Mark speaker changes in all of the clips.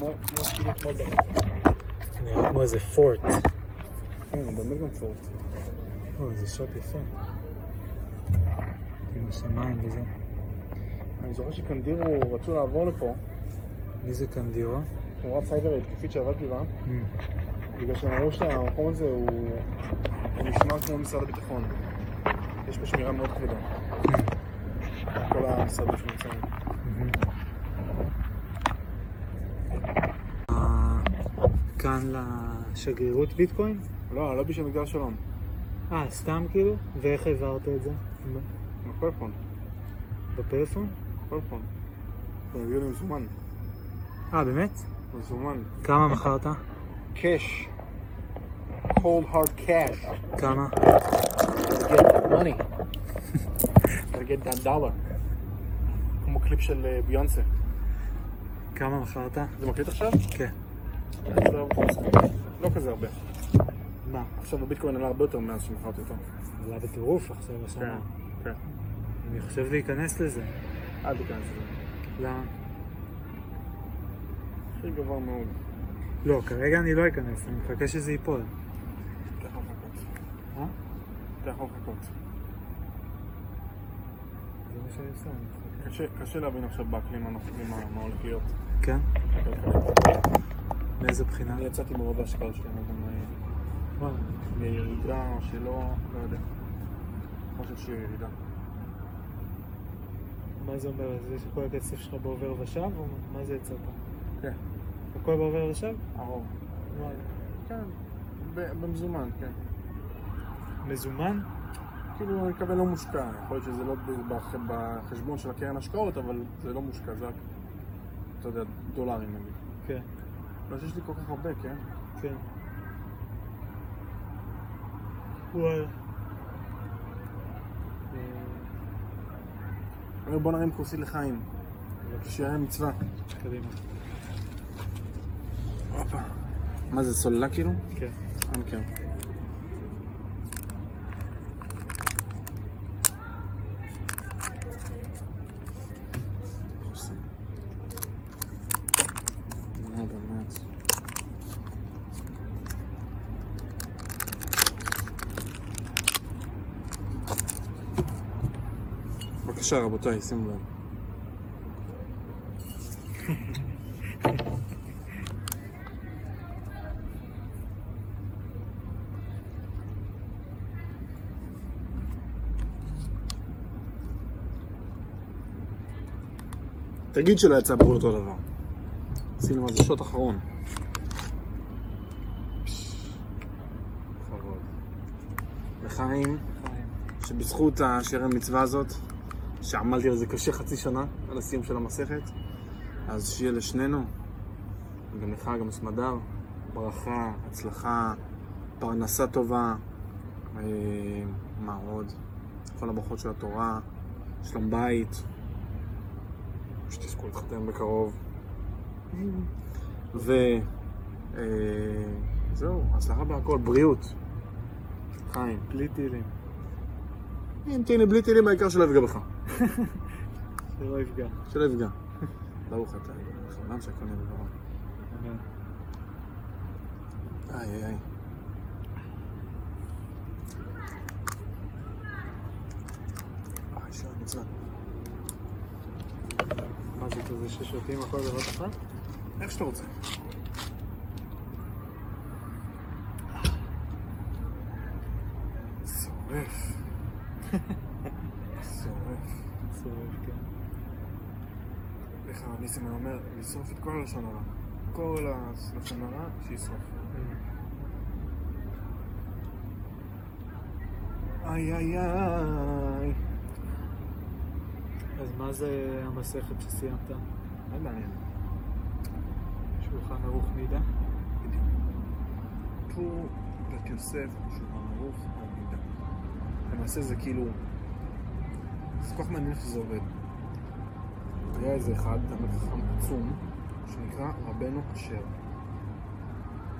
Speaker 1: כמו כאילו כמו דבר.
Speaker 2: נראה כמו איזה פורט.
Speaker 1: כן, זה באמת גם פורט.
Speaker 2: או, איזה שוט יפה. עם השמיים וזה.
Speaker 1: אני זוכר שקנדירו רצו לעבור לפה,
Speaker 2: מי זה קנדירו?
Speaker 1: תמורת סייבר התקפית שעבדתי בה, בגלל שהם אמרו שהמקום הזה הוא הוא נשמר כמו משרד הביטחון. יש פה שמירה מאוד כבדה. כל המשרדים שנמצאים.
Speaker 2: אה, כאן לשגרירות ביטקוין?
Speaker 1: לא, לא בשביל מגדל שלום.
Speaker 2: אה, סתם כאילו? ואיך העברת את זה?
Speaker 1: בפלאפון.
Speaker 2: בפלאפון?
Speaker 1: בפלאפון. הביאו לי מזומן.
Speaker 2: אה, באמת?
Speaker 1: מזומן.
Speaker 2: כמה מכרת?
Speaker 1: cash. cold hard cash.
Speaker 2: כמה?
Speaker 1: get money. gotta get that dollar. כמו קליפ של אה, ביונסה.
Speaker 2: כמה מכרת?
Speaker 1: זה מקליט עכשיו?
Speaker 2: כן.
Speaker 1: זה לא כזה הרבה.
Speaker 2: מה?
Speaker 1: עכשיו הביטקוין עלה הרבה יותר מאז שמכרתי אותו.
Speaker 2: עלה בטירוף עכשיו השנה.
Speaker 1: כן.
Speaker 2: אני חושב להיכנס לזה.
Speaker 1: אל תיכנס לזה.
Speaker 2: למה?
Speaker 1: הכי גבוה מאוד.
Speaker 2: לא, כרגע אני לא אכנס, אני מחכה שזה ייפול.
Speaker 1: אתה יכול לחכות.
Speaker 2: אה?
Speaker 1: אתה יכול לחכות.
Speaker 2: זה מה שאני עושה.
Speaker 1: קשה, קשה להבין עכשיו באקלים הנוכחי מה, מה הולך להיות.
Speaker 2: כן? מאיזה בחינה?
Speaker 1: אני יצאתי מרוב ההשקעות שלי, אני לא יודע מה יהיה.
Speaker 2: וואלה.
Speaker 1: יהיה ירידה או שלא, לא יודע. חושב שיהיה ירידה.
Speaker 2: מה זה אומר? זה שכל הכסף שלך בעובר ושב? או מה זה יצאת?
Speaker 1: כן.
Speaker 2: הכל בעובר ושב?
Speaker 1: הרוב. כן. במזומן, כן.
Speaker 2: מזומן?
Speaker 1: כאילו, אני מקווה לא מושקע. יכול להיות שזה לא בחשבון של הקרן השקעות, אבל זה לא מושקע, זה רק, אתה יודע, דולרים נגיד.
Speaker 2: כן.
Speaker 1: לא שיש לי כל כך הרבה, כן?
Speaker 2: כן. וואלה.
Speaker 1: אומר, בוא נרים כוסית לחיים. שיהיה מצווה.
Speaker 2: קדימה.
Speaker 1: מה זה, סוללה כאילו?
Speaker 2: כן.
Speaker 1: אה, כן. נו, באמת. בבקשה רבותיי, שימו לב. תגיד שלא יצא בול אותו דבר. עשינו על זה שוט אחרון. לחיים, שבזכות השירי המצווה הזאת, שעמלתי על זה קשה חצי שנה, על הסיום של המסכת, אז שיהיה לשנינו, גם לך, גם סמדר, ברכה, הצלחה, פרנסה טובה, אה, מה עוד? כל הברכות של התורה, שלום בית, שתזכו להתחתן בקרוב. ו... אה, הצלחה בהכל, בריאות. חיים.
Speaker 2: בלי טילים.
Speaker 1: אם תהנה בלי טילים, העיקר שלא יפגע בך.
Speaker 2: שלא יפגע.
Speaker 1: שלא יפגע. ברוך אתה, חלום שהכל נהיה בדברו.
Speaker 2: אמן.
Speaker 1: איי איי איי.
Speaker 2: מה זה כזה ששותים הכל בבת אחת?
Speaker 1: איך שאתה רוצה. שורף.
Speaker 2: צורף, כן.
Speaker 1: ניסים אומר, לשרוף את כל הלשון הרע. כל הלשון הרע, שישרוף. איי איי איי.
Speaker 2: אז מה זה המסכת שסיימת?
Speaker 1: מאוד מעניין.
Speaker 2: שולחן ערוך מידה?
Speaker 1: בדיוק. טור בית יוסף, שולחן ערוך, עמידה. למעשה זה כאילו... זה כל כך מעניין איך שזה עובד. היה איזה אחד, תלמיד חכם עצום, שנקרא רבנו אשר.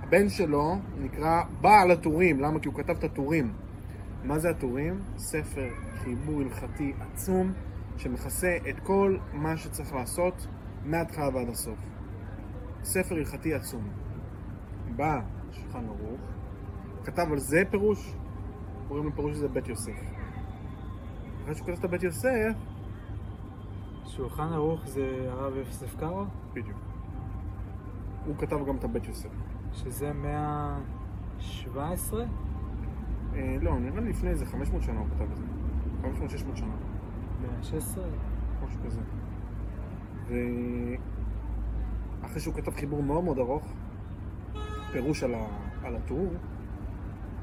Speaker 1: הבן שלו נקרא בעל הטורים, למה? כי הוא כתב את הטורים. מה זה הטורים? ספר חיבור הלכתי עצום, שמכסה את כל מה שצריך לעשות מההתחלה ועד הסוף. ספר הלכתי עצום. בא שולחן ערוך, כתב על זה פירוש, קוראים לפירוש הזה בית יוסף. אחרי שהוא כתב את הבית יוסף,
Speaker 2: שולחן ערוך זה הרב יוסף קארו,
Speaker 1: בדיוק. הוא כתב גם את הבית יוסף.
Speaker 2: שזה מאה שבע עשרה?
Speaker 1: אה, לא, נראה לי לפני איזה 500 שנה הוא כתב את זה. 500-600 שנה,
Speaker 2: מאה שש עשרה?
Speaker 1: משהו כזה. ואחרי שהוא כתב חיבור מאוד מאוד ארוך, פירוש על, ה... על הטור,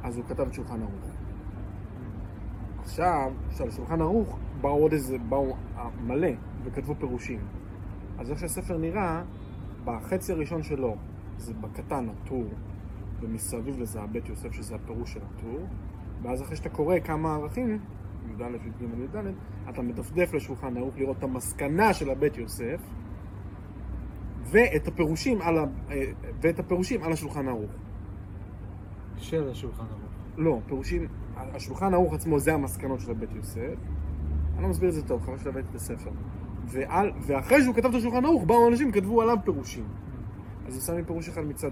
Speaker 1: אז הוא כתב את שולחן ערוך. עכשיו, עכשיו, לשולחן ערוך באו עוד איזה, באו אה, מלא וכתבו פירושים. אז איך שהספר נראה, בחצי הראשון שלו, זה בקטן הטור, ומסביב לזה הבית יוסף, שזה הפירוש של הטור, ואז אחרי שאתה קורא כמה ערכים, י"א, י"ג, י"ד, אתה מדפדף לשולחן ערוך לראות את המסקנה של הבית יוסף, ואת הפירושים על, ה... אה, ואת הפירושים על השולחן ערוך.
Speaker 2: של השולחן ערוך.
Speaker 1: לא, פירושים, השולחן ערוך עצמו זה המסקנות של הבית יוסף. אני לא מסביר את זה טוב, חבל שלבאתי את הספר. ועל, ואחרי שהוא כתב את השולחן ערוך, באו אנשים, כתבו עליו פירושים. אז הוא שמים פירוש אחד מצד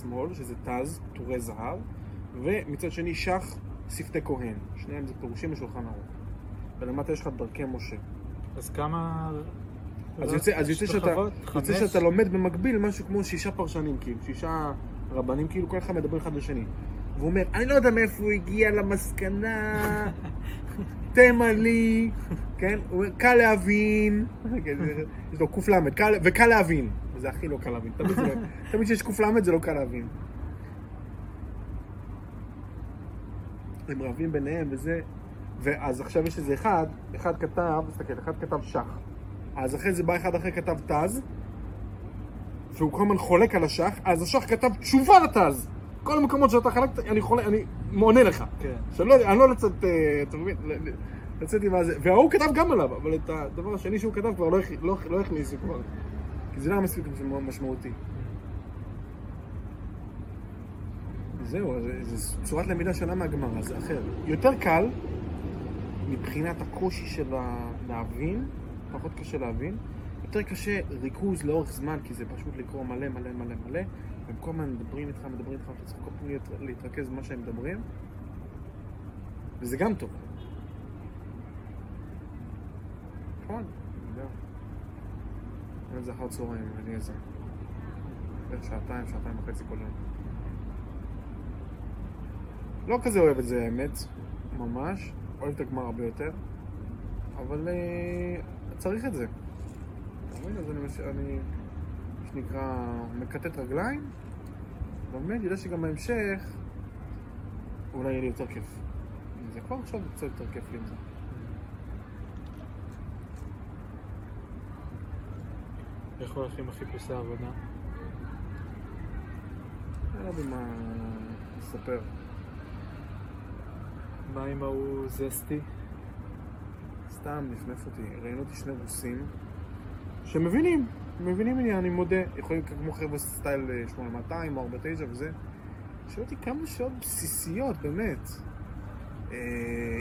Speaker 1: שמאל, שזה תז, טורי זהב, ומצד שני שח, שפתי כהן. שניהם זה פירושים לשולחן ערוך. ולמטה יש לך דרכי משה.
Speaker 2: אז כמה...
Speaker 1: אז יוצא, אז יוצא, שאתה? יוצא? שאתה לומד במקביל משהו כמו שישה פרשנים, כאילו, שישה רבנים, כאילו כל אחד מדבר אחד לשני. והוא אומר, אני לא יודע מאיפה הוא הגיע למסקנה, תמה לי, כן? קל להבין, יש לו קל"ד, קל- וקל להבין. זה הכי לא קל להבין. תמיד כשיש קל"ד זה לא קל להבין. הם רבים ביניהם וזה, ואז עכשיו יש איזה אחד, אחד כתב, תסתכל, אחד כתב שח. אז אחרי זה בא אחד אחר כתב תז, והוא כל הזמן חולק על השח, אז השח כתב תשובה לתז. כל המקומות שאתה חלקת, אני חולק, אני עונה לך.
Speaker 2: כן.
Speaker 1: לא, אני לא לצאת, אה, אתה מבין? לצאת עם הזה. וההוא כתב גם עליו, אבל את הדבר השני שהוא כתב כבר לא לא- לא הכניסו כבר. כי זה לא היה מספיק משמעותי. זהו, זה צורת למידה שונה מהגמרא, זה אחר. יותר קל, מבחינת הקושי של להבין, פחות קשה להבין. יותר קשה ריכוז לאורך זמן, כי זה פשוט לקרוא מלא מלא מלא מלא, והם כל הזמן מדברים איתך, מדברים איתך, אתה צריך כל פעם להתרכז במה שהם מדברים, וזה גם טוב. נכון, אני יודע. את זה אחר צהריים, אני איזה. בערך שעתיים, שעתיים וחצי כל יום. לא כזה אוהב את זה האמת, ממש. אוהב את הגמר הרבה יותר. אבל אה, צריך את זה. אתה מבין? אז אני, מה שנקרא, מקטט רגליים, לומד, יודע שגם בהמשך אולי יהיה לי יותר כיף. זה כבר עכשיו קצת יותר כיף לי עם זה.
Speaker 2: איך הולכים החיפושי העבודה?
Speaker 1: אני לא יודע מה לספר.
Speaker 2: מה עם ההוא זסטי?
Speaker 1: סתם נפנף אותי, ראיינו אותי שני רוסים שמבינים, מבינים עניין, אני מודה, יכולים כמו חבר'ה סטייל אה, 8200 או 49 וזה. שואל אותי כמה שעות בסיסיות, באמת. אה,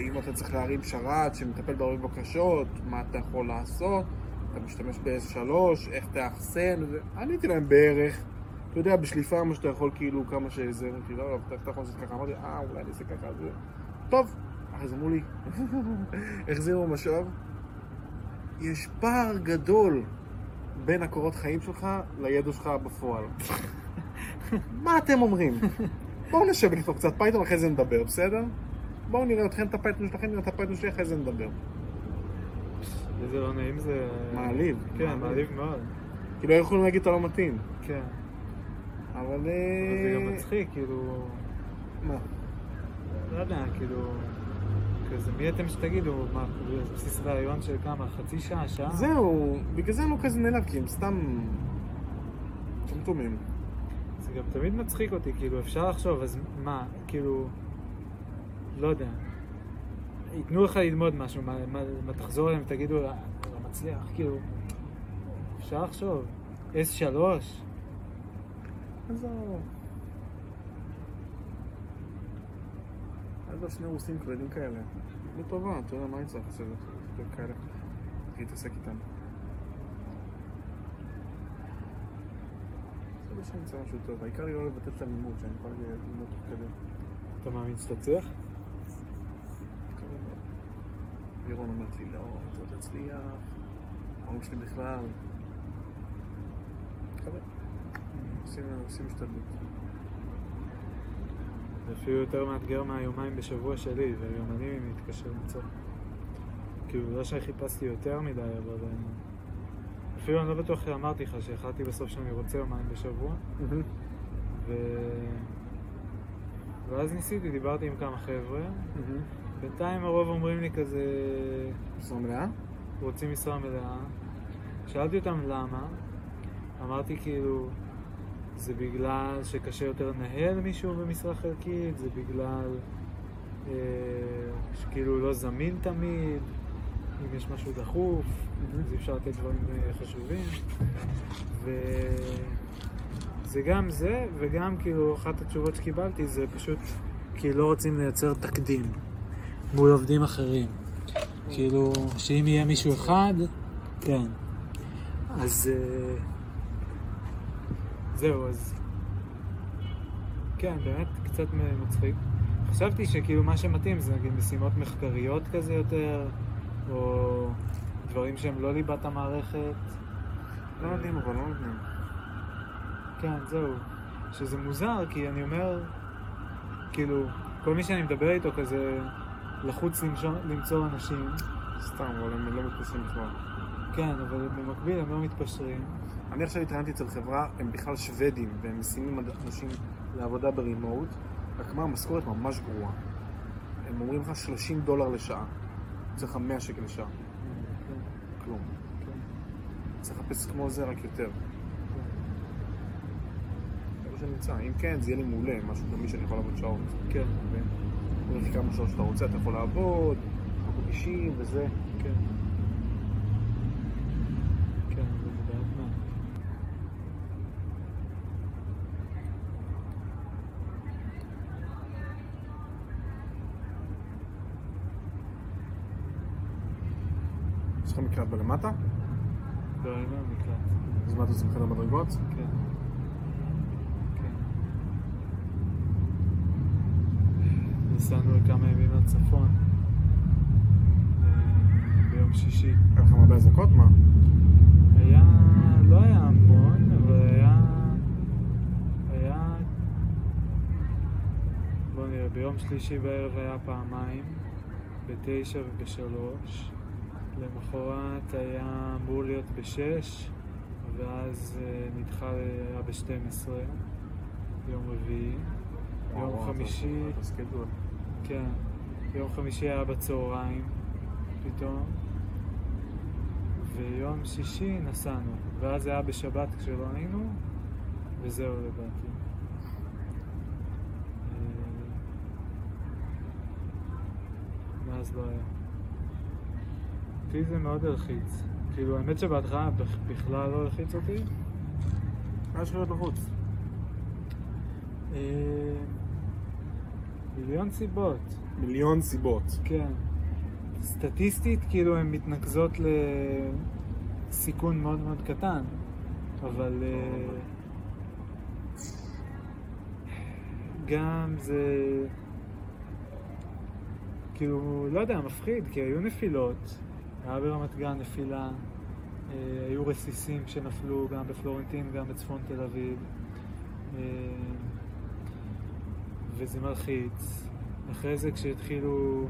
Speaker 1: אם אתה צריך להרים שרת שמטפל בהרבה בקשות, מה אתה יכול לעשות, אתה משתמש ב-S3, איך תאחסן. עניתי להם בערך, אתה יודע, בשליפה מה שאתה יכול, כאילו, כמה שזה, אמרתי, לא, לא, אתה יכול לעשות ככה, אמרתי, אה, אולי אני אעשה ככה, זה... טוב, זה אמרו לי, החזירו משוב. יש פער גדול בין הקורות חיים שלך לידע שלך בפועל. מה אתם אומרים? בואו נשב ונכתוב קצת פייתון, אחרי זה נדבר, בסדר? בואו נראה אתכם את הפייתון שלכם, נראה את הפייתון שלי, אחרי זה נדבר.
Speaker 2: איזה לא נעים זה...
Speaker 1: מעליב.
Speaker 2: כן, מעליב מאוד.
Speaker 1: כי לא יכולים להגיד אתה לא מתאים.
Speaker 2: כן.
Speaker 1: אבל...
Speaker 2: זה גם
Speaker 1: אה,
Speaker 2: מצחיק, כאילו...
Speaker 1: מה?
Speaker 2: לא יודע, כאילו... כזה, מי אתם שתגידו? מה, בסיס ראיון של כמה? חצי שעה? שעה?
Speaker 1: זהו, בגלל זה אני לא כזה נעלב, כי הם סתם... טומטומים.
Speaker 2: זה גם תמיד מצחיק אותי, כאילו, אפשר לחשוב, אז מה, כאילו... לא יודע. ייתנו לך ללמוד משהו, מה, מה, מה תחזור אליהם ותגידו, "אה, לא מצליח, כאילו... אפשר לחשוב. S3?
Speaker 1: עזוב. עזוב, שני רוסים כבדים כאלה. לטובה, אתה יודע מה אני צריך לעשות כאלה. להתעסק איתם. מקווה שאני אמצא משהו טוב. העיקר לי לא לבטל את הלימוד, שאני יכול ללמוד תוך כדי.
Speaker 2: אתה מאמין שתצליח?
Speaker 1: לירון אומרת לי, לא, אתה לא תצליח. ההורים שלי בכלל. מקווה. עושים- עושים השתדלות.
Speaker 2: זה אפילו יותר מאתגר מהיומיים בשבוע שלי, ויומנים אם מתקשר למצוא. כאילו, לא שחיפשתי יותר מדי, אבל... אפילו אני לא בטוח שאמרתי לך שהחלטתי בסוף שאני רוצה יומיים בשבוע, ו... ואז ניסיתי, דיברתי עם כמה חבר'ה, בינתיים הרוב אומרים לי כזה,
Speaker 1: משרה מלאה?
Speaker 2: רוצים משרה מלאה. שאלתי אותם למה, אמרתי כאילו, זה בגלל שקשה יותר לנהל מישהו במשרה חלקית, זה בגלל אה, שכאילו לא זמין תמיד, אם יש משהו דחוף, אז אי אפשר לתת דברים אה, חשובים. וזה גם זה, וגם כאילו אחת התשובות שקיבלתי זה פשוט כי לא רוצים לייצר תקדים מול עובדים אחרים. כאילו, שאם יהיה מישהו אחד, כן. אז... אה, זהו, אז... כן, באמת קצת מצחיק. חשבתי שכאילו מה שמתאים זה נגיד משימות מחקריות כזה יותר, או דברים שהם לא ליבת המערכת.
Speaker 1: לא נותנים, אבל לא נותנים.
Speaker 2: כן, זהו. שזה מוזר, כי אני אומר, כאילו, כל מי שאני מדבר איתו כזה לחוץ למצוא, למצוא אנשים,
Speaker 1: סתם, אבל הם לא מתפסים בכלל.
Speaker 2: כן, אבל במקביל הם לא מתפשרים.
Speaker 1: אני עכשיו התראיינתי אצל חברה, הם בכלל שוודים, והם משימים אנשים לעבודה ברימוט, רק מה, המשכורת ממש גרועה. הם אומרים לך 30 דולר לשעה, צריך לך 100 שקל לשעה, כלום. צריך לחפש כמו זה, רק יותר. מה שנמצא. אם כן, זה יהיה לי מעולה, משהו גמיש שאני יכול לעבוד שעות.
Speaker 2: כן,
Speaker 1: מבין? אומרים לך כמה שעות שאתה רוצה, אתה יכול לעבוד, מקום אישי וזה.
Speaker 2: כן. כן, זה בעד מה.
Speaker 1: לך מקלט בלמטה?
Speaker 2: לא, אין לנו מקלט.
Speaker 1: אז מה אתה עושה בחדר מדרגות?
Speaker 2: כן. כן. נסענו לכמה ימים לצפון. אה, ביום שישי.
Speaker 1: היה לכם הרבה אזעקות? מה?
Speaker 2: היה... לא היה המון, אבל היה... היה... בוא נראה, ביום שלישי בערב היה פעמיים, בתשע ובשלוש. למחרת היה אמור להיות בשש, ואז אה, נדחה, היה בשתים עשרה, יום רביעי. יום חמישי. כן, יום חמישי היה בצהריים, פתאום. ויום שישי נסענו, ואז היה בשבת כשלא היינו, וזהו לדעתי. אה, מאז לא היה. אותי זה מאוד הלחיץ. כאילו, האמת שבהתחלה בכ- בכלל לא הלחיץ אותי.
Speaker 1: מה יש לך להיות לחוץ?
Speaker 2: אה, מיליון סיבות.
Speaker 1: מיליון סיבות.
Speaker 2: כן. סטטיסטית, כאילו, הן מתנקזות לסיכון מאוד מאוד קטן, אבל אה, גם זה, כאילו, לא יודע, מפחיד, כי היו נפילות, היה ברמת גן נפילה, אה, היו רסיסים שנפלו גם בפלורנטין, גם בצפון תל אביב, אה, וזה מלחיץ. אחרי זה כשהתחילו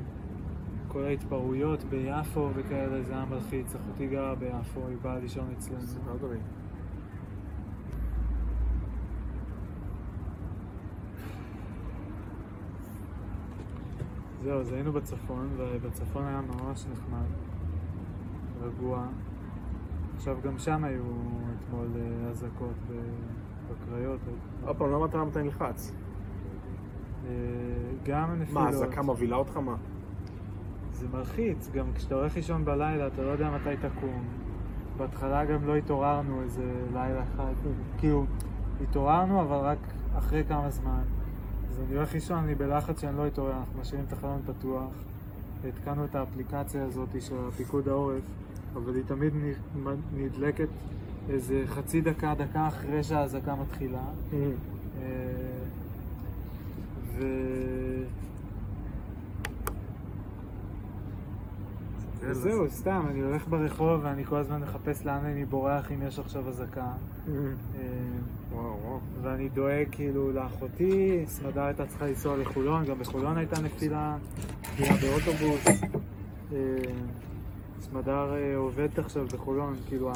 Speaker 2: כל ההתפרעויות ביפו וכאלה, זה היה מלחיץ. אחותי גרה ביפו, היא באה לישון אצלנו. זהו, אז היינו בצפון, ובצפון היה ממש נחמד, רגוע. עכשיו גם שם היו אתמול אה, אזעקות בקריות.
Speaker 1: עוד פעם, למה אתה אתה נלחץ?
Speaker 2: אה, גם הנפילות.
Speaker 1: מה, אזעקה מבהילה אותך? מה?
Speaker 2: זה מלחיץ, גם כשאתה הולך לישון בלילה, אתה לא יודע מתי תקום. בהתחלה גם לא התעוררנו איזה לילה אחד. כאילו, התעוררנו, אבל רק אחרי כמה זמן. אז אני הולך לישון, אני בלחץ שאני לא אתעורר, אנחנו משאירים את החלון פתוח. התקנו את האפליקציה הזאת של פיקוד העורף, אבל היא תמיד נדלקת איזה חצי דקה, דקה אחרי שהאזעקה מתחילה. אה, ו... וזהו, סתם, אני הולך ברחוב ואני כל הזמן מחפש לאן אני בורח אם יש עכשיו אזעקה. אה,
Speaker 1: וואו, וואו.
Speaker 2: ואני דואג כאילו לאחותי, סמדר הייתה צריכה לנסוע לחולון, גם בחולון הייתה נפילה, נפילה באוטובוס. סמדר אה, עובדת עכשיו בחולון, כאילו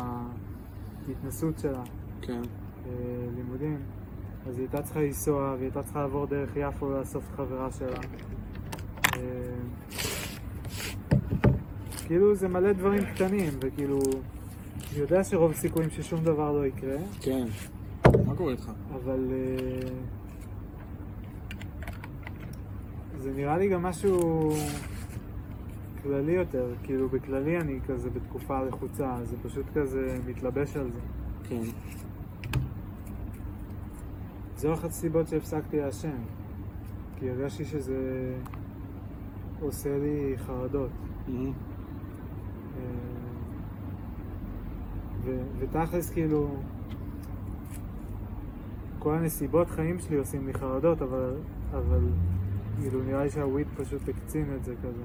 Speaker 2: ההתנסות שלה,
Speaker 1: כן.
Speaker 2: אה, לימודים. אז היא הייתה צריכה לנסוע, והיא הייתה צריכה לעבור דרך יפו לאסוף את חברה שלה. אה, כאילו זה מלא דברים קטנים, וכאילו, אני יודע שרוב הסיכויים ששום דבר לא יקרה.
Speaker 1: כן. מה קורה איתך?
Speaker 2: אבל זה נראה לי גם משהו כללי יותר, כאילו בכללי אני כזה בתקופה לחוצה, זה פשוט כזה מתלבש על זה.
Speaker 1: כן.
Speaker 2: זו אחת הסיבות שהפסקתי לעשן, כי הרגשתי שזה עושה לי חרדות. אה, ו- ותכלס כאילו כל הנסיבות חיים שלי עושים לי חרדות אבל, אבל כאילו נראה לי שהוויד פשוט הקצין את זה כזה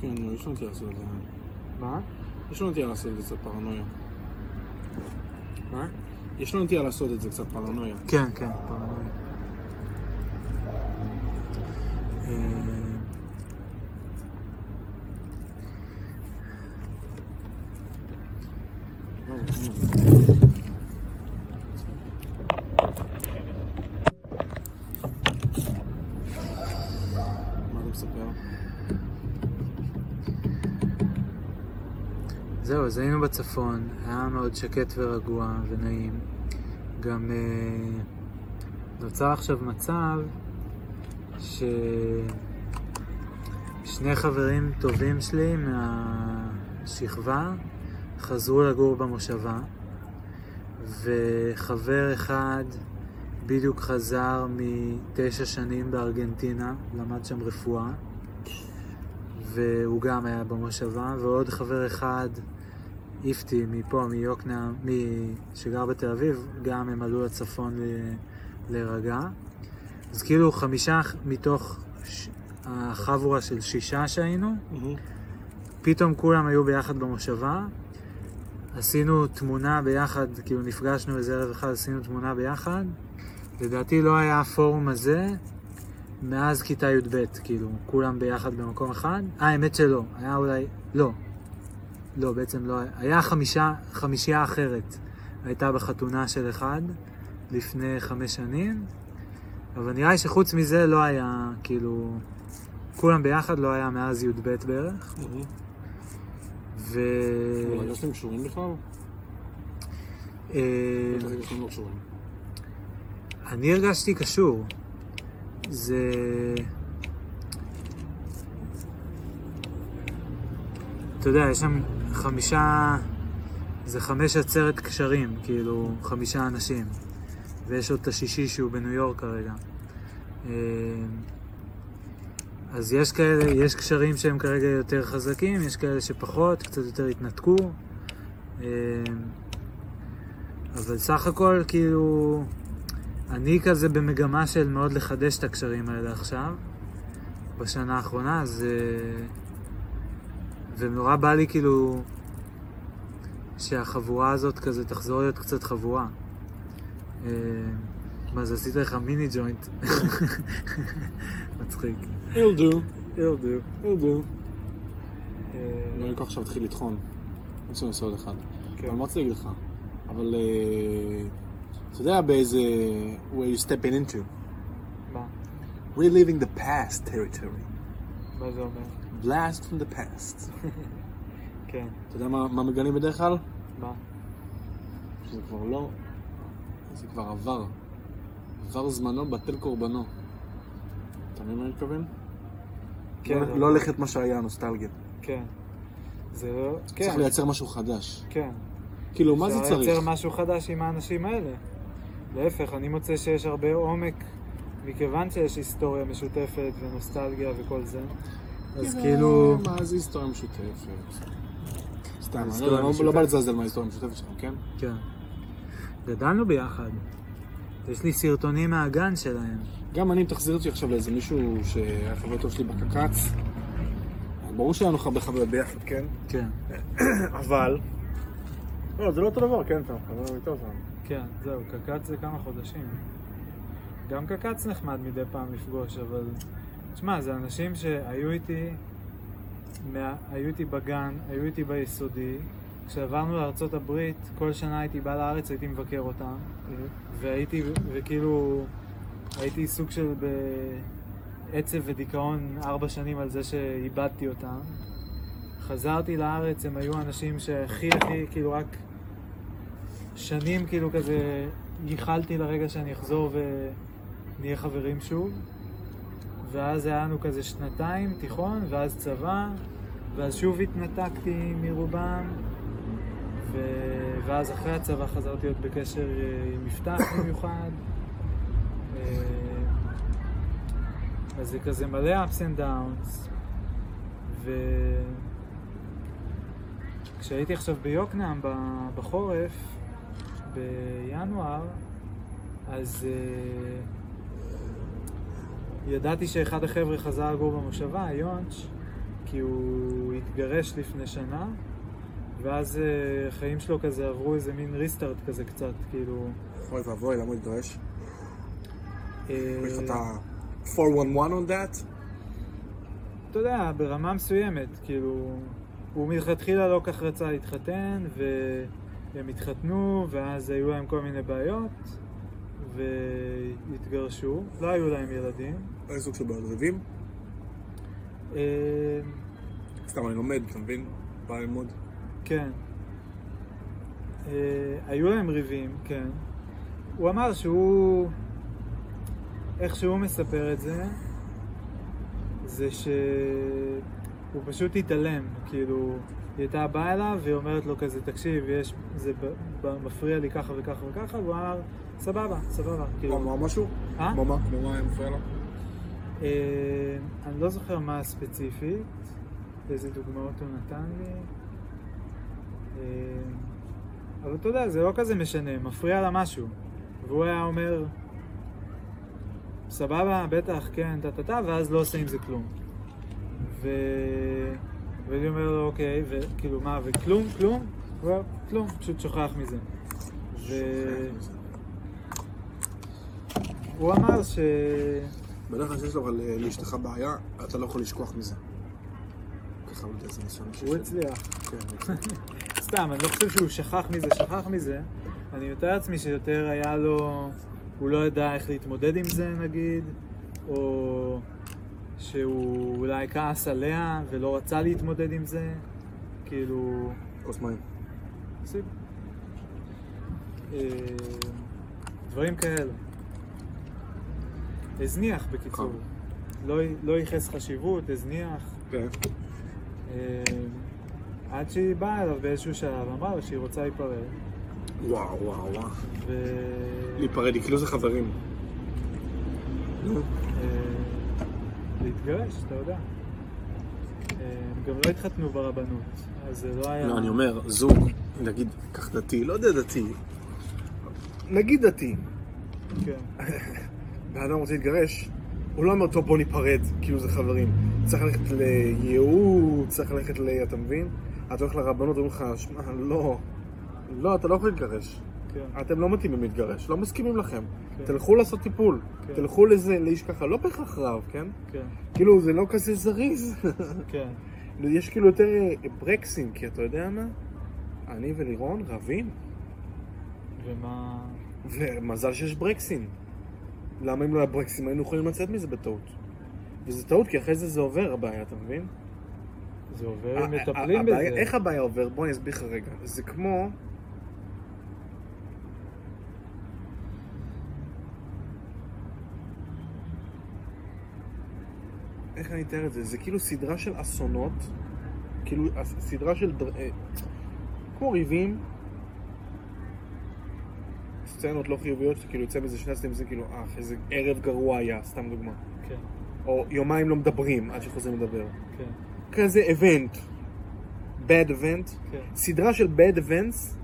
Speaker 1: כן, נו, יש לו נטייה לעשות את זה.
Speaker 2: מה?
Speaker 1: יש לו נטייה לעשות את זה קצת פרנויה.
Speaker 2: מה?
Speaker 1: יש לו נטייה לעשות את זה קצת פרנויה.
Speaker 2: כן, כן, פרנויה. אה,
Speaker 1: מה אתה מספר?
Speaker 2: זהו, אז היינו בצפון, היה מאוד שקט ורגוע ונעים. גם אה, נוצר עכשיו מצב ששני חברים טובים שלי מהשכבה חזרו לגור במושבה, וחבר אחד בדיוק חזר מתשע שנים בארגנטינה, למד שם רפואה. והוא גם היה במושבה, ועוד חבר אחד, איפתי, מפה, מיוקנעם, שגר בתל אביב, גם הם עלו לצפון להירגע. אז כאילו חמישה מתוך ש- החבורה של שישה שהיינו,
Speaker 1: מהמם.
Speaker 2: פתאום כולם היו ביחד במושבה. עשינו תמונה ביחד, כאילו נפגשנו איזה ערב אחד, עשינו תמונה ביחד. לדעתי לא היה הפורום הזה מאז כיתה י"ב, כאילו, כולם ביחד במקום אחד. אה, האמת שלא, היה אולי, לא. לא, בעצם לא היה. היה חמישה, חמישייה אחרת. הייתה בחתונה של אחד לפני חמש שנים, אבל נראה לי שחוץ מזה לא היה, כאילו, כולם ביחד לא היה מאז י"ב בערך.
Speaker 1: מהמם.
Speaker 2: ו...
Speaker 1: אבל הרגשתם קשורים בכלל?
Speaker 2: אה,
Speaker 1: לא קשורים.
Speaker 2: אני הרגשתי קשור. זה... אתה יודע, יש שם חמישה... זה חמש עצרת קשרים, כאילו, חמישה אנשים. ויש עוד את השישי שהוא בניו יורק כרגע. אה, אז יש כאלה, יש קשרים שהם כרגע יותר חזקים, יש כאלה שפחות, קצת יותר התנתקו. אה, אבל סך הכל, כאילו, אני כזה במגמה של מאוד לחדש את הקשרים האלה עכשיו, בשנה האחרונה, אז... אה, ונורא בא לי כאילו שהחבורה הזאת כזה תחזור להיות קצת חבורה. אה, מה זה, עשית לך מיני ג'וינט? מצחיק.
Speaker 1: It'll do.
Speaker 2: איל דו.
Speaker 1: It'll do. לא, אני כל עכשיו התחיל לטחון. רוצה לעשות עוד אחד.
Speaker 2: כן.
Speaker 1: אבל מה רציתי להגיד לך? אבל אה, אתה יודע באיזה... where you stepping into.
Speaker 2: מה?
Speaker 1: We're living the past territory.
Speaker 2: מה זה אומר?
Speaker 1: Blast from the past.
Speaker 2: כן.
Speaker 1: אתה יודע מה, מה מגלים בדרך כלל?
Speaker 2: מה?
Speaker 1: שזה כבר לא... זה כבר עבר. עבר זמנו, בטל קורבנו. אתה מבין מה אני מתכוון?
Speaker 2: כן,
Speaker 1: לא- לא ללכת מה שהיה, נוסטלגיה.
Speaker 2: כן. זה לא... כן.
Speaker 1: צריך לייצר משהו חדש.
Speaker 2: כן.
Speaker 1: כאילו, מה זה
Speaker 2: אפשר
Speaker 1: צריך?
Speaker 2: לייצר משהו חדש עם האנשים האלה. להפך, אני מוצא שיש הרבה עומק, מכיוון שיש היסטוריה משותפת ונוסטלגיה וכל זה. אז כאילו...
Speaker 1: מה זה היסטוריה משותפת? סתם לא- לא
Speaker 2: המשותפת.
Speaker 1: בא לזלזל מההיסטוריה המשותפת שלכם, כן?
Speaker 2: כן. גדלנו ביחד. יש לי סרטונים מהגן שלהם.
Speaker 1: גם אני, אם תחזיר אותי עכשיו לאיזה מישהו שהיה חבר טוב שלי בקק"צ, ברור שהיה לנו הרבה חוויות ביחד, כן?
Speaker 2: כן.
Speaker 1: אבל... לא, זה לא אותו דבר, כן, אתה חבר איתו זמן.
Speaker 2: כן, זהו, קק"צ זה כמה חודשים. גם קק"צ נחמד מדי פעם לפגוש, אבל... תשמע, זה אנשים שהיו איתי, מה... היו איתי בגן, היו איתי ביסודי. כשעברנו לארצות הברית, כל שנה הייתי בא לארץ, הייתי מבקר אותם. והייתי, וכאילו, הייתי סוג של בעצב ודיכאון ארבע שנים על זה שאיבדתי אותם. חזרתי לארץ, הם היו אנשים שהכי הכי, כאילו רק שנים כאילו כזה ייחלתי לרגע שאני אחזור ונהיה חברים שוב. ואז היה לנו כזה שנתיים תיכון, ואז צבא, ואז שוב התנתקתי מרובם, ו... ואז אחרי הצבא חזרתי להיות בקשר אה, עם מפתח במיוחד. אה, אז זה כזה מלא ups and downs. וכשהייתי עכשיו ביוקנעם בחורף, בינואר, אז uh, ידעתי שאחד החבר'ה חזר לגור במושבה, יונץ', כי הוא התגרש לפני שנה, ואז uh, החיים שלו כזה עברו איזה מין ריסטארט כזה קצת, כאילו...
Speaker 1: אוי ואבוי, למה הוא התגרש?
Speaker 2: אה,
Speaker 1: יש לך את ה-411 on that?
Speaker 2: אתה יודע, ברמה מסוימת, כאילו, הוא מלכתחילה לא כך רצה להתחתן, והם התחתנו, ואז היו להם כל מיני בעיות, והתגרשו, לא היו להם ילדים.
Speaker 1: איזה סוג של בעיות ריבים?
Speaker 2: אה,
Speaker 1: סתם, אני לומד, אתה מבין? בא ללמוד.
Speaker 2: כן. אה, היו להם ריבים, כן. הוא אמר שהוא... איך שהוא מספר את זה, זה שהוא פשוט התעלם, כאילו, היא הייתה באה אליו והיא אומרת לו כזה, תקשיב, יש, זה ב- ב- מפריע לי ככה וככה וככה, והוא אמר, סבבה, סבבה, כאילו,
Speaker 1: מה, משהו?
Speaker 2: אה?
Speaker 1: מה? כמו מה היה מפריע לו?
Speaker 2: אה, אני לא זוכר מה ספציפית, איזה דוגמאות הוא נתן לי. אה, אבל אתה יודע, זה לא כזה משנה, מפריע לה משהו. והוא היה אומר, סבבה, בטח, כן, טה-טה-טה, ואז לא עושה עם זה כלום. ו... ואני אומר לו, אוקיי, וכאילו, מה, וכלום, כלום? הוא אומר, כלום, פשוט שוכח מזה. והוא אמר ש...
Speaker 1: בדרך כלל שיש לו אה, לאשתך בעיה, אתה לא יכול לשכוח מזה. ככה, איזה ניסיון
Speaker 2: הוא
Speaker 1: לי.
Speaker 2: הצליח.
Speaker 1: כן.
Speaker 2: סתם, אני לא חושב שהוא שכח מזה, שכח מזה. אני מתאר לעצמי שיותר היה לו... הוא לא ידע איך להתמודד עם זה נגיד, או שהוא אולי כעס עליה ולא רצה להתמודד עם זה. כאילו...
Speaker 1: כוס מים.
Speaker 2: סיב. אה, דברים כאלה. הזניח בקיצור. לא, לא ייחס חשיבות, הזניח.
Speaker 1: כן.
Speaker 2: אה, עד שהיא באה אליו באיזשהו שלב, אמרה לו שהיא רוצה להיפרד.
Speaker 1: וואו, וואו, וואו.
Speaker 2: ו...
Speaker 1: להיפרד, היא כאילו זה חברים.
Speaker 2: אה, להתגרש, אתה יודע. אה, הם גם לא התחתנו ברבנות, אז זה לא היה...
Speaker 1: לא, אני אומר, זוג, נגיד, קח דתי, לא יודע דתי. נגיד דתי.
Speaker 2: כן,
Speaker 1: בן אדם רוצה להתגרש, הוא לא אומר, טוב, בוא ניפרד, כאילו זה חברים. צריך ללכת לייעוץ, צריך ללכת ל... אתה מבין? אתה הולך לרבנות, אומרים לך, שמע, לא. לא, אתה לא יכול להתגרש.
Speaker 2: כן,
Speaker 1: אתם לא מתאימים להתגרש, לא מסכימים לכם.
Speaker 2: כן.
Speaker 1: תלכו לעשות טיפול.
Speaker 2: כן.
Speaker 1: תלכו לזה, לאיש ככה, לא בהכרח רב, כן?
Speaker 2: כן,
Speaker 1: כאילו, זה לא כזה זריז.
Speaker 2: כן.
Speaker 1: יש כאילו יותר אה, ברקסים, כי אתה יודע מה? אני ולירון רבים,
Speaker 2: ומה...
Speaker 1: ומזל שיש ברקסים. למה אם לא היה ברקסים היינו יכולים לצאת מזה בטעות? וזה טעות, כי אחרי זה זה עובר הבעיה, אתה מבין?
Speaker 2: זה עובר,
Speaker 1: ה-
Speaker 2: מטפלים
Speaker 1: ה-
Speaker 2: בזה.
Speaker 1: הבעיה- איך הבעיה עובר? בוא אני אסביר לך רגע. זה כמו... איך אני אתאר את זה? זה כאילו סדרה של אסונות, כאילו סדרה של... דר... אה, כמו ריבים, סצנות לא חיוביות, שכאילו יוצא מזה שני זה כאילו, אה, איזה ערב גרוע היה, סתם דוגמה.
Speaker 2: כן,
Speaker 1: או יומיים לא מדברים עד שחוזרים לדבר.
Speaker 2: כן.
Speaker 1: כזה איבנט. bad event,
Speaker 2: כן.
Speaker 1: סדרה של bad events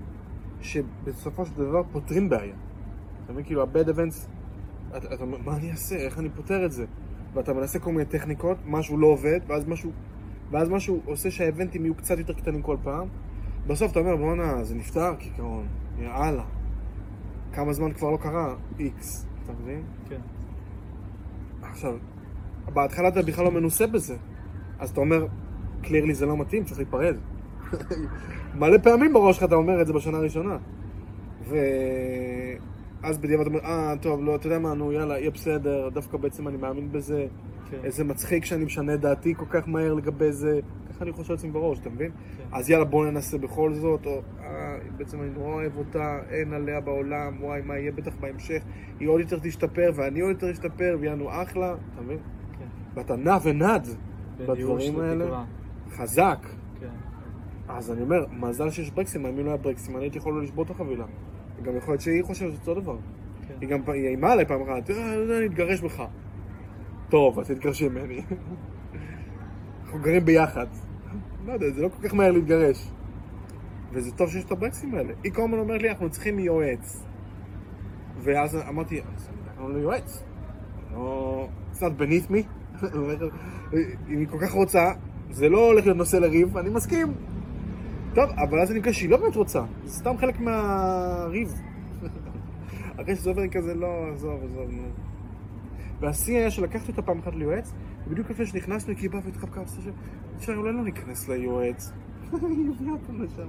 Speaker 1: שבסופו של דבר פותרים בעיה. אתה מבין? כאילו ה-bad events, אתה אומר, מה אני אעשה? איך אני פותר את זה? ואתה מנסה כל מיני טכניקות, משהו לא עובד, ואז משהו, ואז משהו עושה שהאבנטים יהיו קצת יותר קטנים כל פעם. בסוף אתה אומר, בואנה, זה נפתר, כעיקרון, יאללה. כמה זמן כבר לא קרה? איקס, אתה מבין?
Speaker 2: כן.
Speaker 1: עכשיו, בהתחלה אתה בכלל לא מנוסה בזה. אז אתה אומר, קלירלי זה לא מתאים, צריך להיפרד. מלא פעמים בראש שלך אתה אומר את זה בשנה הראשונה. ואז בדיעבד אתה אומר, אה, טוב, לא, אתה יודע מה, נו, יאללה, יהיה בסדר, דווקא בעצם אני מאמין בזה.
Speaker 2: כן.
Speaker 1: איזה מצחיק שאני משנה דעתי כל כך מהר לגבי זה. אני חושב לעצמי בראש, אתה מבין?
Speaker 2: כן.
Speaker 1: אז יאללה, בוא ננסה בכל זאת, או אה, בעצם אני נורא אוהב אותה, אין עליה בעולם, וואי, מה יהיה בטח בהמשך, היא עוד יותר תשתפר, ואני עוד יותר אשתפר, ויענו אחלה, אתה מבין?
Speaker 2: כן.
Speaker 1: ואתה נע ונד בדברים האלה. חזק.
Speaker 2: כן.
Speaker 1: אז אני אומר, מזל שיש ברקסים, אם לא היה ברקסים, אני הייתי יכול לא לשבור את החבילה. וגם יכול להיות שהיא חושבת אותו דבר.
Speaker 2: כן.
Speaker 1: היא גם היא איימה עליי פעם אחת, אה, לא אני אתגרש בך. טוב, אז תתגרשי ממני. אנחנו גרים ביחד. לא יודע, זה לא כל כך מהר להתגרש. וזה טוב שיש את הברקסים האלה. היא כל הזמן אומרת לי, אנחנו צריכים יועץ. ואז אמרתי, אנחנו לא יועץ. לא... not beneath me. אם היא כל כך רוצה, זה לא הולך להיות נושא לריב, אני מסכים. טוב, אבל אז אני מגלה שהיא לא באמת רוצה. זה סתם חלק מהריב. אחרי שזה עובר כזה, לא, עזוב, עזוב, נו. והשיא היה שלקחתי אותה פעם אחת ליועץ, ובדיוק לפני שנכנסנו, כי היא באה והתחבקה, עשתה שם, אפשר אולי לא ניכנס ליועץ. היא הביאה אותנו לשם.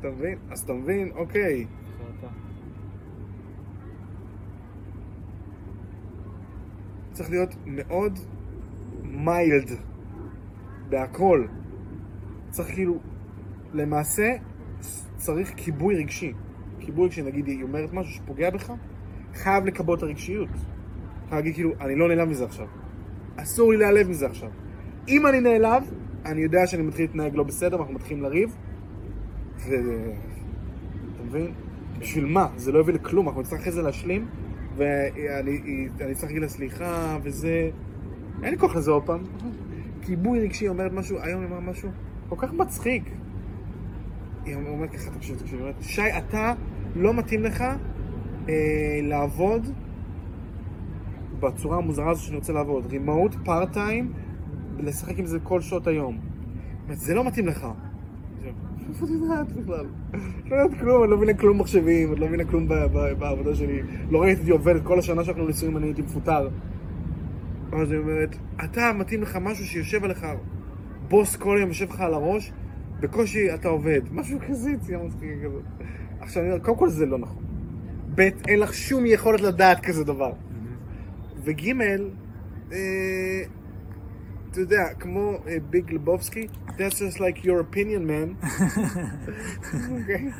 Speaker 1: אתה מבין? אז אתה מבין, אוקיי. צריך להיות מאוד מיילד בהכל. צריך כאילו, למעשה, צריך כיבוי רגשי. כיבוי רגשי, נגיד היא אומרת משהו שפוגע בך, חייב לקבות את הרגשיות. חייב להגיד כאילו, אני לא נעלב מזה עכשיו. אסור לי להיעלב מזה עכשיו. אם אני נעלב, אני יודע שאני מתחיל להתנהג לא בסדר, ואנחנו מתחילים לריב. ו... אתה מבין? בשביל מה? זה לא יביא לכלום, אנחנו נצטרך אחרי זה להשלים, ואני אני צריך להגיד לה סליחה, וזה... אין לי כוח לזה עוד פעם. כיבוי רגשי אומרת משהו, היום היא אמרה משהו כל כך מצחיק. היא אומרת ככה, תקשיב, תקשיב, היא אומרת, שי, אתה לא מתאים לך אה, לעבוד בצורה המוזרה הזו שאני רוצה לעבוד. רימוט, פארט טיים, לשחק עם זה כל שעות היום. זה לא מתאים לך. איפה את יודעת בכלל? לא יודעת כלום, אני לא מבינה כלום מחשבים, אני לא מבינה כלום בעבודה שלי. לא ראיתי אותי עובדת כל השנה שאנחנו נשואים, אני הייתי מפוטר. אז היא אומרת, אתה מתאים לך משהו שיושב עליך, בוס כל יום יושב לך על הראש, בקושי אתה עובד. משהו כזה, יציאה מצחיקה כזאת. עכשיו אני אומר, קודם כל זה לא נכון. ב', אין לך שום יכולת לדעת כזה דבר. וג', אה, אתה יודע, כמו אה, ביג לבובסקי, that's just like your opinion man. אוקיי?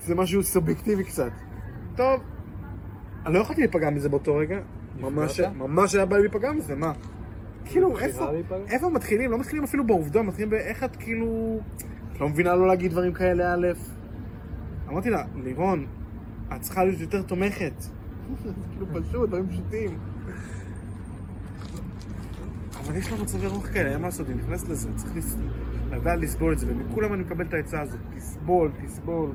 Speaker 1: זה משהו סובייקטיבי קצת. טוב, אני לא יכולתי להיפגע מזה באותו רגע. ממש, היה בא לי להיפגע מזה, מה? כאילו, איפה, מתחילים? לא מתחילים אפילו בעובדה, מתחילים באיך את כאילו... את לא מבינה לא להגיד דברים כאלה, א'. אמרתי לה, לירון, את צריכה להיות יותר תומכת. כאילו פשוט, דברים פשוטים. אבל יש לה מצבי רוח כאלה, אין מה לעשות, היא נכנסת לזה, צריך. לדעת לסבול את זה, ומכולם אני מקבל את העצה הזאת, תסבול, תסבול,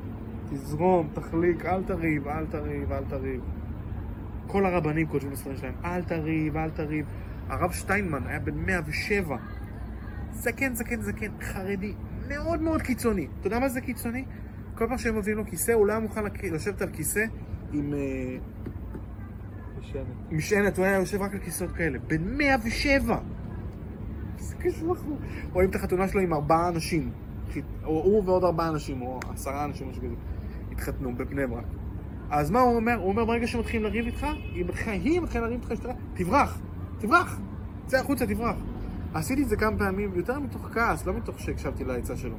Speaker 1: תזרום, תחליק, אל תריב, אל תריב, אל תריב. כל הרבנים כותבים בספרים שלהם, אל תריב, אל תריב. הרב שטיינמן היה בן 107, זקן, זקן, זקן, חרדי, מאוד מאוד קיצוני. אתה יודע מה זה קיצוני? כל פעם שהם מביאים לו כיסא, הוא לא היה מוכן לשבת על כיסא עם... אה,
Speaker 2: משענת.
Speaker 1: משענת, הוא היה יושב רק על כיסאות כאלה. בן 107! קשוח הוא. רואים את החתונה שלו עם ארבעה אנשים. הוא ועוד ארבעה אנשים, או עשרה אנשים, משהו כזה. התחתנו בבני ברק. אז מה הוא אומר? הוא אומר, ברגע שמתחילים לריב איתך, היא מתחילה, היא מתחילה לריב איתך, תברח! תברח! צא החוצה, תברח. עשיתי את זה כמה פעמים, יותר מתוך כעס, לא מתוך שהקשבתי לעצה שלו.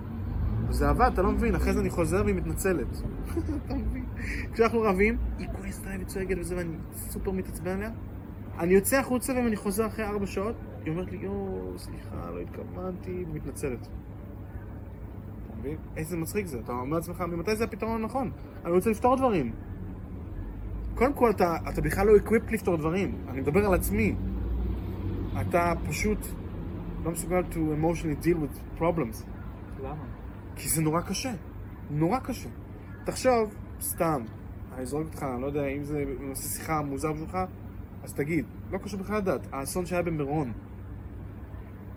Speaker 1: וזה עבד, אתה לא מבין, אחרי זה אני חוזר והיא מתנצלת. אתה מבין? כשאנחנו רבים, היא כועסת עליי וצועקת וזה, ואני סופר מתעצבן עליה. אני יוצא החוצה ואם אני חוזר אחרי ארבע שעות, היא אומרת לי, יואו, סליחה, לא התכוונתי, ומתנצלת. אתה מבין? איזה מצחיק זה. אתה אומר לעצמך, ממתי זה הפתרון הנכון? אני רוצה לפתור דברים. קודם כל, אתה, אתה בכלל לא equipped לפתור דברים. אני מדבר על עצמי. אתה פשוט לא מסוגל to emotionally deal with problems.
Speaker 2: למה?
Speaker 1: כי זה נורא קשה. נורא קשה. תחשוב, סתם, אני זורק אותך, אני לא יודע אם זה נושא שיחה מוזר בשבילך, אז תגיד, לא קשור בכלל לדת, האסון שהיה במירון.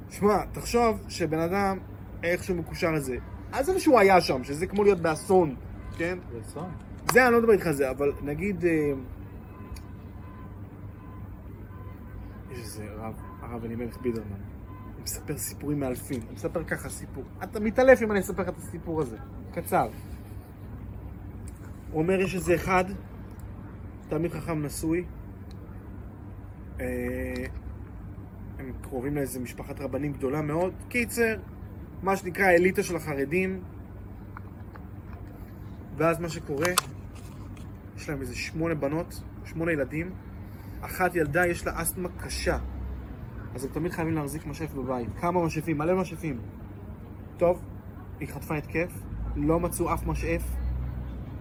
Speaker 1: שמע, תחשוב שבן אדם איכשהו מקושר לזה. עזוב שהוא היה שם, שזה כמו להיות באסון, כן?
Speaker 2: זה אסון.
Speaker 1: זה, אני לא מדבר איתך על זה, אבל נגיד... אה, יש איזה רב, הרב אלימלך בידרמן. הוא מספר סיפורים מאלפים. הוא מספר ככה סיפור. אתה מתעלף אם אני אספר לך את הסיפור הזה. קצר. הוא אומר, יש איזה אחד, תלמיד חכם נשוי, הם קרובים לאיזה משפחת רבנים גדולה מאוד. קיצר, מה שנקרא האליטה של החרדים. ואז מה שקורה, יש להם איזה שמונה בנות, שמונה ילדים. אחת ילדה, יש לה אסתמה קשה. אז הם תמיד חייבים להחזיק משאף בבית. כמה משאפים? מלא משאפים. טוב, היא חטפה התקף, לא מצאו אף משאף,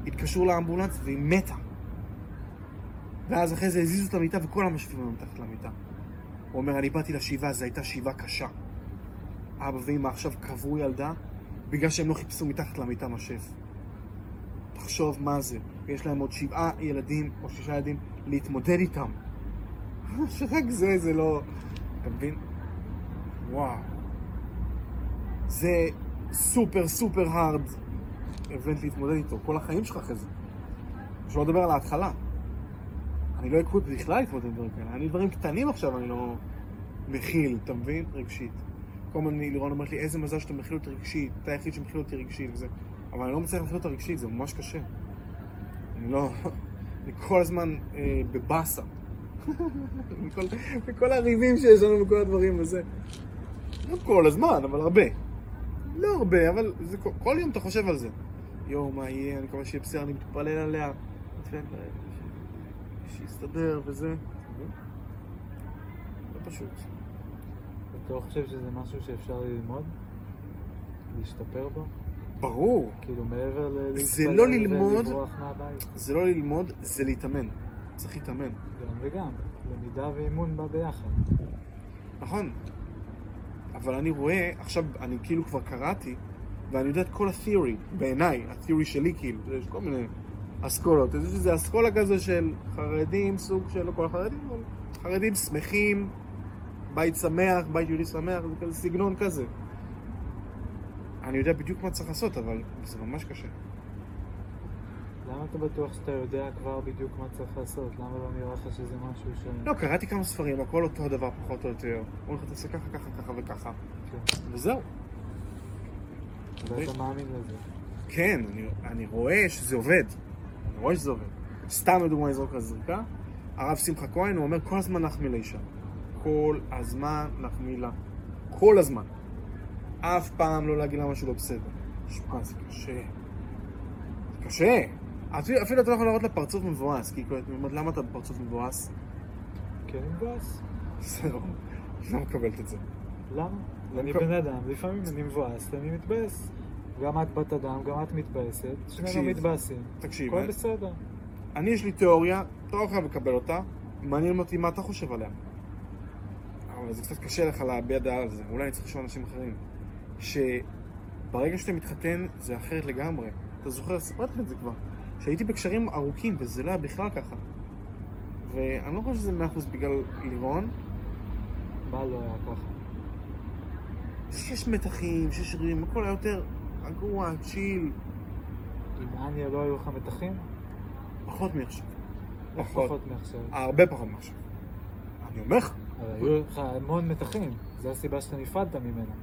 Speaker 1: התקשרו לאמבולנס והיא מתה. ואז אחרי זה הזיזו את המיטה וכל המשאפים היו מתחת למיטה. הוא אומר, אני באתי לשבעה, זו הייתה שבעה קשה. אבא ואמא עכשיו קברו ילדה בגלל שהם לא חיפשו מתחת למיטה משאף. תחשוב מה זה. יש להם עוד שבעה ילדים או שישה ילדים להתמודד איתם. שרק זה, זה לא... אתה מבין? וואו. זה סופר סופר הארד אבנט להתמודד איתו. כל החיים שלך אחרי זה. שלא לדבר על ההתחלה. אני לא אקוט בכלל להתמודד עם דברים כאלה. אני דברים קטנים עכשיו, אני לא מכיל, אתה מבין? רגשית. כל הזמן לירון אומרת לי, איזה מזל שאתה מכיל אותי רגשית, אתה היחיד שמכיל אותי רגשית וזה. אבל אני לא מצליח להכיל אותה רגשית, זה ממש קשה. אני לא... אני כל הזמן אה, בבאסה. מכל, מכל הריבים שיש לנו וכל הדברים וזה. לא כל הזמן, אבל הרבה. לא הרבה, אבל זה, כל, כל יום אתה חושב על זה. יואו, מה יהיה, אני מקווה שיהיה בסדר, אני מתפלל עליה. שיסתדר וזה. לא פשוט.
Speaker 2: אתה לא חושב שזה משהו שאפשר ללמוד? להשתפר בו?
Speaker 1: ברור.
Speaker 2: כאילו מעבר ל...
Speaker 1: זה לא ללמוד. זה לא ללמוד, זה להתאמן. צריך להתאמן.
Speaker 2: גם וגם. למידה ואימון בא ביחד.
Speaker 1: נכון. אבל אני רואה, עכשיו אני כאילו כבר קראתי, ואני יודע את כל התיאורי, בעיניי, התיאורי שלי כאילו, יש כל מיני אסכולות. יש איזה אסכולה כזה של חרדים, סוג של, לא כל החרדים, אבל חרדים שמחים, בית שמח, בית יהודי שמח, זה כזה סגנון כזה. אני יודע בדיוק מה צריך לעשות, אבל זה ממש קשה.
Speaker 2: למה אתה בטוח שאתה יודע כבר בדיוק מה צריך לעשות? למה לא נראה לך שזה משהו ש...
Speaker 1: לא, קראתי כמה ספרים, הכל אותו הדבר פחות או יותר. אומרים לך, תעשה ככה, ככה, ככה וככה.
Speaker 2: כן.
Speaker 1: וזהו.
Speaker 2: ואתה מאמין לזה.
Speaker 1: כן, אני, אני רואה שזה עובד. אני רואה שזה עובד. סתם לדוגמה לזרוק על זריקה, הרב שמחה כהן, הוא אומר כל הזמן להחמיא לאישה. כל הזמן להחמיא לה. כל הזמן. אף פעם לא להגיד לה משהו לא בסדר. שמע, זה קשה. זה קשה. אפילו, אפילו אתה לא יכול להראות לה פרצוף מבואס, כי היא אומרת, למה אתה בפרצוף מבואס?
Speaker 2: כן, מבואס.
Speaker 1: זהו, אני לא מקבלת את זה.
Speaker 2: למה? אני
Speaker 1: כל-
Speaker 2: בן אדם, לפעמים אני מבואס, אני מתבאס. גם את בת אדם, גם את מתבאסת, שנינו מתבאסים.
Speaker 1: תקשיב,
Speaker 2: הכל בסדר.
Speaker 1: אני יש לי תיאוריה, אתה לא חייב לקבל אותה, מעניין אותי מה אתה חושב עליה. אבל זה קצת קשה לך להביע דעה על זה, אולי אני צריך לשאול אנשים אחרים. שברגע שאתה מתחתן זה אחרת לגמרי. אתה זוכר, סיפרתי לך את זה כבר, שהייתי בקשרים ארוכים וזה לא היה בכלל ככה. ואני לא חושב שזה מאה אחוז בגלל לירון,
Speaker 2: מה לא היה ככה?
Speaker 1: שיש מתחים, שיש ריבים, הכל היה יותר רגוע, צ'יל,
Speaker 2: עם אניה לא היו לך מתחים?
Speaker 1: פחות מעכשיו. פחות.
Speaker 2: מעכשיו?
Speaker 1: הרבה פחות מעכשיו. אני אומר לך.
Speaker 2: היו לך המון מתחים, זו הסיבה שאתה נפרדת ממנה.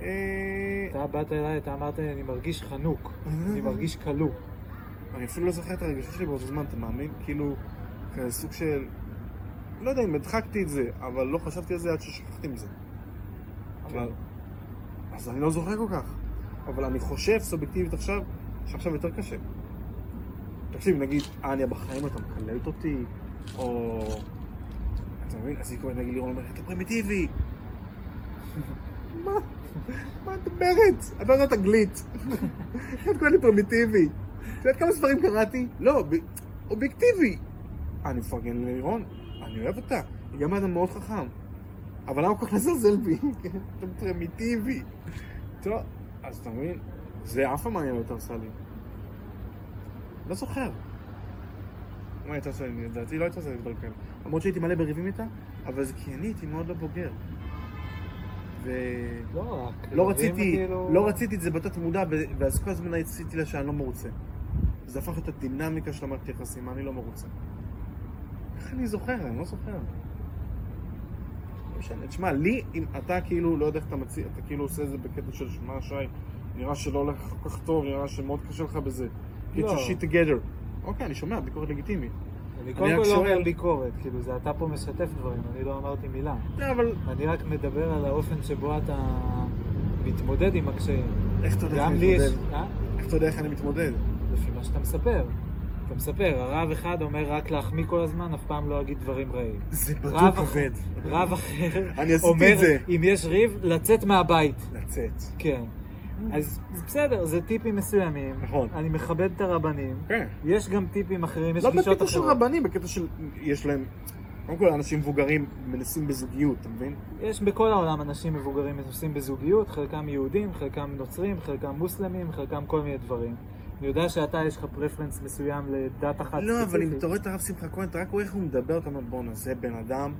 Speaker 1: אה,
Speaker 2: אתה באת אליי, אתה אמרת לי, אני מרגיש חנוק, אני מרגיש כלוא.
Speaker 1: אני אפילו לא זוכר את הרגשות שלי באותו זמן, אתה מאמין? כאילו, כזה סוג של... לא יודע אם הדחקתי את זה, אבל לא חשבתי על זה עד ששכחתי מזה. אבל... אז אני לא זוכר כל כך. אבל אני חושב סובייקטיבית עכשיו, שעכשיו יותר קשה. תקשיב, נגיד, אניה בחיים אתה מקללת אותי, או... אתה מבין? אז היא קוראת, נגיד לירון אומרת, אתה פרימיטיבי. מה? מה את מדברת? את לא יודעת אנגלית. את קוראת לי פרימיטיבי. את יודעת כמה ספרים קראתי? לא, אובייקטיבי. אני מפרגן ללירון, אני אוהב אותה. היא גם אדם מאוד חכם. אבל למה כל כך לזלזל בי? אתה פרימיטיבי. טוב, אז אתה מבין? זה אף פעם לא יותר לי. לא זוכר. מה הייתה עושה לי? לדעתי לא הייתה לי דברים כאלה. למרות שהייתי מלא בריבים איתה, אבל זה כי אני הייתי מאוד לא בוגר. ו...
Speaker 2: לא.
Speaker 1: לא רציתי,
Speaker 2: כאילו-
Speaker 1: לא רציתי את זה בתת מודע, ואז כל הזמן רציתי לה שאני לא מרוצה. זה הפך להיות הדינמיקה של המערכת יחסים, אני לא מרוצה. איך אני זוכר? אני לא זוכר. לא משנה. תשמע, לי, אם אתה כאילו, לא יודע איך אתה מציע, אתה כאילו עושה את זה בקטע של שמע שי, נראה שלא הולך כל כך טוב, נראה שמאוד קשה לך בזה. get
Speaker 2: לא.
Speaker 1: your shit together. אוקיי, אני שומע, ביקורת לגיטימית.
Speaker 2: אני קודם כל לא אומר ביקורת, כאילו זה אתה פה משתף דברים, אני לא אמרתי מילה.
Speaker 1: לא, אבל
Speaker 2: אני רק מדבר על האופן שבו אתה מתמודד עם הקשיים.
Speaker 1: איך אתה יודע איך אני. מתמודד?
Speaker 2: אה?
Speaker 1: איך אתה יודע איך אני מתמודד?
Speaker 2: לפי מה שאתה מספר. אתה מספר, הרב אחד אומר רק להחמיא כל הזמן, אף פעם לא להגיד דברים רעים.
Speaker 1: זה בדוק כבד.
Speaker 2: רב אחר אומר. אם יש ריב, לצאת מהבית.
Speaker 1: לצאת.
Speaker 2: כן. אז זה בסדר, זה טיפים מסוימים.
Speaker 1: נכון.
Speaker 2: אני מכבד את הרבנים.
Speaker 1: כן.
Speaker 2: יש גם טיפים אחרים, יש
Speaker 1: לא
Speaker 2: גישות
Speaker 1: בקטע של
Speaker 2: אחרות.
Speaker 1: רבנים, בקטע של... יש להם... קודם כל, אנשים מבוגרים מנסים בזוגיות, אתה מבין?
Speaker 2: יש בכל העולם אנשים מבוגרים עושים בזוגיות, חלקם יהודים, חלקם נוצרים, חלקם מוסלמים, חלקם כל מיני דברים. אני יודע שאתה, יש לך preference מסוים לדת אחת
Speaker 1: לא, אבל אם. אתה רואה את הרב שמחה כהן, אתה רק רואה איך הוא מדבר, אתה אומר, בואנה, זה בן אדם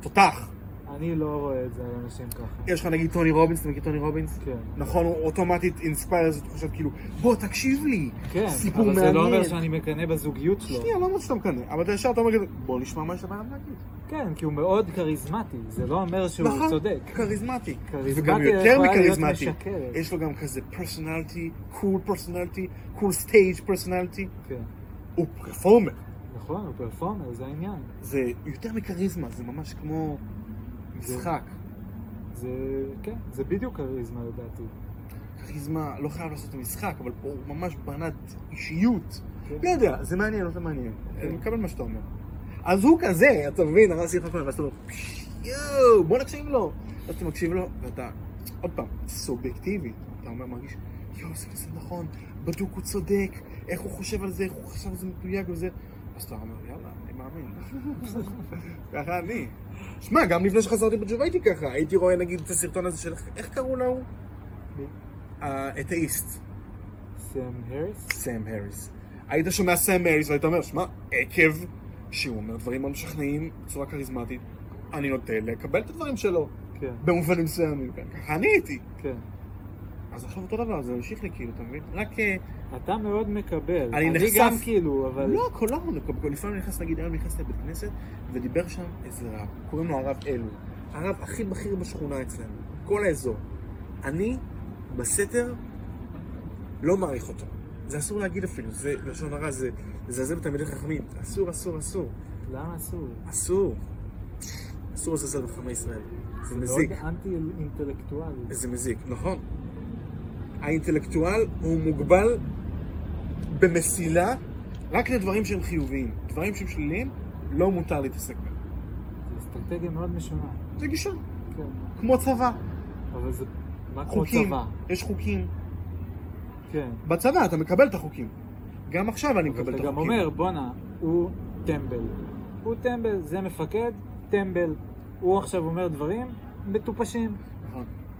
Speaker 1: תותח.
Speaker 2: אני לא רואה את זה על אנשים ככה.
Speaker 1: יש לך נגיד טוני רובינס, אתה מכיר טוני רובינס?
Speaker 2: כן.
Speaker 1: נכון, הוא אוטומטית inspire איזו תחושה כאילו, בוא, תקשיב לי,
Speaker 2: כן,
Speaker 1: סיפור
Speaker 2: אבל
Speaker 1: מעניין.
Speaker 2: זה לא אומר שאני מקנא בזוגיות שלו.
Speaker 1: שנייה, לא אומר שאתה מקנא, אבל אתה ישר אתה אומר, בוא נשמע מה יש לבן אדם להגיד.
Speaker 2: כן, כי הוא מאוד כריזמטי, זה לא אומר שהוא
Speaker 1: נכון,
Speaker 2: צודק.
Speaker 1: כריזמטי.
Speaker 2: כריזמטי
Speaker 1: וגם יותר מכריזמטי. יש לו גם כזה personality, קול personality, קול stage personality.
Speaker 2: כן.
Speaker 1: הוא performer.
Speaker 2: נכון, הוא performer, זה העניין.
Speaker 1: זה יותר מכריזמה, זה ממש כמו משחק.
Speaker 2: זה, כן, זה בדיוק כריזמה לדעתי.
Speaker 1: כריזמה, לא חייב לעשות את המשחק, אבל פה הוא ממש בנה אישיות.
Speaker 2: כן.
Speaker 1: לא יודע, זה מעניין, לא זה מעניין. אני מקבל מה שאתה אומר. אז הוא כזה, אתה מבין, הרב שמחה כהן, ואז אתה אומר, "פש, יואו, בוא נקשיב לו. אז אתה מקשיב לו, ואתה, עוד פעם, סובייקטיבי. אתה אומר, מרגיש, יואו, זה כזה נכון, בדוק הוא צודק, איך הוא חושב על זה, איך הוא חשב על זה מדויק וזה. אז אתה אומר, יאללה, אני מאמין. ככה אני. שמע, גם לפני שחזרתי בתשובה הייתי ככה, הייתי רואה נגיד את הסרטון הזה של, איך קראו לו? האתאיסט.
Speaker 2: סם האריס?
Speaker 1: סם האריס. היית שומע סם האריס והיית אומר, שמע, עקב שהוא אומר דברים מאוד משכנעים בצורה כריזמטית, אני נוטה לקבל את הדברים שלו
Speaker 2: כן,
Speaker 1: במובנים מסוימים, כן, ככה אני הייתי.
Speaker 2: כן.
Speaker 1: אז עכשיו אותו דבר, זה המשיך לי כאילו, אתה מבין? רק... אה,
Speaker 2: אתה מאוד מקבל.
Speaker 1: אני נחשף-
Speaker 2: גם כאילו, אבל...
Speaker 1: לא, הכל לא, הכל- לפעמים אני נכנס, נגיד, היום נכנסתי לבית כנסת, ודיבר שם איזה רב, קוראים לו הרב אלו. הרב הכי בכיר בשכונה אצלנו, כל האזור. אני, בסתר, לא מעריך אותו. זה אסור להגיד אפילו, זה לשון הרע, זה לזלזל בתלמידי חכמים. אסור, אסור, אסור.
Speaker 2: למה אסור?
Speaker 1: אסור. אסור לזלזל בחכמי ישראל. זה מזיק.
Speaker 2: מאוד אנטי אינטלקטואלי.
Speaker 1: זה מזיק, נכון. האינטלקטואל הוא מוגבל במסילה רק לדברים שהם חיוביים. דברים שהם שליליים, לא מותר להתעסק בהם.
Speaker 2: זו אסטרטגיה מאוד משונה.
Speaker 1: זה גישה,
Speaker 2: כן.
Speaker 1: כמו צבא.
Speaker 2: אבל זה... מה כמו
Speaker 1: חוקים,
Speaker 2: צבא?
Speaker 1: יש חוקים.
Speaker 2: כן.
Speaker 1: בצבא אתה מקבל את החוקים. גם עכשיו אני מקבל
Speaker 2: אבל
Speaker 1: את
Speaker 2: אתה
Speaker 1: החוקים.
Speaker 2: גם אומר, בואנה, הוא טמבל. הוא טמבל, זה מפקד, טמבל. הוא עכשיו אומר דברים מטופשים.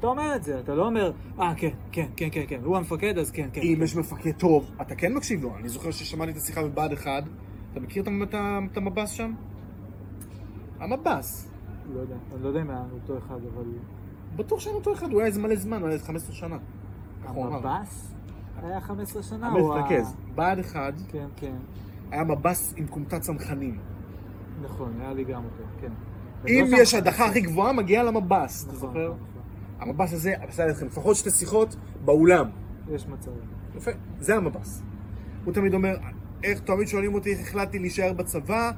Speaker 1: נכון.
Speaker 2: אתה אומר את זה, אתה לא אומר, אה, כן, כן, כן, כן, כן, הוא המפקד, אז כן, כן.
Speaker 1: אם
Speaker 2: כן.
Speaker 1: יש מפקד טוב, אתה כן מקשיב לו. אני זוכר ששמעתי את השיחה בבה"ד 1. אתה מכיר את המב"ס שם? המב"ס.
Speaker 2: לא יודע, אני לא יודע אם היה אותו אחד, אבל...
Speaker 1: בטוח שהיה אותו אחד, הוא היה איזה מלא זמן, הוא היה איזה 15 שנה. הוא.
Speaker 2: המב"ס היה 15 שנה, או ה...
Speaker 1: המפקז. בה"ד 1
Speaker 2: כן, כן.
Speaker 1: היה מב"ס עם כומתת צנחנים.
Speaker 2: נכון, היה לי גם אותו, כן.
Speaker 1: אם יש הדחה הכי גבוהה, מגיעה למב"ס. אתה
Speaker 2: נכון,
Speaker 1: זוכר? המב"ס הזה עשה לכם לפחות שתי שיחות באולם.
Speaker 2: יש מצב.
Speaker 1: יפה, זה המב"ס. הוא תמיד אומר, איך תמיד שואלים אותי איך החלטתי להישאר בצבא,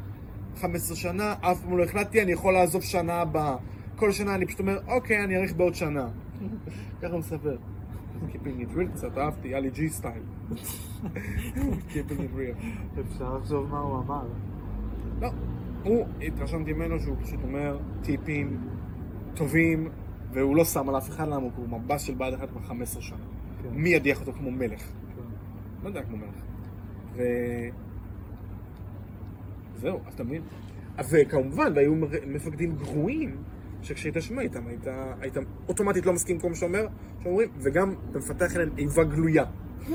Speaker 1: 15 שנה, אף פעם לא החלטתי, אני יכול לעזוב שנה הבאה. כל שנה אני פשוט אומר, אוקיי, אני אאריך בעוד שנה. ככה הוא מספר. Keeping it real קצת, אהבתי, היה לי ג'י סטייל. Keeping it real.
Speaker 2: אפשר לחשוב מה הוא אמר.
Speaker 1: לא, הוא, התרשמתי ממנו שהוא פשוט אומר טיפים טובים, והוא לא שם על אף אחד למה, הוא מב"ס של בה"ד 1 כבר 15 שנה.
Speaker 2: כן,
Speaker 1: מי ידיח אותו כמו מלך?
Speaker 2: כן.
Speaker 1: לא יודע, כמו מלך. ו... זהו, אז אתה מבין? וכמובן, והיו מר- מפקדים גרועים שכשהיית שומע איתם, היית, היית אוטומטית לא מסכים כל מה שאומר, שאומרים, וגם אתה מפתח אליהם איבה גלויה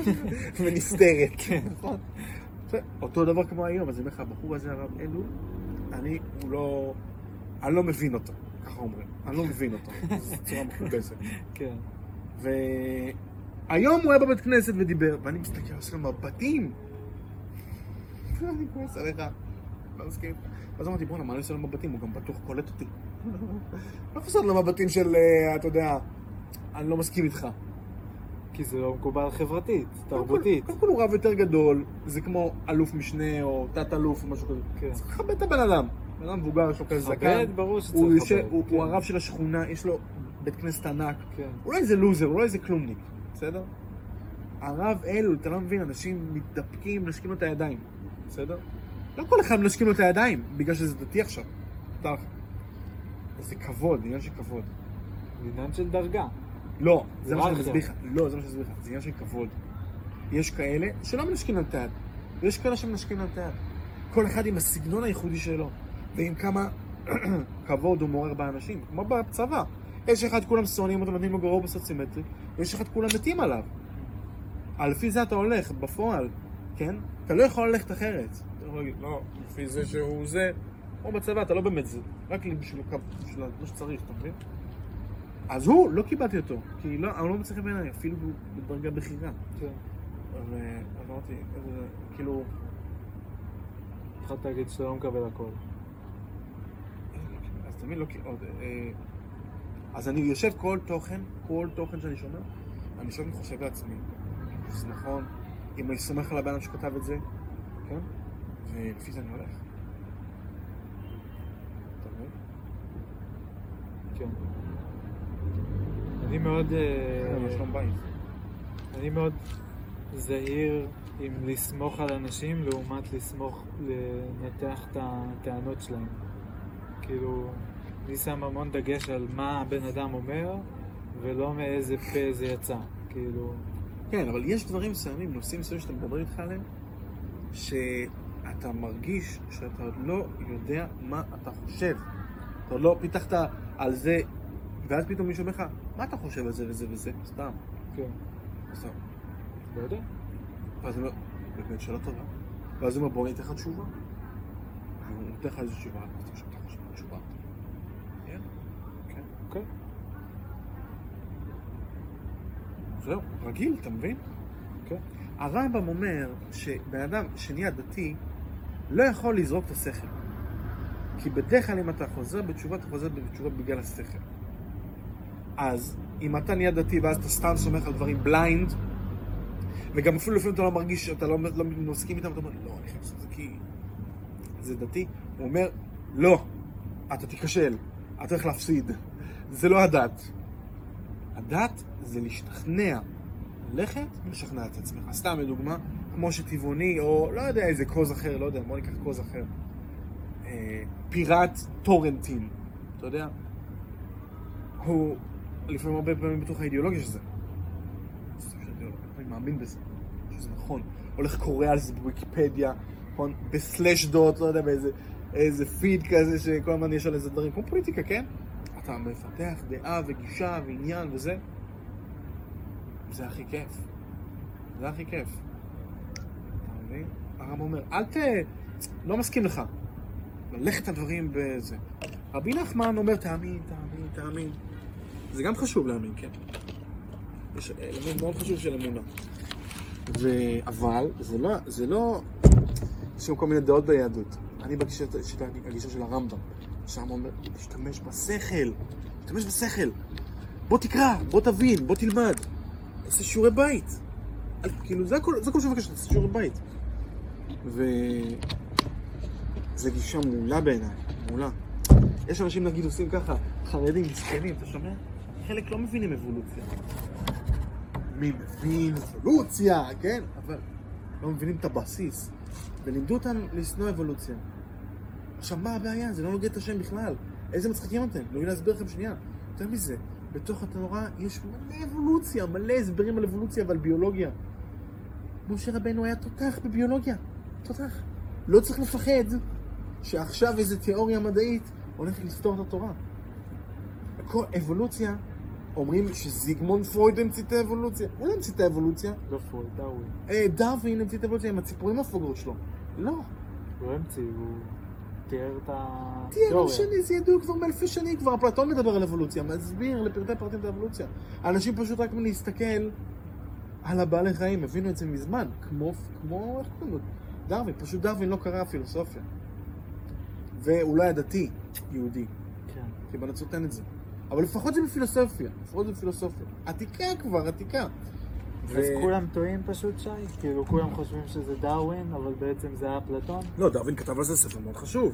Speaker 1: ונסתרת.
Speaker 2: כן.
Speaker 1: נכון. אותו דבר כמו היום, אז אני אומר לך, הבחור הזה, הרב אלול, אני, הוא לא, אני לא מבין אותו, ככה אומרים. אני לא מבין אותו, זו צורה מכובסת.
Speaker 2: כן.
Speaker 1: והיום הוא היה בבית כנסת ודיבר, ואני מסתכל, עושה לו מבטים. אני כועס עליך, לא מסכים איתך. ואז אמרתי, בואנה, מה אני עושה לו מבטים? הוא גם בטוח קולט אותי. לא חושב לו מבטים של, אה, אתה יודע, אני לא מסכים איתך.
Speaker 2: כי זה לא מקובל חברתית, תרבותית.
Speaker 1: קודם כל הוא רב יותר גדול, זה כמו אלוף משנה או תת אלוף או משהו כזה.
Speaker 2: כן.
Speaker 1: צריך לכבד את הבן אדם. בן אדם מבוגר, יש לו כזה זקן.
Speaker 2: ברור
Speaker 1: הוא יושב- הוא
Speaker 2: כן.
Speaker 1: הוא הרב של השכונה, יש לו בית כנסת ענק.
Speaker 2: כן.
Speaker 1: אולי זה לוזר, אולי זה כלומניק, בסדר? הרב אלול, אתה לא מבין, אנשים מתדפקים, מנשקים לו את הידיים, בסדר? לא כל אחד מנשקים לו את הידיים, בגלל שזה דתי עכשיו. לך. זה כבוד, עניין של כבוד.
Speaker 2: עניין של דרגה.
Speaker 1: לא, זה מה שאני. מסביר לך. לא, זה מה שאני מסביר לך. זה עניין של כבוד. יש כאלה שלא מנשקים להם את היד, ויש כאלה שמנשקים להם את היד. כל אחד עם הסגנון הייחודי שלו, ועם כמה כבוד הוא מעורר באנשים, כמו בצבא. יש אחד כולם שונאים אותו, נותנים לו גרור בסוציומטרי, ויש אחד כולם מתים עליו. על לפי זה אתה הולך, בפועל, כן? אתה לא יכול ללכת אחרת. אתה יכול להגיד, לא, לפי זה שהוא זה, כמו בצבא, אתה לא באמת זה. רק בשביל הקו- בשביל מה שצריך, אתה מבין? אז הוא, לא קיבלתי אותו, כי לא, אני לא מצליח בעיניי, אפילו בדרגה בכירה.
Speaker 2: כן.
Speaker 1: אז אה, איזה, כאילו,
Speaker 2: התחלת להגיד שאתה לא מקבל הכל.
Speaker 1: אז תמיד לא, אה, אז אני יושב כל תוכן, כל תוכן שאני שומע, אני יושב וחושב לעצמי, זה נכון, אם אני סומך על הבן אדם שכתב את זה, כן? ולפי זה אני הולך. אתה מבין?
Speaker 2: כן. אני מאוד... אה,
Speaker 1: כן.
Speaker 2: אני מאוד זהיר עם לסמוך על אנשים לעומת לסמוך, לנתח את הטענות שלהם. כאילו, אני שם המון דגש על מה הבן אדם אומר, ולא מאיזה פה זה יצא. כאילו,
Speaker 1: כן, אבל יש דברים מסוימים, נושאים מסוימים שאתה מדבר איתך עליהם, שאתה מרגיש שאתה עוד לא יודע מה אתה חושב. אתה עוד לא פיתחת על זה, ואז פתאום מישהו אומר לך, מה אתה חושב על זה וזה וזה? סתם.
Speaker 2: כן,
Speaker 1: סתם.
Speaker 2: לא יודע.
Speaker 1: ואז הוא אומר, באמת שאלה טובה. ואז הוא אומר, בוא אני אתן לך תשובה. והוא נותן לך איזו תשובה, אז אתה חושב, אתה חושב על תשובה. כן? כן.
Speaker 2: אוקיי.
Speaker 1: זהו, רגיל, אתה מבין?
Speaker 2: כן.
Speaker 1: הרמב"ם אומר שבן אדם שנהיה דתי לא יכול לזרוק את השכל. כי בדרך כלל אם אתה חוזר בתשובה, אתה חוזר בתשובה בגלל השכל. אז אם אתה נהיה דתי ואז אתה סתם סומך על דברים בליינד, וגם אפילו לפעמים אתה לא מרגיש שאתה לא, לא מסכים איתם, אתה אומר, לא, אני חייב לעשות את זה כי זה דתי. הוא אומר, לא, אתה תיכשל, אתה הולך להפסיד. זה לא הדת. הדת זה להשתכנע, ללכת ולשכנע את עצמך. סתם לדוגמה, כמו שטבעוני, או לא יודע איזה קוז אחר, לא יודע, בוא ניקח קוז אחר. אה, פיראט טורנטין, אתה יודע? הוא לפעמים הרבה פעמים בתוך האידיאולוגיה של זה. אני מאמין בזה, שזה נכון. הולך קורא על זה בוויקיפדיה, נכון? בסלאש דוט, לא יודע, באיזה איזה פיד כזה שכל הזמן יש על איזה דברים, כמו פוליטיקה, כן? אתה מפתח דעה וגישה ועניין וזה, זה הכי כיף. זה הכי כיף. אתה מבין? הרב אומר, אל ת... לא מסכים לך. ללכת הדברים בזה. רבי נחמן אומר, תאמין, תאמין, תאמין. זה גם חשוב להאמין, כן? יש אלמנט מאוד חשוב של אמונה. ו... אבל זה לא, זה לא... יש שם כל מיני דעות ביהדות. אני בגישה של הרמב"ם. שם אומר, תשתמש בשכל. תשתמש בשכל. בוא תקרא, בוא תבין, בוא תלמד. עשה שיעורי בית. אל- כאילו, זה הכל, זה הכל מבקש, תעשה שיעורי בית. ו... זה גישה מעולה בעיניי, מעולה. יש אנשים נגיד עושים ככה, חרדים, מסכנים, אתה שומע? חלק לא מבינים אבולוציה. מי מבין אבולוציה, כן? אבל לא מבינים את הבסיס. ולימדו אותם לשנוא אבולוציה. עכשיו, מה הבעיה? זה לא נוגד את השם בכלל. איזה מצחיקים אתם? לא להסביר לכם שנייה. יותר מזה, בתוך התורה יש מלא אבולוציה, מלא הסברים על אבולוציה ועל ביולוגיה. משה רבנו היה תותח בביולוגיה. תותח. לא צריך לפחד שעכשיו איזו תיאוריה מדעית הולכת לפתור את התורה. כל אבולוציה, אומרים שזיגמונד פרויד המציא את האבולוציה. הוא לא המציא את האבולוציה.
Speaker 2: לא פרויד, דרווין.
Speaker 1: אה, דרווין המציא את האבולוציה עם הציפורים הפוגרות שלו. לא.
Speaker 2: הוא לא המציא, הוא תיאר את
Speaker 1: תהיה לא
Speaker 2: התיאוריה.
Speaker 1: משנה, זה ידוע כבר מאלפי שנים, כבר אפלטון מדבר על אבולוציה, מסביר לפרטי פרטים את האבולוציה. אנשים פשוט רק מלהסתכל על הבעלי חיים, הבינו את זה מזמן, כמו, כמו, איך קוראים לו? דרווין, פשוט דרווין לא קרא פילוסופיה. ואולי הדתי, יהודי,
Speaker 2: כן.
Speaker 1: כי בנצרות אין את זה. אבל לפחות זה בפילוסופיה, לפחות זה בפילוסופיה. עתיקה כבר, עתיקה.
Speaker 2: אז כולם טועים פשוט, שי? כאילו, כולם חושבים שזה דרווין, אבל בעצם זה היה אפלטון?
Speaker 1: לא, דרווין כתב על זה ספר מאוד חשוב.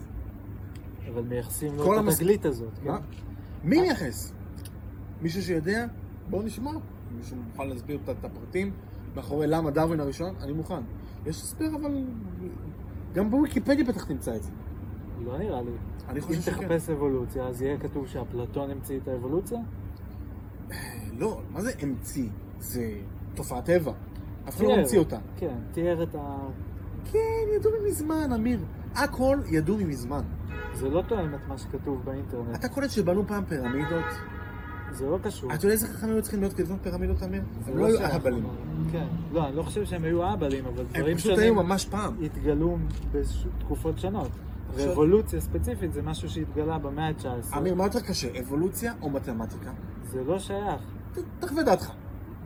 Speaker 2: אבל מייחסים לו את התגלית הזאת, כן?
Speaker 1: מה? מי מייחס? מישהו שיודע? בואו נשמע. מישהו מוכן להסביר את- הפרטים מאחורי למה דרווין הראשון? אני מוכן. יש הסבר, אבל גם בוויקיפדיה בטח תמצא את זה.
Speaker 2: לא נראה לי.
Speaker 1: אני
Speaker 2: אם
Speaker 1: חושב שכן.
Speaker 2: תחפש אבולוציה, אז יהיה כתוב שאפלטון המציא את האבולוציה?
Speaker 1: לא, מה זה המציא? זה תופעת טבע. אף אחד לא
Speaker 2: תיאר.
Speaker 1: ממציא אותה.
Speaker 2: כן, תיאר את ה...
Speaker 1: כן, ידעו ממזמן, אמיר. הכל ידעו ממזמן.
Speaker 2: זה לא תואם את מה שכתוב באינטרנט.
Speaker 1: אתה קולט שבנו פעם פירמידות?
Speaker 2: זה לא קשור.
Speaker 1: אתה יודע איזה חכמים היו צריכים להיות כדי לבנות פירמידות, אמיר? הם לא היו
Speaker 2: שייך,
Speaker 1: אהבלים.
Speaker 2: כן. לא, אני לא חושב שהם היו אהבלים, אבל
Speaker 1: הם
Speaker 2: דברים
Speaker 1: פשוט היו
Speaker 2: שונים
Speaker 1: ממש פעם.
Speaker 2: התגלו בתקופות שונות. ואבולוציה ספציפית זה משהו שהתגלה במאה ה-19.
Speaker 1: אמיר, מה יותר קשה, אבולוציה או מתמטיקה?
Speaker 2: זה לא שייך.
Speaker 1: תחווה דעתך.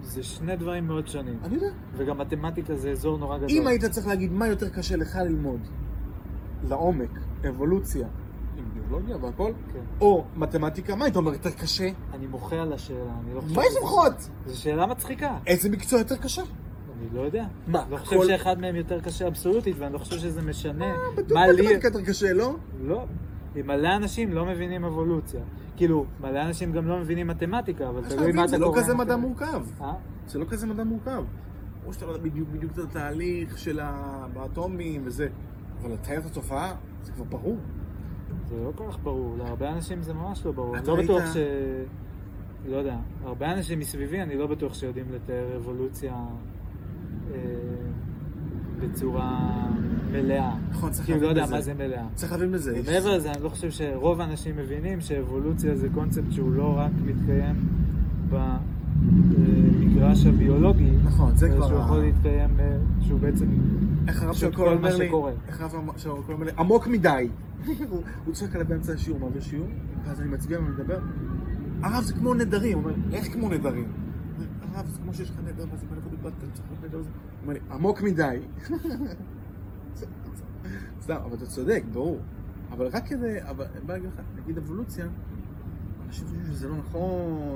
Speaker 2: זה שני דברים מאוד שונים.
Speaker 1: אני יודע.
Speaker 2: וגם מתמטיקה זה אזור נורא גדול.
Speaker 1: אם היית צריך להגיד מה יותר קשה לך ללמוד לעומק, אבולוציה, עם ביולוגיה והכל,
Speaker 2: כן.
Speaker 1: או מתמטיקה, מה היית אומר יותר קשה?
Speaker 2: אני מוחה על השאלה, אני לא חושב...
Speaker 1: מה יש למחות?
Speaker 2: זו שאלה מצחיקה.
Speaker 1: איזה מקצוע יותר קשה?
Speaker 2: אני לא יודע.
Speaker 1: מה,
Speaker 2: לא חושב
Speaker 1: הכל-
Speaker 2: שאחד מהם יותר קשה אבסולוטית, ואני לא חושב שזה משנה מה לי...
Speaker 1: מתמטיקה יותר קשה, לא?
Speaker 2: לא. מלא אנשים לא מבינים אבולוציה. כאילו, מלא אנשים גם לא מבינים מתמטיקה, אבל תלוי מה אתה
Speaker 1: זה לא
Speaker 2: קורא.
Speaker 1: כזה מדע. מורכב.
Speaker 2: אה?
Speaker 1: זה לא כזה מדע מורכב. או שאתה לא יודע בדיוק בדיוק את התהליך של ה- באטומים וזה, אבל לתאר את התופעה, זה כבר ברור.
Speaker 2: זה לא כל כך ברור, להרבה אנשים זה ממש לא ברור. אני לא בטוח ש... לא יודע, הרבה אנשים מסביבי, אני לא בטוח שיודעים לתאר אבולוציה אה, בצורה מלאה.
Speaker 1: נכון, צריך
Speaker 2: כאילו, לא
Speaker 1: להבין
Speaker 2: יודע
Speaker 1: בזה.
Speaker 2: מה זה מלאה.
Speaker 1: צריך להבין בזה.
Speaker 2: ומעבר לזה, אני לא חושב שרוב האנשים מבינים שאבולוציה זה קונספט שהוא לא רק מתקיים במגרש הביולוגי,
Speaker 1: נכון, זה כבר
Speaker 2: שהוא יכול להתקיים, אה, שהוא בעצם...
Speaker 1: איך הרב של
Speaker 2: מה
Speaker 1: אומר לי. איך הרב של הכל אומר לי, עמוק מדי. הוא- צועק עליי באמצע השיעור, מעביר שיעור, ואז אני מצביע ואני מדבר. הרב זה כמו נדרים, הוא אומר, איך כמו נדרים? הרב זה כמו שיש לך נדר, אם אני יכול לבד, אתה צריך נדר. זה-" הוא אומר לי, עמוק מדי. סתם, אבל אתה צודק, ברור. אבל רק כדי, אבל בא להגיד לך, נגיד אבולוציה, אנשים חושבים שזה לא נכון,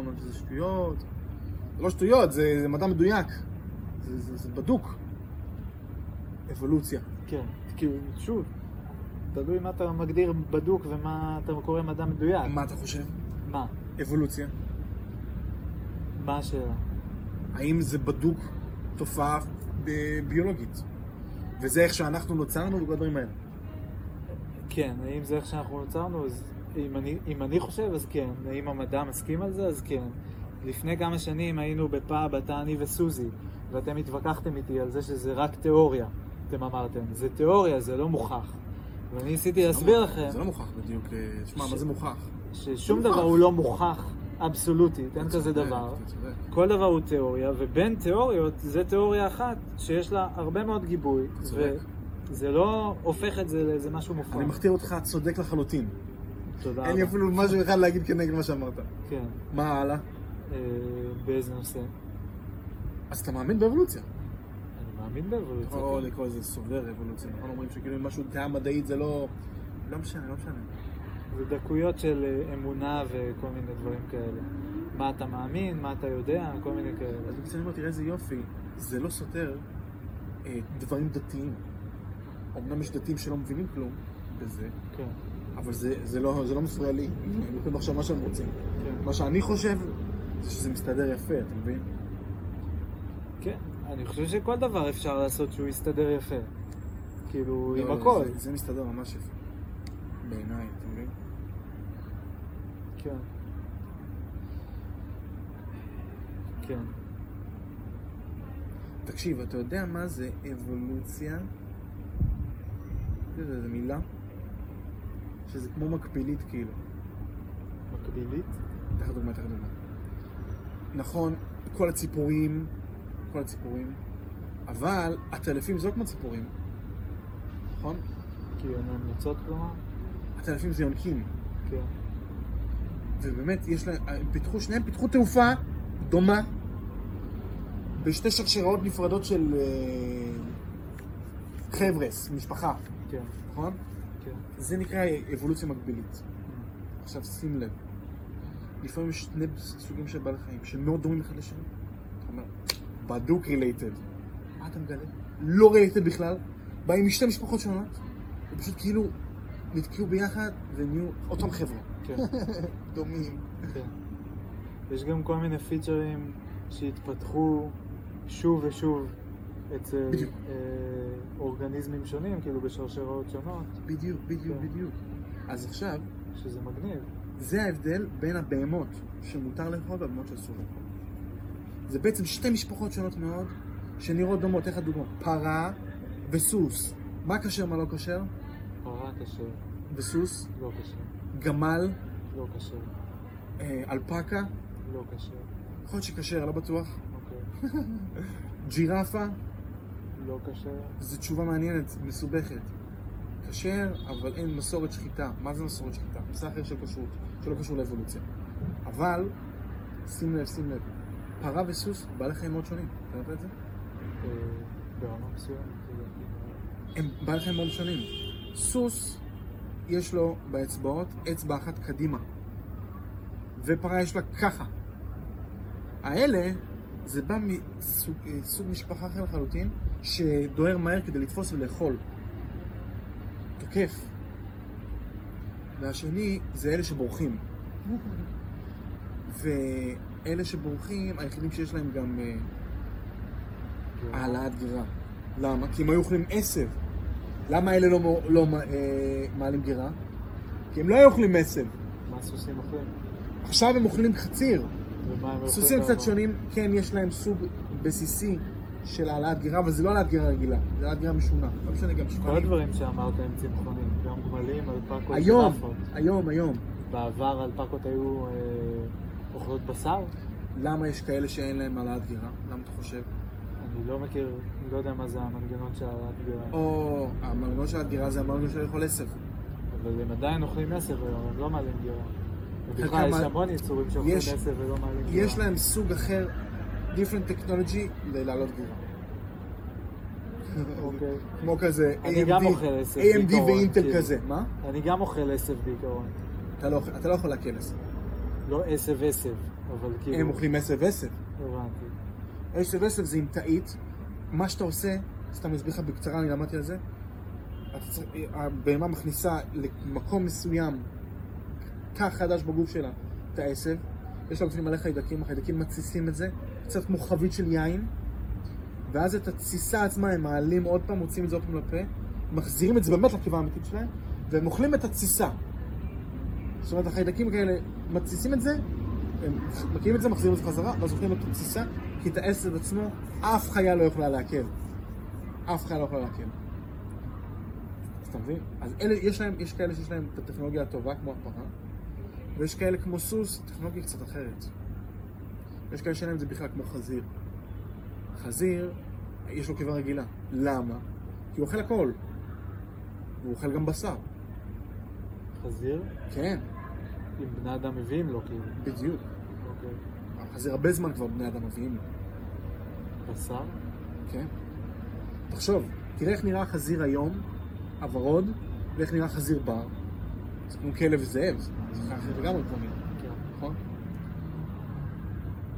Speaker 1: או שזה שטויות. זה לא שטויות, זה זה מדע מדויק. זה- זה זה בדוק. אבולוציה.
Speaker 2: כן, כאילו, שוב, תלוי מה אתה מגדיר בדוק ומה אתה קורא מדע מדויק.
Speaker 1: מה אתה חושב?
Speaker 2: מה?
Speaker 1: אבולוציה.
Speaker 2: מה השאלה?
Speaker 1: האם זה בדוק תופעה ביולוגית? וזה איך שאנחנו נוצרנו וכל הדברים האלה.
Speaker 2: כן, האם זה איך שאנחנו נוצרנו? אז אם אני, אם אני חושב, אז כן. האם המדע מסכים על זה? אז כן. לפני כמה שנים היינו בפאב, אתה, אני וסוזי, ואתם התווכחתם איתי על זה שזה רק תיאוריה, אתם אמרתם. זה תיאוריה, זה לא מוכח. ואני ניסיתי להסביר
Speaker 1: לא-
Speaker 2: לכם
Speaker 1: זה לא מוכח בדיוק. אה, תשמע,
Speaker 2: ש-
Speaker 1: מה זה מוכח?
Speaker 2: ששום
Speaker 1: זה
Speaker 2: דבר
Speaker 1: מוכח.
Speaker 2: הוא לא מוכח אבסולוטית, אין כזה דבר. כל דבר הוא תיאוריה, ובין תיאוריות זה תיאוריה אחת שיש לה הרבה מאוד גיבוי. וזה לא הופך את זה לאיזה משהו מופרך.
Speaker 1: אני מכתיר אותך צודק לחלוטין.
Speaker 2: תודה
Speaker 1: אין לי
Speaker 2: רבה.
Speaker 1: אפילו משהו אחד להגיד כנגד מה שאמרת.
Speaker 2: כן.
Speaker 1: מה הלאה?
Speaker 2: אה, באיזה נושא?
Speaker 1: אז אתה מאמין באבולוציה.
Speaker 2: אני מאמין באבולוציה.
Speaker 1: או
Speaker 2: כן.
Speaker 1: לקרוא לזה סובר אבולוציה. נכון אומרים שכאילו משהו דעה מדעית זה לא... לא משנה, לא משנה.
Speaker 2: זה דקויות של אה, אמונה וכל מיני דברים כאלה. מה אתה מאמין, מה אתה יודע, כל מיני כאלה.
Speaker 1: אז בקיצור אני אומר, תראה איזה יופי, זה לא סותר אה, דברים דתיים. אמנם יש דתיים שלא מבינים כלום בזה,
Speaker 2: כן,
Speaker 1: אבל זה, זה, לא, זה לא מפריע לי. הם יכולים לחשוב מה שהם רוצים.
Speaker 2: כן.
Speaker 1: מה שאני חושב זה שזה מסתדר יפה, אתה מבין?
Speaker 2: כן. אני חושב שכל דבר אפשר לעשות שהוא יסתדר יפה. כאילו, עם
Speaker 1: לא,
Speaker 2: הכל.
Speaker 1: זה, זה מסתדר ממש יפה. בעיניי?
Speaker 2: כן. כן.
Speaker 1: תקשיב, אתה יודע מה זה אבולוציה? זה, זה מילה? שזה כמו מקבילית כאילו.
Speaker 2: מקבילית?
Speaker 1: לך דוגמא, לך דוגמא. נכון, כל הציפורים, כל הציפורים, אבל הטלפים זה לא כמו ציפורים, נכון?
Speaker 2: כי הן המלצות כלומר?
Speaker 1: הטלפים זה יונקים,
Speaker 2: כן.
Speaker 1: ובאמת יש להם, הם פיתחו, שניהם פיתחו תעופה דומה בשתי שרשראות נפרדות של אה, חבר'ס, משפחה,
Speaker 2: כן.
Speaker 1: נכון?
Speaker 2: כן.
Speaker 1: זה נקרא אבולוציה מקבילית. עכשיו שים לב, לפעמים יש שני סוגים של בעלי חיים שמאוד דומים אחד לשני. אתה אומר, בדוק related. מה אתה מגלה? לא related בכלל, באים משתי משפחות שונות, ופשוט כאילו נתקעו ביחד ונהיו אותם חבר'ה.
Speaker 2: כן.
Speaker 1: דומים.
Speaker 2: כן. יש גם כל מיני פיצ'רים שהתפתחו שוב ושוב אצל
Speaker 1: בדיוק.
Speaker 2: אה, אורגניזמים שונים, כאילו בשרשראות שונות,
Speaker 1: בדיוק, בדיוק,
Speaker 2: כן.
Speaker 1: בדיוק. אז עכשיו,
Speaker 2: שזה מגניב.
Speaker 1: זה ההבדל בין הבהמות שמותר לאכול והבהמות שאסור לאכול. זה בעצם שתי משפחות שונות מאוד, שנראות דומות. איך הדוגמה? פרה וסוס. מה כשר, מה לא כשר?
Speaker 2: פרה כשר,
Speaker 1: וסוס,
Speaker 2: לא כשר,
Speaker 1: גמל,
Speaker 2: לא כשר,
Speaker 1: אה, אלפקה,
Speaker 2: לא כשר,
Speaker 1: יכול להיות שכשר, לא בטוח.
Speaker 2: אוקיי,
Speaker 1: ג'ירפה,
Speaker 2: לא כשר,
Speaker 1: זו תשובה מעניינת, מסובכת. כשר, אבל אין מסורת שחיטה. מה זה מסורת שחיטה? נושא אחר של כשרות, שלא קשור לאבולוציה. אבל, שים לב, שים לב, פרה וסוס, בעלי חיים מאוד שונים. אתה יודע את זה?
Speaker 2: אה, ברמה מסוימת, לדעתי.
Speaker 1: הם בעלי חיים מאוד שונים. סוס, יש לו באצבעות אצבע אחת קדימה, ופרה יש לה ככה. האלה, זה בא מסוג אה, סוג משפחה אחר לחלוטין, שדוהר מהר כדי לתפוס ולאכול. תוקף. והשני זה אלה שבורחים. ואלה שבורחים, היחידים שיש להם גם אה. העלאת גירה. למה? כי הם היו אוכלים עשב. למה אלה לא, לא אה, מעלים גירה? כי הם לא היו אוכלים עשב.
Speaker 2: מה סוסים אוכלים?
Speaker 1: עכשיו הם אוכלים חציר. סוסים קצת? שונים, כן, יש להם סוג בסיסי של העלאת גירה, אבל זה לא העלאת גירה רגילה, זה העלאת גירה משונה. לא משנה, גם
Speaker 2: כל
Speaker 1: שפנים.
Speaker 2: הדברים שאמרת הם צמחונים, גם גמלים, אלפקות,
Speaker 1: היום,
Speaker 2: ג'ירפות.
Speaker 1: היום, היום.
Speaker 2: בעבר אלפקות היו אה, אוכלות בשר?
Speaker 1: למה יש כאלה שאין להם העלאת גירה? למה אתה חושב?
Speaker 2: אני לא מכיר, אני לא יודע מה זה המנגנון של גירה.
Speaker 1: או המנגנון של הגירה זה המנגנון של לאכול עשב.
Speaker 2: אבל הם עדיין אוכלים עשב היום, הם לא מעלים גירה.
Speaker 1: חלקם
Speaker 2: ובכלל, יש המון יצורים שאוכלים עשב ולא מעלים גירה.
Speaker 1: יש להם סוג אחר, different technology, ללעלות גירה.
Speaker 2: אוקיי.
Speaker 1: כמו כזה
Speaker 2: אני גם
Speaker 1: AMD ואינטל
Speaker 2: כאילו.
Speaker 1: כזה. מה?
Speaker 2: אני גם אוכל עשב בעיקרון.
Speaker 1: אתה לא אתה לא יכול להקל עשב.
Speaker 2: לא עשב עשב, אבל כאילו...
Speaker 1: הם אוכלים עשב עשב.
Speaker 2: הבנתי.
Speaker 1: עשב עשב זה עם תאית. מה שאתה עושה, סתם אסביר לך בקצרה, אני למדתי על זה. הבהמה מכניסה למקום מסוים, תא חדש בגוף שלה, את העשב. יש לה בפנים מלא חיידקים, החיידקים מתסיסים את זה, קצת כמו חבית של יין. ואז את התסיסה עצמה הם מעלים עוד פעם, מוציאים את זה עוד פעם לפה, מחזירים את זה באמת לקיבה האמיתית שלהם, והם אוכלים את התסיסה. זאת אומרת, החיידקים כאלה מתסיסים את זה, הם מקימים את זה, מחזירים את זה חזרה, ואז אוכלים את התסיסה, כי את העשב עצמו אף חיה לא יכולה לעכל. אף חיה לא יכולה לעכל. אז אתה מבין? אז אלה, יש להם, יש כאלה שיש להם את הטכנולוגיה הטובה, כמו הפרה, ויש כאלה כמו סוס, טכנולוגיה קצת אחרת. יש כאלה שאין להם את זה בכלל, כמו חזיר. חזיר, יש לו קיבה רגילה. למה? כי הוא אוכל הכל. הוא אוכל גם בשר.
Speaker 2: חזיר?
Speaker 1: כן,
Speaker 2: אם בני אדם מביאים לו, כאילו.
Speaker 1: בדיוק.
Speaker 2: אוקיי.
Speaker 1: החזיר הרבה זמן כבר בני אדם מביאים לו.
Speaker 2: בשר?
Speaker 1: כן. תחשוב, תראה איך נראה חזיר היום, הוורוד, ואיך נראה חזיר בר. זה כמו כלב וזאב, זה אחר לגמרי כבר נראה,
Speaker 2: כן.
Speaker 1: נכון?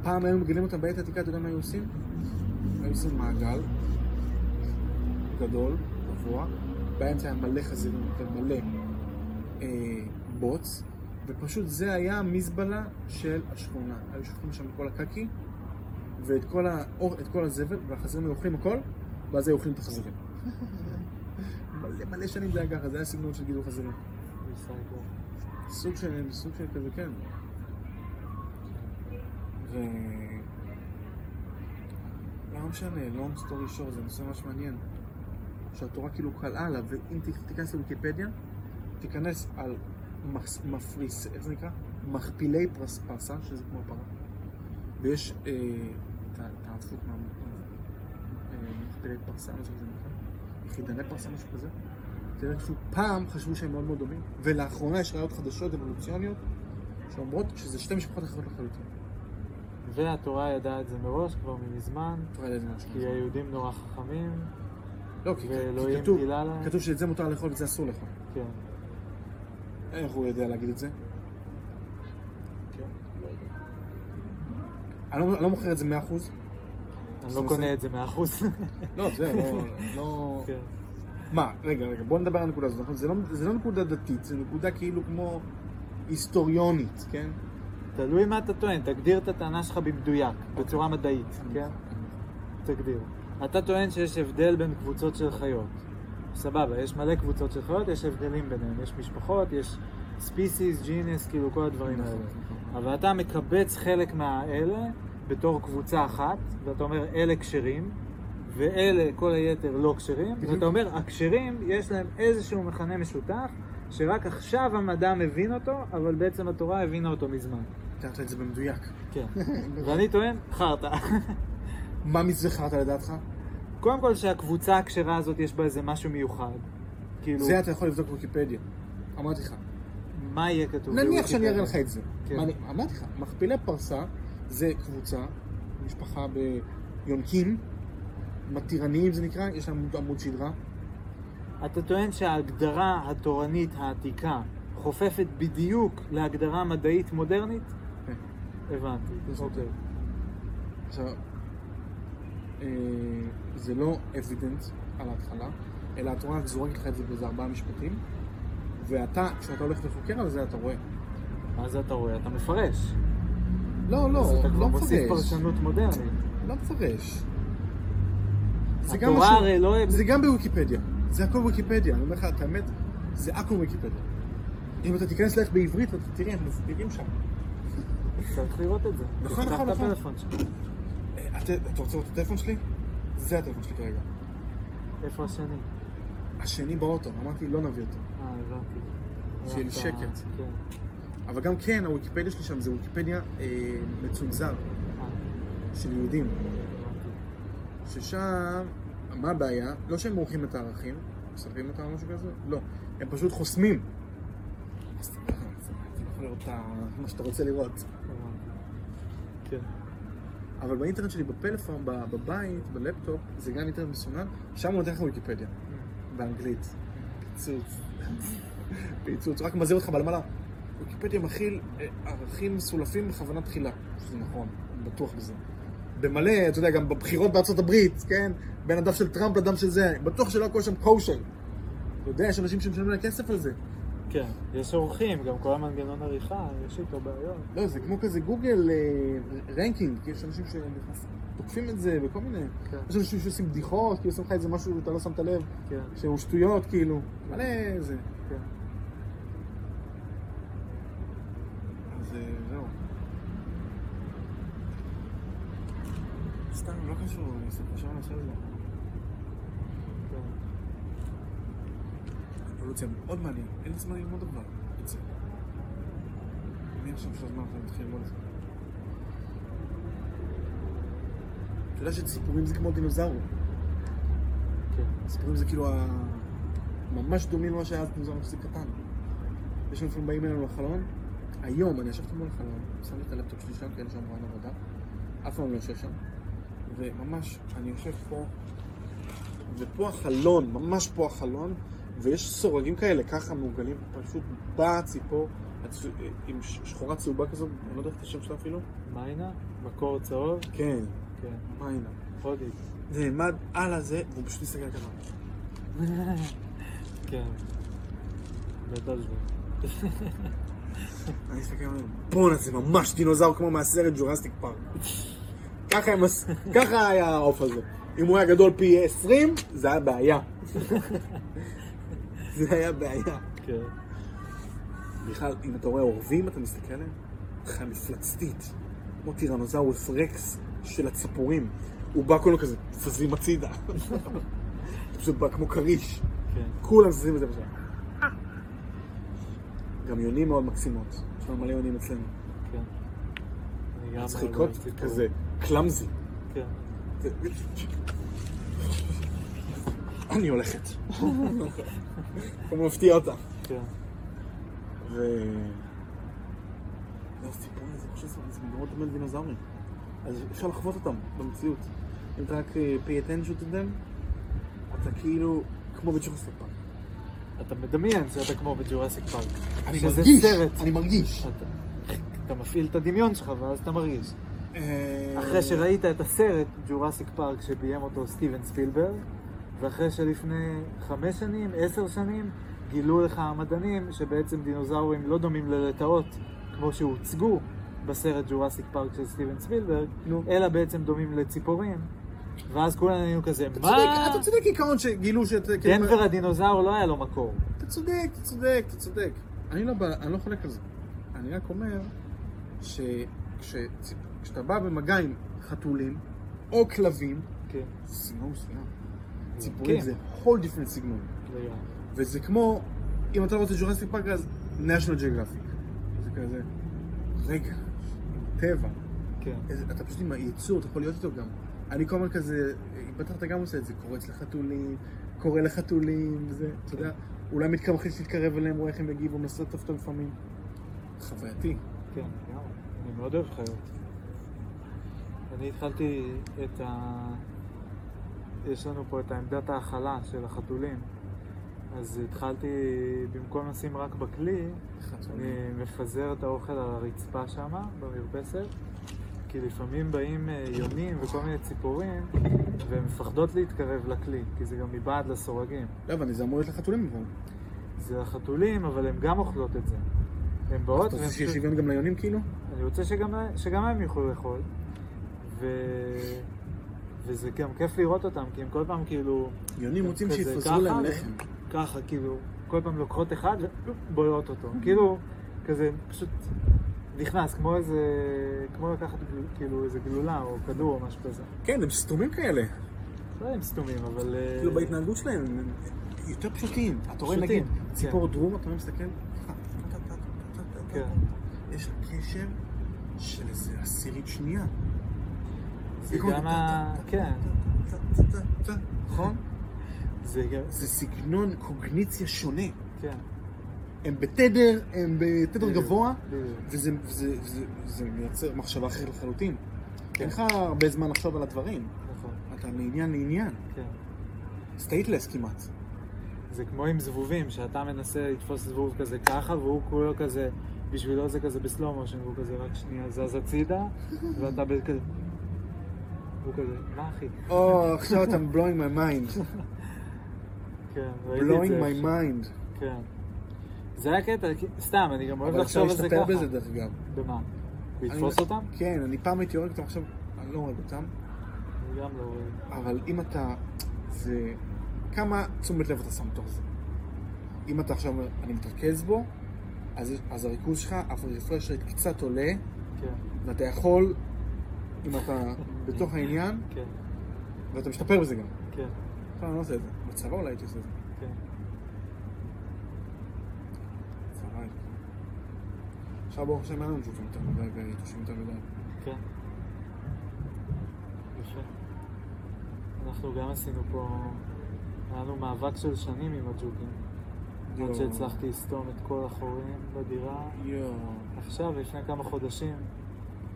Speaker 1: פעם היו מגלים אותם בעת העתיקה, אתה יודע מה היו עושים? היו עושים מעגל גדול, גבוה, באמצע היה מלא חזירים ומלא אה, בוץ, ופשוט זה היה המזבלה של השכונה. היו שופכים שם כל הקקי ואת כל, האור, כל הזבל, והחזירים היו אוכלים הכל, ואז היו אוכלים את החזירים. מלא מלא שנים זה היה ככה, זה היה סגנון של גידול חזירים. סוג של, סוג של כזה, כן. ו... לא משנה, long story short, זה נושא ממש מעניין. שהתורה כאילו קלעה לה, ואם תיכנס לוויקיפדיה, תיכנס על מפריס, איך זה נקרא? מכפילי פרס, פרסה, שזה כמו פרה, ויש אה, את ה- את ההפוך מה... אה, פרסה, מה זה נקרא? יחידני פרסה, משהו כזה. תראה, פעם חשבו שהם מאוד מאוד דומים, ולאחרונה יש ראיות חדשות אבולוציוניות שאומרות שזה שתי משפחות אחרות לחלוטין.
Speaker 2: והתורה ידעה את זה מראש כבר מזמן. כי היהודים נורא חכמים,
Speaker 1: לא, כי,
Speaker 2: ואלוהים
Speaker 1: כתוב,
Speaker 2: גילה להם.
Speaker 1: כתוב שאת זה מותר לאכול ואת זה אסור לאכול.
Speaker 2: כן.
Speaker 1: איך הוא יודע להגיד את זה? אני לא, אני לא מוכר את זה 100%.
Speaker 2: אני לא קונה את זה מאה אחוז.
Speaker 1: לא, זה לא... לא...
Speaker 2: כן.
Speaker 1: מה, רגע, רגע, בוא נדבר על הנקודה הזאת. נכון? זה לא, זה לא נקודה דתית, זה נקודה כאילו כמו היסטוריונית, כן?
Speaker 2: תלוי מה אתה טוען, תגדיר את הטענה שלך במדויק, בצורה מדעית, כן? תגדיר. אתה טוען שיש הבדל בין קבוצות של חיות. סבבה, יש מלא קבוצות של חיות, יש הבדלים ביניהם. יש משפחות, יש ספיסיס, ג'ינס, כאילו כל הדברים
Speaker 1: נכון,
Speaker 2: האלה.
Speaker 1: נכון.
Speaker 2: אבל אתה מקבץ חלק מהאלה בתור קבוצה אחת, ואתה אומר אלה כשרים, ואלה, כל היתר לא כשרים. ואתה אומר הכשרים יש להם איזשהו מכנה משותף, שרק עכשיו המדע מבין אותו, אבל בעצם התורה הבינה אותו מזמן.
Speaker 1: תיארת את זה במדויק.
Speaker 2: כן. ואני טוען, חרטא.
Speaker 1: מה מזה חרת לדעתך?
Speaker 2: קודם כל שהקבוצה הכשרה הזאת יש בה איזה משהו מיוחד. כאילו,
Speaker 1: זה אתה יכול לבדוק בוויקיפדיה. אמרתי לך.
Speaker 2: מה יהיה כתוב?
Speaker 1: נניח שאני אראה? לך את זה.
Speaker 2: כן.
Speaker 1: אמרתי לך, מכפילי פרסה זה קבוצה, משפחה ביונקים, מתירניים זה נקרא, יש להם עמוד שדרה.
Speaker 2: אתה טוען שההגדרה התורנית העתיקה חופפת בדיוק להגדרה מדעית מודרנית?
Speaker 1: כן.
Speaker 2: הבנתי. אוקיי.
Speaker 1: עכשיו, אה, זה לא אבידנט על ההתחלה, אלא התורה רק זורקת לך את זה באיזה ארבעה משפטים, ואתה, כשאתה הולך וחוקר על זה, אתה רואה.
Speaker 2: מה זה אתה רואה? אתה מפרש.
Speaker 1: לא, לא,
Speaker 2: אתה
Speaker 1: לא מפרש.
Speaker 2: פרשנות מודרנית.
Speaker 1: לא מפרש. זה גם משהו-
Speaker 2: הרי לא...
Speaker 1: זה גם בוויקיפדיה. זה הכל ויקיפדיה. אני אומר לך את האמת, זה הכל ויקיפדיה. אם אתה תיכנס לאיך בעברית, אתה תראה, הם מסבירים שם.
Speaker 2: צריך לראות את זה.
Speaker 1: נכון, נכון, נכון. אה, אתה אתה רוצה לראות את הטלפון שלי? זה הטלפון שלי כרגע.
Speaker 2: איפה השני?
Speaker 1: השני באוטו, אמרתי לא נביא אותו.
Speaker 2: אה, הבנתי.
Speaker 1: שיהיה לי שקט.
Speaker 2: כן.
Speaker 1: אבל גם כן, הוויקיפדיה שלי שם זה ויקיפדיה אה, מצונזר של יהודים. ששם, מה הבעיה? לא שהם מורחים את הערכים, מספרים אותם או משהו כזה? לא. הם פשוט חוסמים. אז אתה אתה יכול לראות את ה- מה שאתה רוצה לראות.
Speaker 2: כן.
Speaker 1: אבל באינטרנט שלי, בפלאפון, בבית, בלפטופ, זה גם אינטרנט מסונן, שם הוא נותן לך ויקיפדיה. באנגלית. פיצוץ. פיצוץ. רק מזהיר אותך בלמעלה. ויקיפדיה מכיל אה, ערכים מסולפים בכוונה תחילה. שזה נכון, אני בטוח בזה. במלא, אתה יודע, גם בבחירות בארצות הברית, כן? בין הדף של טראמפ לדף של זה, בטוח שלא הכל שם כשר. אתה יודע, יש אנשים שמשלמים להם כסף על זה.
Speaker 2: כן. יש אורחים, גם כל המנגנון עריכה, יש איתו בעיות.
Speaker 1: לא, זה כמו כזה גוגל אה, ranking, כי יש אנשים שנכנסים, תוקפים את זה וכל מיני.
Speaker 2: כן.
Speaker 1: יש אנשים שעושים בדיחות, כי עושים לך איזה משהו שאתה לא שמת לב,
Speaker 2: כן.
Speaker 1: שהוא שטויות, כאילו. מלא זה.
Speaker 2: כן.
Speaker 1: אז אה, זהו. סתם, לא קשור, אני שם על זה.
Speaker 2: כן.
Speaker 1: אבולוציה מאוד מעניין, אין לי זמן ללמוד אבל את זה. מי עכשיו של הזמן אנחנו נתחיל ללמוד את זה? אתה יודע שסיפורים זה כמו דינוזאור.
Speaker 2: כן.
Speaker 1: סיפורים זה כאילו ה... ממש דומים למה שהיה אז דינוזאור יחסית קטן. יש לנו לפעמים באים אלינו לחלון, היום אני ישבתי מול החלון, שמתי את הלפטופ שלי שם, כי אין שם רעיון עבודה, אף פעם לא יושב שם, וממש, אני יושב פה, ופה החלון, ממש פה החלון, ויש סורגים כאלה, ככה מעוגלים, פשוט באה ציפור, עם שחורה צהובה כזאת, אני לא יודע איך את השם שלה אפילו.
Speaker 2: מיינה? מקור צהוב?
Speaker 1: כן,
Speaker 2: כן.
Speaker 1: מה הנה?
Speaker 2: הודית.
Speaker 1: נעמד על הזה, והוא פשוט מסתכל ככה.
Speaker 2: כן. גדול זה.
Speaker 1: אני מסתכל עליהם, בואנה זה ממש דינוזאור כמו מהסרט ג'ורסטיק פארק. ככה היה העוף הזה. אם הוא היה גדול פי 20, זה היה בעיה. זה היה בעיה.
Speaker 2: כן.
Speaker 1: בכלל, אם אתה רואה עורבים, אתה מסתכל עליהם, חיה מפלצתית. כמו טירנוזאורוס רקס של הציפורים. הוא בא כולו כזה, זזים הצידה. פשוט בא כמו כריש.
Speaker 2: כן.
Speaker 1: כולם זזים את זה בשביל. גם יונים מאוד מקסימות. יש לנו מלא יונים אצלנו.
Speaker 2: כן.
Speaker 1: מצחיקות,
Speaker 2: אוהב ציפורים.
Speaker 1: כזה קלאמזי.
Speaker 2: כן.
Speaker 1: אני הולכת. הוא מפתיע אותה.
Speaker 2: כן.
Speaker 1: ו... זה הסיפור הזה, אני חושב שזה זה מאוד דומה לדינוזאורים. אז אפשר לחוות אותם במציאות. אם אתה רק אה, pay attention to them, אתה כאילו כמו פארק.
Speaker 2: אתה מדמיין שאתה כמו בג'ורסיק פארק.
Speaker 1: אני
Speaker 2: שזה
Speaker 1: מרגיש,
Speaker 2: סרט.
Speaker 1: אני מרגיש.
Speaker 2: אתה, אתה מפעיל את הדמיון שלך ואז אתה מרגיש.
Speaker 1: אה,
Speaker 2: אחרי שראית את הסרט ג'ורסיק פארק שביים אותו סטיבן ספילברג, ואחרי שלפני חמש שנים, עשר שנים, גילו לך המדענים שבעצם דינוזאורים לא דומים ללטאות כמו שהוצגו בסרט ג'ורסיק פארק של סטיבן ספילברג. אלא בעצם דומים לציפורים. ואז כולנו היינו כזה, מה?
Speaker 1: אתה צודק עיקרון שגילו שאתה... כאילו-
Speaker 2: דנבר הדינוזאור לא היה לו מקור.
Speaker 1: אתה צודק, אתה צודק, אתה צודק. אני לא, אני לא חולק על זה. אני רק אומר שכשאתה בא במגע עם חתולים או כלבים,
Speaker 2: כן.
Speaker 1: סגנון מסוים. ציפורים
Speaker 2: כן.
Speaker 1: זה whole different סגנון. וזה כמו, אם אתה רוצה ג'ורסיק פארק אז national geographic. זה כזה, רגע, טבע.
Speaker 2: כן.
Speaker 1: אתה פשוט עם היצור, אתה יכול להיות איתו גם. אני כל הזמן כזה, בטח אתה גם עושה את זה, קורץ לחתולים, קורא לחתולים, זה, אתה יודע, אולי מתכוון להתקרב אליהם, רואה איך הם יגיבו, מנסה לטוף אותם לפעמים. חווייתי.
Speaker 2: כן. אני מאוד אוהב חיות. אני התחלתי את ה... יש לנו פה את העמדת ההכלה של החתולים. אז התחלתי, במקום לשים רק בכלי, אני מפזר את האוכל על הרצפה שם, במרפסת, כי לפעמים באים אה, יונים וכל מיני ציפורים, והן מפחדות להתקרב לכלי, כי זה גם מבעד לסורגים.
Speaker 1: לא הבנתי, זה אמור להיות לחתולים אבל.
Speaker 2: זה החתולים, אבל הן גם אוכלות את זה. הן באות
Speaker 1: אתה
Speaker 2: והן
Speaker 1: רוצה שיהיה. שוויון גם ליונים כאילו?
Speaker 2: אני רוצה שגם, שגם הם יוכלו לאכול. ו... וזה גם כיף לראות אותם, כי הם כל פעם כאילו...
Speaker 1: יונים רוצים שיפזרו להם לחם.
Speaker 2: ככה, כאילו, כל פעם לוקחות אחד ובולעות אותו. כאילו, כזה פשוט נכנס, כמו איזה... כמו לקחת כאילו איזה גלולה או כדור או משהו כזה.
Speaker 1: כן, הם סתומים כאלה.
Speaker 2: לא אם סתומים, אבל... אה,
Speaker 1: כאילו בהתנהגות שלהם, הם יותר פשוטים. אתה רואה נגיד,
Speaker 2: כן.
Speaker 1: ציפור דרום, אתה רואה מסתכל?
Speaker 2: כן.
Speaker 1: יש לה קשר של איזה עשירית שנייה.
Speaker 2: זה גם ה... כן.
Speaker 1: נכון?
Speaker 2: זה
Speaker 1: סגנון קוגניציה שונה.
Speaker 2: כן.
Speaker 1: הם בתדר, הם בתדר גבוה. וזה זה- זה- זה מייצר מחשבה אחרת לחלוטין.
Speaker 2: כן.
Speaker 1: אין לך הרבה זמן לחשוב על הדברים.
Speaker 2: נכון,
Speaker 1: אתה מעניין לעניין.
Speaker 2: כן.
Speaker 1: stateless כמעט.
Speaker 2: זה כמו עם זבובים, שאתה מנסה לתפוס זבוב כזה ככה, והוא כולו כזה, בשבילו זה כזה ב slow motion, והוא כזה רק שנייה זז הצידה, ואתה כזה... הוא כזה, מה אחי?
Speaker 1: או, עכשיו אתה blowing my mind.
Speaker 2: כן, ראיתי את
Speaker 1: blowing
Speaker 2: זה.
Speaker 1: my
Speaker 2: איפשהו.
Speaker 1: mind.
Speaker 2: כן. זה היה קטע, סתם, אני גם אוהב
Speaker 1: אבל אפשר
Speaker 2: לחשוב על זה
Speaker 1: להשתפר
Speaker 2: ככה.
Speaker 1: בזה דרך אגב.
Speaker 2: במה? לתפוס אותם?
Speaker 1: כן, אני פעם הייתי הורג אותם, עכשיו אני לא הורג אותם.
Speaker 2: אני גם לא רואה.
Speaker 1: אבל אם אתה... זה... כמה תשומת לב אתה שם בתוך זה? אם אתה עכשיו אומר, אני מתרכז בו, אז, אז הריכוז שלך, הרפרש רייט קצת עולה,
Speaker 2: כן,
Speaker 1: ואתה יכול, אם אתה בתוך העניין,
Speaker 2: כן,
Speaker 1: ואתה משתפר בזה גם.
Speaker 2: כן,
Speaker 1: אני לא עושה את זה. בצבא אולי הייתי עושה את זה.
Speaker 2: כן.
Speaker 1: בצבא הייתי. עכשיו ברוך השם אין לנו ג'וקים יותר מדי ויתושים יותר מדי.
Speaker 2: כן. יפה. אנחנו גם עשינו פה, היה לנו מאבק של שנים עם הג'וקים. עד. שהצלחתי לסתום את כל החורים בדירה.
Speaker 1: יואו.
Speaker 2: עכשיו, לפני כמה חודשים,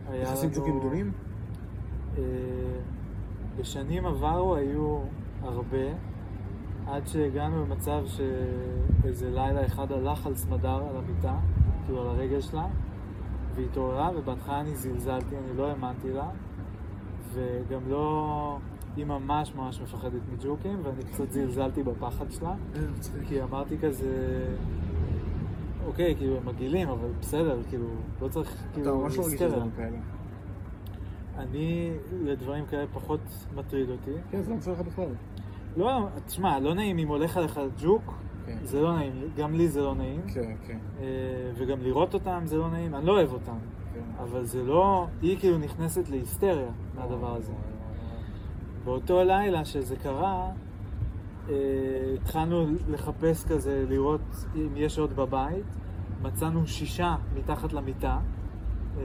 Speaker 2: היה
Speaker 1: נכנסים
Speaker 2: לנו...
Speaker 1: ג'וקים גדולים?
Speaker 2: אה, בשנים עברו היו הרבה, עד שהגענו למצב שאיזה לילה אחד הלך על סמדר על המיטה, כאילו על הרגל שלה, והיא התעוררה, ובהתחלה אני זלזלתי, אני לא האמנתי לה, וגם לא... היא ממש ממש מפחדת מג'וקים, ואני קצת זלזלתי בפחד שלה,
Speaker 1: מצחיק.
Speaker 2: כי אמרתי כזה... אוקיי, כאילו הם מגעילים, אבל בסדר, כאילו, לא צריך,
Speaker 1: אתה
Speaker 2: כאילו,
Speaker 1: לא. לדברים כאלה.
Speaker 2: אני, לדברים כאלה פחות מטריד אותי.
Speaker 1: כן, זה לא לך בכלל.
Speaker 2: לא, תשמע, לא נעים אם הולך עליך ג'וק,
Speaker 1: כן.
Speaker 2: זה לא נעים, גם לי זה לא נעים,
Speaker 1: כן, כן.
Speaker 2: אה, וגם לראות אותם זה לא נעים, אני לא אוהב אותם,
Speaker 1: כן.
Speaker 2: אבל זה לא, היא כאילו נכנסת להיסטריה מהדבר הזה. באותו לילה שזה קרה, אה, התחלנו לחפש כזה, לראות אם יש עוד בבית, מצאנו שישה מתחת למיטה. אה,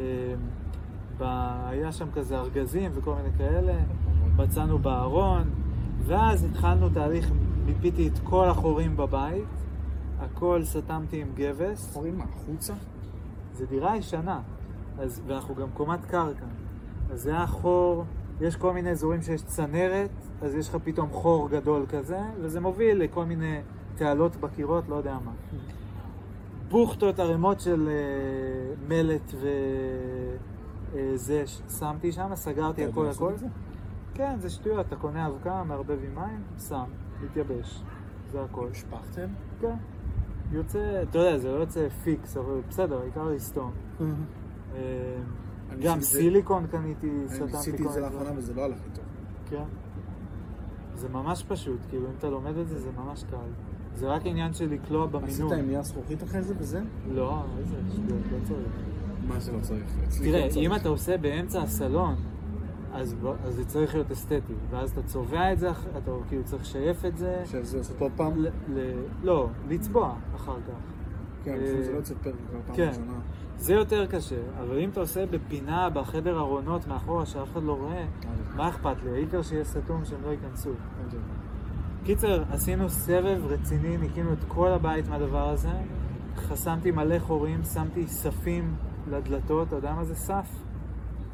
Speaker 2: ב- היה שם כזה ארגזים וכל מיני כאלה, מצאנו בארון, ואז התחלנו תהליך, מיפיתי את כל החורים בבית, הכל סתמתי עם גבס.
Speaker 1: חורים מה, החוצה?
Speaker 2: זו דירה ישנה, אז, ואנחנו גם קומת קרקע. אז זה היה חור, יש כל מיני אזורים שיש צנרת, אז יש לך פתאום חור גדול כזה, וזה מוביל לכל מיני תעלות בקירות, לא יודע מה. בוכטות, ערימות של אה, מלט וזה שמתי שם, סגרתי הכל הכל.
Speaker 1: זה?
Speaker 2: כן, זה שטויות, אתה קונה אבקה, מערבב עם מים, שם, מתייבש. זה הכל.
Speaker 1: השפכתם?
Speaker 2: כן. יוצא, אתה יודע, זה לא יוצא פיקס, אבל בסדר, העיקר לסתום.
Speaker 1: אני
Speaker 2: גם סיליקון קניתי,
Speaker 1: אני
Speaker 2: סתמתי
Speaker 1: ניסיתי את
Speaker 2: כל
Speaker 1: זה לאחרונה. וזה לא הלך לי טוב.
Speaker 2: כן. זה ממש פשוט, כאילו אם אתה לומד את זה, זה ממש קל. זה רק עניין של לקלוע
Speaker 1: עשית
Speaker 2: במינון.
Speaker 1: עם נייר זכוכית אחרי זה וזה?
Speaker 2: לא, איזה שטויות, לא צריך.
Speaker 1: מה זה לא צריך?
Speaker 2: תראה,
Speaker 1: צריך.
Speaker 2: אם אתה עושה באמצע הסלון, אז אז זה צריך להיות אסתטי. ואז אתה צובע את זה, אתה כאילו צריך לשייף את זה.
Speaker 1: עכשיו זה לעשות עוד פעם?
Speaker 2: ל- ל- לא, לצבוע אחר כך.
Speaker 1: כן,
Speaker 2: אה,
Speaker 1: לפעמים זה לא יוצא פרק כבר פעם
Speaker 2: כן.
Speaker 1: ראשונה.
Speaker 2: זה יותר קשה, אבל אם אתה עושה בפינה בחדר ארונות מאחורה שאף אחד לא רואה, מה אכפת לי? העיקר שיהיה סתום שהם לא ייכנסו.
Speaker 1: אוקיי.
Speaker 2: קיצר, עשינו סבב רציני, ניקינו את כל הבית מהדבר הזה, חסמתי מלא חורים, שמתי ספים לדלתות, אתה יודע מה זה סף?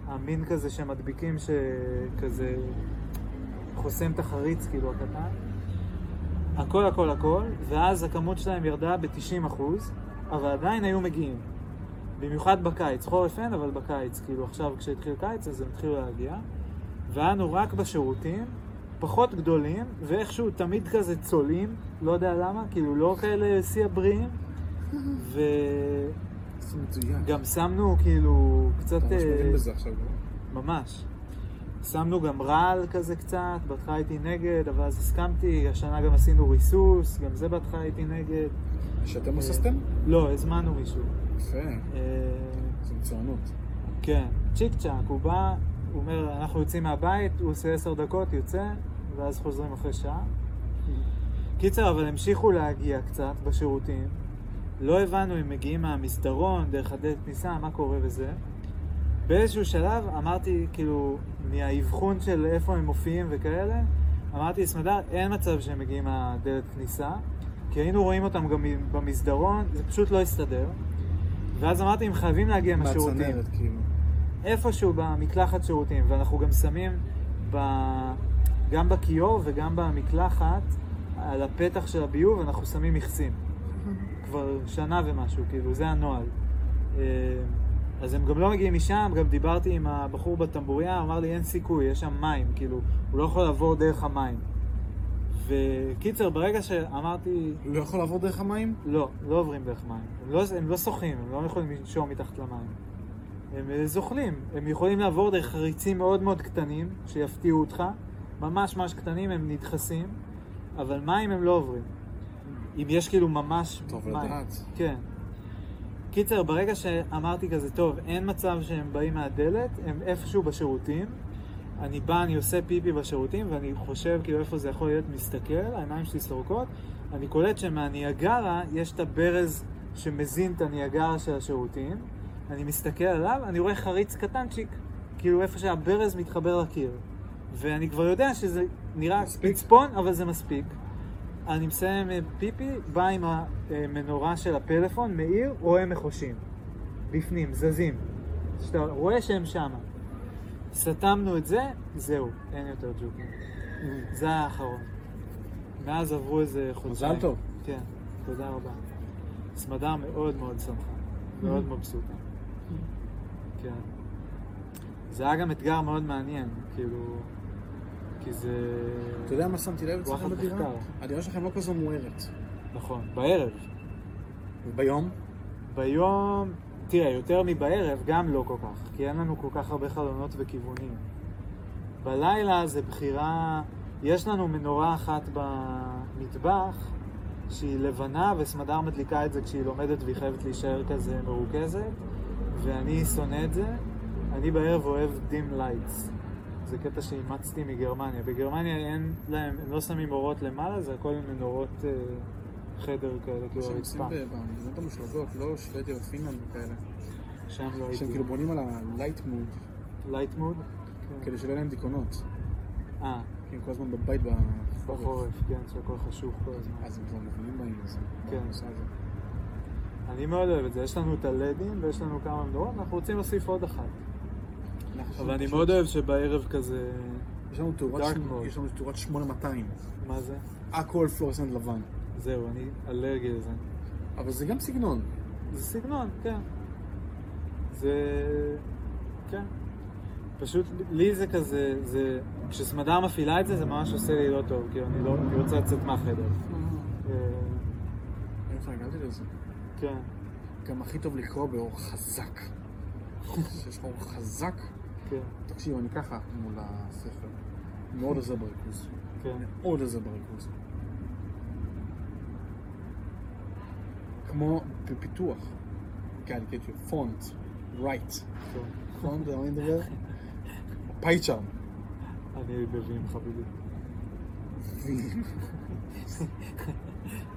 Speaker 2: המין כזה שמדביקים שכזה חוסם את החריץ כאילו הקטן. הכל הכל הכל, ואז הכמות שלהם ירדה ב-90%, אבל עדיין היו מגיעים. במיוחד בקיץ, חורף אין, אבל בקיץ, כאילו עכשיו כשהתחיל קיץ אז הם התחילו להגיע. ואנו רק בשירותים, פחות גדולים, ואיכשהו תמיד כזה צולעים, לא יודע למה, כאילו לא כאלה שיא הבריאים. וגם
Speaker 1: זה מצוין.
Speaker 2: שמנו כאילו קצת...
Speaker 1: אתה ממש
Speaker 2: אה,
Speaker 1: מבין בזה עכשיו. לא?
Speaker 2: ממש. שמנו גם רעל כזה קצת, בהתחלה הייתי נגד, אבל אז הסכמתי, השנה גם עשינו ריסוס, גם זה בהתחלה הייתי נגד.
Speaker 1: שאתם עשיתם?
Speaker 2: לא, הזמנו מישהו.
Speaker 1: יפה.
Speaker 2: אה,
Speaker 1: זה מצוינות.
Speaker 2: כן, צ'יק צ'אק, הוא בא, הוא אומר, אנחנו יוצאים מהבית, הוא עושה עשר דקות, יוצא, ואז חוזרים אחרי שעה. קיצר, אבל המשיכו להגיע קצת בשירותים. לא הבנו אם מגיעים מהמסדרון, דרך הדלת כניסה, מה קורה וזה. באיזשהו שלב אמרתי, כאילו, מהאבחון של איפה הם מופיעים וכאלה, אמרתי, סמדר, אין מצב שהם מגיעים מהדלת כניסה, כי היינו רואים אותם גם במסדרון, זה פשוט לא הסתדר. ואז אמרתי, הם חייבים להגיע מהשירותים.
Speaker 1: מהצנרת, כאילו.
Speaker 2: איפשהו במקלחת שירותים, ואנחנו גם שמים ב... גם בכיור וגם במקלחת, על הפתח של הביוב, אנחנו שמים מכסים. כבר שנה ומשהו, כאילו, זה הנוהל. אה, אז הם גם לא מגיעים משם, גם דיברתי עם הבחור בטמבוריה, אמר לי אין סיכוי, יש שם מים, כאילו, הוא לא יכול לעבור דרך המים. וקיצר, ברגע שאמרתי,
Speaker 1: הוא לא יכול לעבור דרך המים?
Speaker 2: לא, לא עוברים דרך מים. הם לא, הם לא שוחים, הם לא יכולים לנשום מתחת למים. הם אה, זוחלים. הם יכולים לעבור דרך חריצים מאוד מאוד קטנים, שיפתיעו אותך. ממש ממש קטנים, הם נדחסים, אבל מים הם לא עוברים. אם יש כאילו ממש
Speaker 1: טוב
Speaker 2: מים.
Speaker 1: לדעת.
Speaker 2: כן. קיצר, ברגע שאמרתי כזה, טוב, אין מצב שהם באים מהדלת, הם איפשהו בשירותים. אני בא, אני עושה פיפי בשירותים, ואני חושב כאילו איפה זה יכול להיות, מסתכל, העיניים שלי סורקות, אני קולט שמהניאגרה יש את הברז שמזין את הניאגרה של השירותים, אני מסתכל עליו, אני רואה חריץ קטנצ'יק, כאילו איפה שהברז מתחבר לקיר. ואני כבר יודע שזה נראה
Speaker 1: מספיק.
Speaker 2: פצפון, אבל זה מספיק. אני מסיים אה, פיפי, בא עם המנורה של הפלאפון, מאיר, רואה מחושים. בפנים, זזים. שאתה רואה שהם שמה. סתמנו את זה, זהו, אין יותר ג'וקים. זה היה האחרון. מאז עברו איזה חודשיים.
Speaker 1: מזל טוב.
Speaker 2: כן, תודה רבה. סמדר מאוד מאוד שמחה, מאוד מבסוטה. כן. זה היה גם אתגר מאוד מעניין, כאילו, כי זה...
Speaker 1: אתה יודע מה שמתי לב אצלכם בדירה? הדירה שלכם לא כזו מוארת.
Speaker 2: נכון, בערב.
Speaker 1: וביום?
Speaker 2: ביום, תראה, יותר מבערב, גם לא כל כך, כי אין לנו כל כך הרבה חלונות וכיוונים. בלילה זה בחירה, יש לנו מנורה אחת במטבח שהיא לבנה וסמדר מדליקה את זה כשהיא לומדת והיא חייבת להישאר כזה מרוכזת ואני שונא את זה. אני בערב אוהב dim lights. זה קטע שאימצתי מגרמניה. בגרמניה אין להם, הם לא שמים אורות למעלה, זה הכל מנורות אה, חדר כאלה, כאילו
Speaker 1: שהם עושים
Speaker 2: הרצפה.
Speaker 1: במדינות המושלגות, לא שוודיה ופינלנד וכאלה.
Speaker 2: שם לא הייתי.
Speaker 1: שהם כאילו בונים על ה light
Speaker 2: mood, light mood?
Speaker 1: כדי שלא יהיה להם דיכאונות.
Speaker 2: אה,
Speaker 1: כי הם כל הזמן בבית בחורף.
Speaker 2: בחורף, כן, שהכל חשוך כל הזמן.
Speaker 1: אז הם כבר מבינים בעניין הזה.
Speaker 2: כן. אני מאוד אוהב את זה, יש לנו את הלדים ויש לנו כמה מנורות, אנחנו רוצים להוסיף עוד אחת. אבל אני מאוד אוהב שבערב כזה...
Speaker 1: יש לנו תאורת
Speaker 2: Dark
Speaker 1: שמ-
Speaker 2: mode.
Speaker 1: יש לנו תאורת 8200.
Speaker 2: מה זה?
Speaker 1: הכל פלורסנט לבן.
Speaker 2: זהו, אני אלרגי לזה.
Speaker 1: אבל זה גם סגנון.
Speaker 2: זה סגנון, כן. זה... כן. פשוט לי זה כזה, זה... כשסמדר מפעילה את זה, זה ממש עושה לי לא טוב, כאילו אני לא... אני רוצה לצאת מהחדר. אה,
Speaker 1: איך הגעתי לזה?
Speaker 2: כן.
Speaker 1: גם הכי טוב לקרוא באור חזק. שיש לך אור חזק.
Speaker 2: כן,
Speaker 1: תקשיב, אני ככה מול הספר. מאוד עוזר בריכוז.
Speaker 2: כן.
Speaker 1: מאוד עוזר בריכוז. כמו בפיתוח. כן, get your font right.
Speaker 2: כן.
Speaker 1: אתה יודע מה אני מדבר? פייצ'ארם.
Speaker 2: אני מבין חביבי.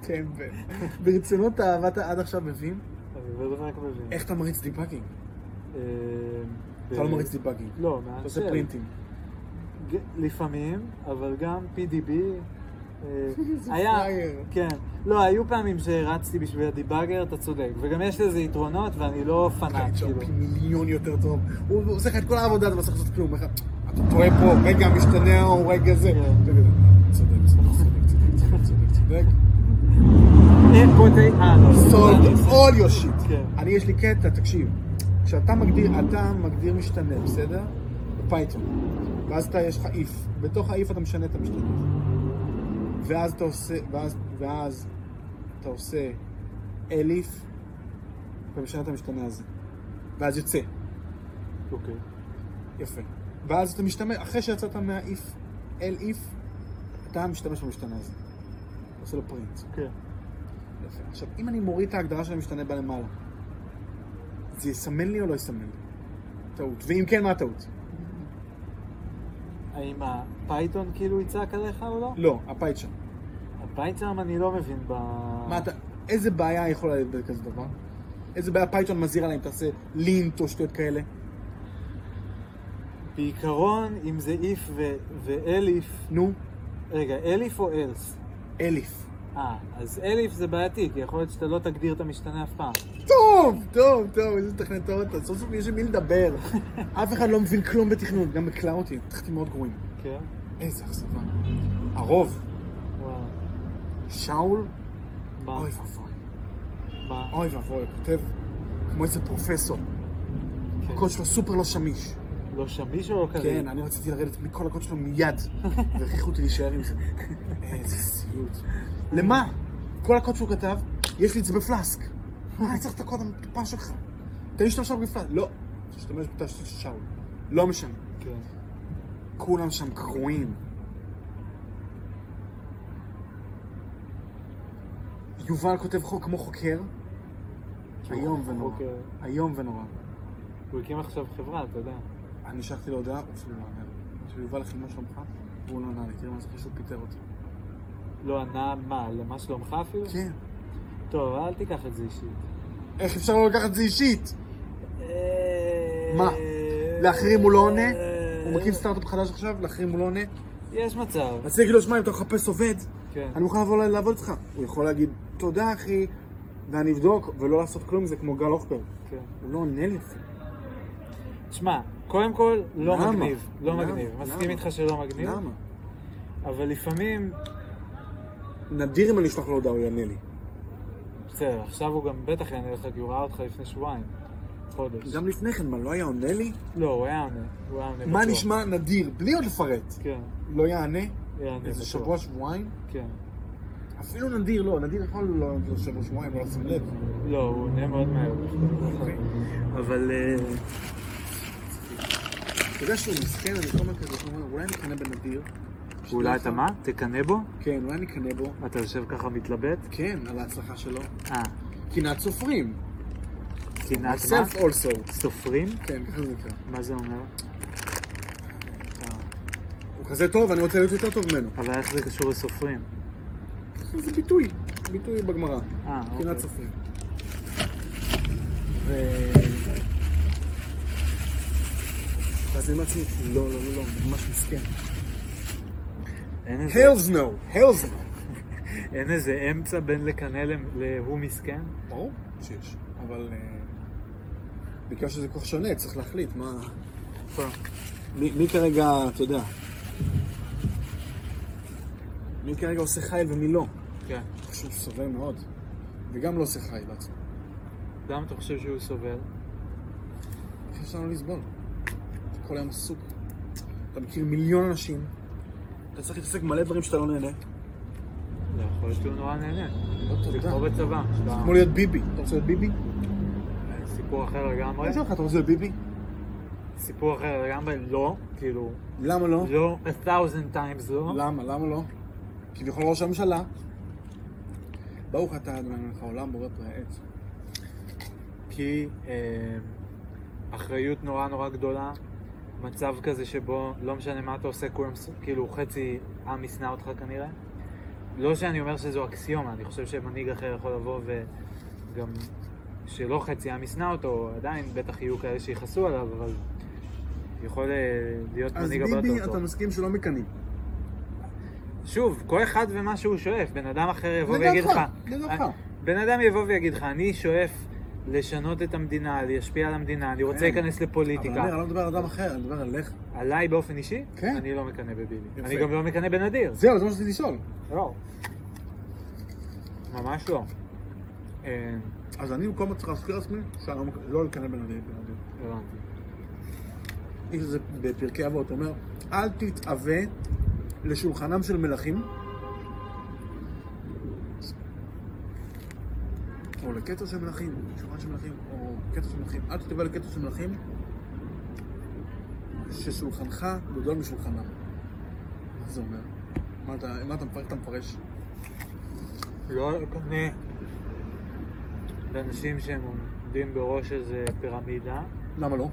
Speaker 1: טמבל. ברצינות אתה עבדת עד עכשיו מבין?
Speaker 2: אני באמת רק מבין.
Speaker 1: איך אתה מריץ debugging?
Speaker 2: אה,
Speaker 1: אתה לא מריץ debugging.
Speaker 2: לא,
Speaker 1: אתה
Speaker 2: מה shell.
Speaker 1: עושה print
Speaker 2: ים. לפעמים, אבל גם PDB. אה, היה. כן. לא, היו פעמים שהרצתי בשביל ה debugger, אתה צודק. וגם יש לזה יתרונות, ואני לא פנאט, כאילו.
Speaker 1: מיליון יותר טוב. הוא עושה לך את כל העבודה, אתה לא צריך לעשות כלום. אתה טועה פה, רגע משתנה הוא רגע זה.
Speaker 2: כן.
Speaker 1: צודק, צודק, צודק, צודק, צודק, צודק.
Speaker 2: אה. אה, לא.
Speaker 1: solve all your shit.
Speaker 2: כן.
Speaker 1: אני, יש לי קטע, תקשיב. כשאתה מגדיר, אתה מגדיר משתנה, בסדר? בפייתון. ואז אתה, יש לך if. בתוך ה-if אתה משנה את המשתנה. ואז אתה עושה, ואז, ואז אתה עושה elif, ומשנה את המשתנה הזה. ואז יוצא.
Speaker 2: אוקיי.
Speaker 1: יפה. ואז אתה משתמש, אחרי שיצאת מה-if, אל if, אתה משתמש במשתנה הזה. עושה לו print.
Speaker 2: כן.
Speaker 1: יפה. עכשיו, אם אני מוריד את ההגדרה של המשתנה בלמעלה, זה יסמן לי או לא יסמן לי? טעות. ואם כן, מה הטעות?
Speaker 2: האם הפייתון כאילו יצעק עליך או לא?
Speaker 1: לא, ה PyCharm.
Speaker 2: הפייתון אני לא מבין ב...
Speaker 1: מה אתה, איזה בעיה יכולה להיות בכזה דבר? איזה בעיה פייתון מזהיר עליהם? תעשה lint או שטויות כאלה?
Speaker 2: בעיקרון, אם זה איף ו- ואליף...
Speaker 1: נו,
Speaker 2: רגע, אליף או אלס?
Speaker 1: אליף.
Speaker 2: אה, אז אליף זה בעייתי, כי יכול להיות שאתה לא תגדיר את המשתנה אף פעם.
Speaker 1: טוב, טוב, טוב, איזה מתכנתות, סוף סוף יש עם מי לדבר. אף אחד לא מבין כלום בתכנות, גם בקלאוטי, תחתים מאוד גרועים.
Speaker 2: כן?
Speaker 1: איזה אכזבה. הרוב,
Speaker 2: וואו.
Speaker 1: שאול? אוי ואבוי.
Speaker 2: מה?
Speaker 1: אוי ואבוי, הוא כותב כמו איזה פרופסור.
Speaker 2: כן.
Speaker 1: הקוד שלו סופר לא שמיש.
Speaker 2: לא שמיש או לא כזה?
Speaker 1: כן, אני רציתי לרדת מכל הקוד שלו מיד, והכריחו אותי להישאר עם זה. איזה סיוט. למה? כל הקוד שהוא כתב, יש לי את זה בפלאסק. מה, אני צריך את הקוד המטופש שלך? תן לי להשתמש בפלאסק. לא. תשתמש בתשתית של שאול. לא משנה.
Speaker 2: כן.
Speaker 1: כולם שם גרועים. יובל כותב חוק כמו חוקר. איום ונורא. איום ונורא.
Speaker 2: הוא הקים עכשיו חברה, אתה יודע.
Speaker 1: אני שלחתי לו הודעה, הוא אפילו לא ענה. לו, יובל, אחי, מה שלומך? והוא לא ענה לי, תראה מה זה פשוט פיטר אותי.
Speaker 2: לא ענה מה, למה שלומך אפילו?
Speaker 1: כן.
Speaker 2: טוב, אל תיקח את זה אישית.
Speaker 1: איך אפשר לא לקחת את זה אישית? מה?
Speaker 2: אה,
Speaker 1: לאחרים הוא לא עונה?
Speaker 2: אה,
Speaker 1: הוא מקים סטארט-אפ חדש עכשיו, לאחרים הוא לא עונה?
Speaker 2: יש מצב.
Speaker 1: אז תגיד לו, שמע, אם אתה מחפש עובד,
Speaker 2: כן.
Speaker 1: אני מוכן לבוא לעבוד איתך. הוא יכול להגיד, תודה אחי, ואני אבדוק, ולא לעשות כלום, זה כמו גל אוכבר.
Speaker 2: כן.
Speaker 1: הוא לא עונה לי.
Speaker 2: תשמע, קודם כל, לא? מגניב. לא? מגניב. מסכים? איתך שלא מגניב.
Speaker 1: למה?
Speaker 2: אבל לפעמים,
Speaker 1: נדיר אם אני אשלח לו הודעה, הוא יענה לי.
Speaker 2: בסדר, עכשיו הוא גם בטח יענה לך, כי הוא ראה אותך לפני שבועיים. חודש.
Speaker 1: גם לפני כן, מה, לא היה עונה לי?
Speaker 2: לא, הוא היה עונה. הוא היה עונה
Speaker 1: מה
Speaker 2: בטוח.
Speaker 1: נשמע נדיר? בלי עוד לפרט.
Speaker 2: כן,
Speaker 1: לא יענה?
Speaker 2: יענה
Speaker 1: איזה
Speaker 2: בטוח.
Speaker 1: שבוע, שבועיים?
Speaker 2: כן.
Speaker 1: אפילו נדיר לא, נדיר יכול לא לא שבוע, שבועיים, לא לשים לב.
Speaker 2: לא, הוא עונה מאוד מהר.
Speaker 1: אוקיי.
Speaker 2: אבל... אה,
Speaker 1: אתה יודע שהוא מסכן, אני כל הזמן כזה, הוא אומר, אולי אני אקנא בנדיר.
Speaker 2: אולי אתה מה? תקנא בו?
Speaker 1: כן, אולי אני אקנא בו.
Speaker 2: אתה יושב ככה מתלבט?
Speaker 1: כן, על ההצלחה שלו.
Speaker 2: אה,
Speaker 1: קנאת סופרים.
Speaker 2: קנאת מה?
Speaker 1: self also.
Speaker 2: סופרים?
Speaker 1: כן, ככה זה נקרא.
Speaker 2: מה זה אומר?
Speaker 1: הוא כזה טוב, אני רוצה להיות יותר טוב ממנו.
Speaker 2: אבל איך זה קשור לסופרים?
Speaker 1: זה ביטוי. ביטוי בגמרא.
Speaker 2: אה,
Speaker 1: קנאת
Speaker 2: אוקיי.
Speaker 1: סופרים. ו... ואז אני אמרתי, לא, לא, לא, לא, ממש מסכן.
Speaker 2: אין איזה-
Speaker 1: הלס נו, הלס נו.
Speaker 2: אין איזה אמצע בין לקנא להוא מסכן?
Speaker 1: ברור שיש, אבל אה, בגלל שזה כל כך שונה, צריך להחליט מה... מי מי כרגע, אתה יודע, מי כרגע עושה חייל ומי לא.
Speaker 2: כן.
Speaker 1: אני חושב שהוא סובל מאוד, וגם לא עושה חייל לעצמו.
Speaker 2: למה אתה חושב שהוא סובל?
Speaker 1: איך אפשר לא לסבול? אתה כל היום עסוק. אתה מכיר מיליון אנשים, אתה צריך להתעסק במלא דברים שאתה לא נהנה.
Speaker 2: זה יכול להיות שהוא נורא נהנה.
Speaker 1: לא
Speaker 2: זה. כמו בצבא. שאתה-
Speaker 1: כמו להיות ביבי. אתה רוצה להיות ביבי?
Speaker 2: סיפור אחר לגמרי.
Speaker 1: שואל אותך, אתה רוצה להיות ביבי?
Speaker 2: סיפור אחר לגמרי, לא. כאילו,
Speaker 1: למה לא?
Speaker 2: לא, a thousand times לא.
Speaker 1: למה? למה לא? כביכול ראש הממשלה. ברוך אתה אדוני מלך העולם בורא פרי העץ.
Speaker 2: כי אה, אחריות נורא נורא גדולה, מצב כזה שבו לא משנה מה אתה עושה, כולם, כאילו חצי עם ישנא אותך כנראה. לא שאני אומר שזו אקסיומה, אני חושב שמנהיג אחר יכול לבוא וגם שלא חצי עם ישנא אותו, עדיין בטח יהיו כאלה שיכעסו עליו, אבל יכול אה, להיות
Speaker 1: אז
Speaker 2: מנהיג הרבה
Speaker 1: ביבי,
Speaker 2: יותר
Speaker 1: אתה
Speaker 2: טוב.
Speaker 1: מסכים שלא מקנאים.
Speaker 2: שוב, כל אחד ומה שהוא שואף, בן אדם אחר יבוא
Speaker 1: לדעתך,
Speaker 2: ויגיד לך,
Speaker 1: לדעתך.
Speaker 2: בן אדם יבוא ויגיד לך, אני שואף לשנות את המדינה, להשפיע על המדינה, אני רוצה
Speaker 1: כן.
Speaker 2: להיכנס
Speaker 1: אבל
Speaker 2: לפוליטיקה.
Speaker 1: אמיר, אני לא מדבר על אדם אחר, אני מדבר עליך.
Speaker 2: עליי באופן אישי?
Speaker 1: כן.
Speaker 2: אני לא מקנא בביבי. אני גם לא מקנא בנדיר.
Speaker 1: זהו, זה מה שרציתי לשאול.
Speaker 2: לא. ממש לא. אה,
Speaker 1: אז אני במקום צריך להזכיר לעצמי שאני לא מק- לא אדם.
Speaker 2: הבנתי.
Speaker 1: יש את זה בפרקי אבות, אומר, אל תתאווה לשולחנם של מלכים, או לכתר של מלכים, שולחן של מלכים, או כתר של מלכים. אל תתאווה לכתר של מלכים, ששולחנך גדול משולחנם. מה זה אומר? מה אתה, מה אתה מפרק? אתה מפרש?
Speaker 2: לא לקנא באנשים שהם עומדים בראש איזה פירמידה.
Speaker 1: למה לא?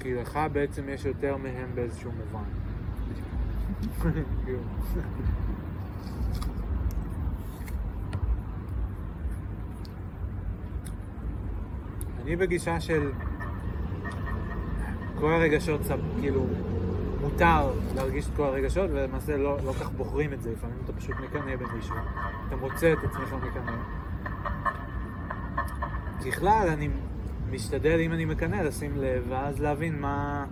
Speaker 2: כי לך בעצם יש יותר מהם באיזשהו מובן. אני בגישה של כל הרגשות, כאילו, מותר להרגיש את כל הרגשות, ולמעשה לא, לא כך בוחרים את זה, לפעמים אתה פשוט מקנא במישהו, אתה מוצא את עצמך מקנא. ככלל, אני משתדל, אם אני מקנא, לשים לב, ואז להבין מה...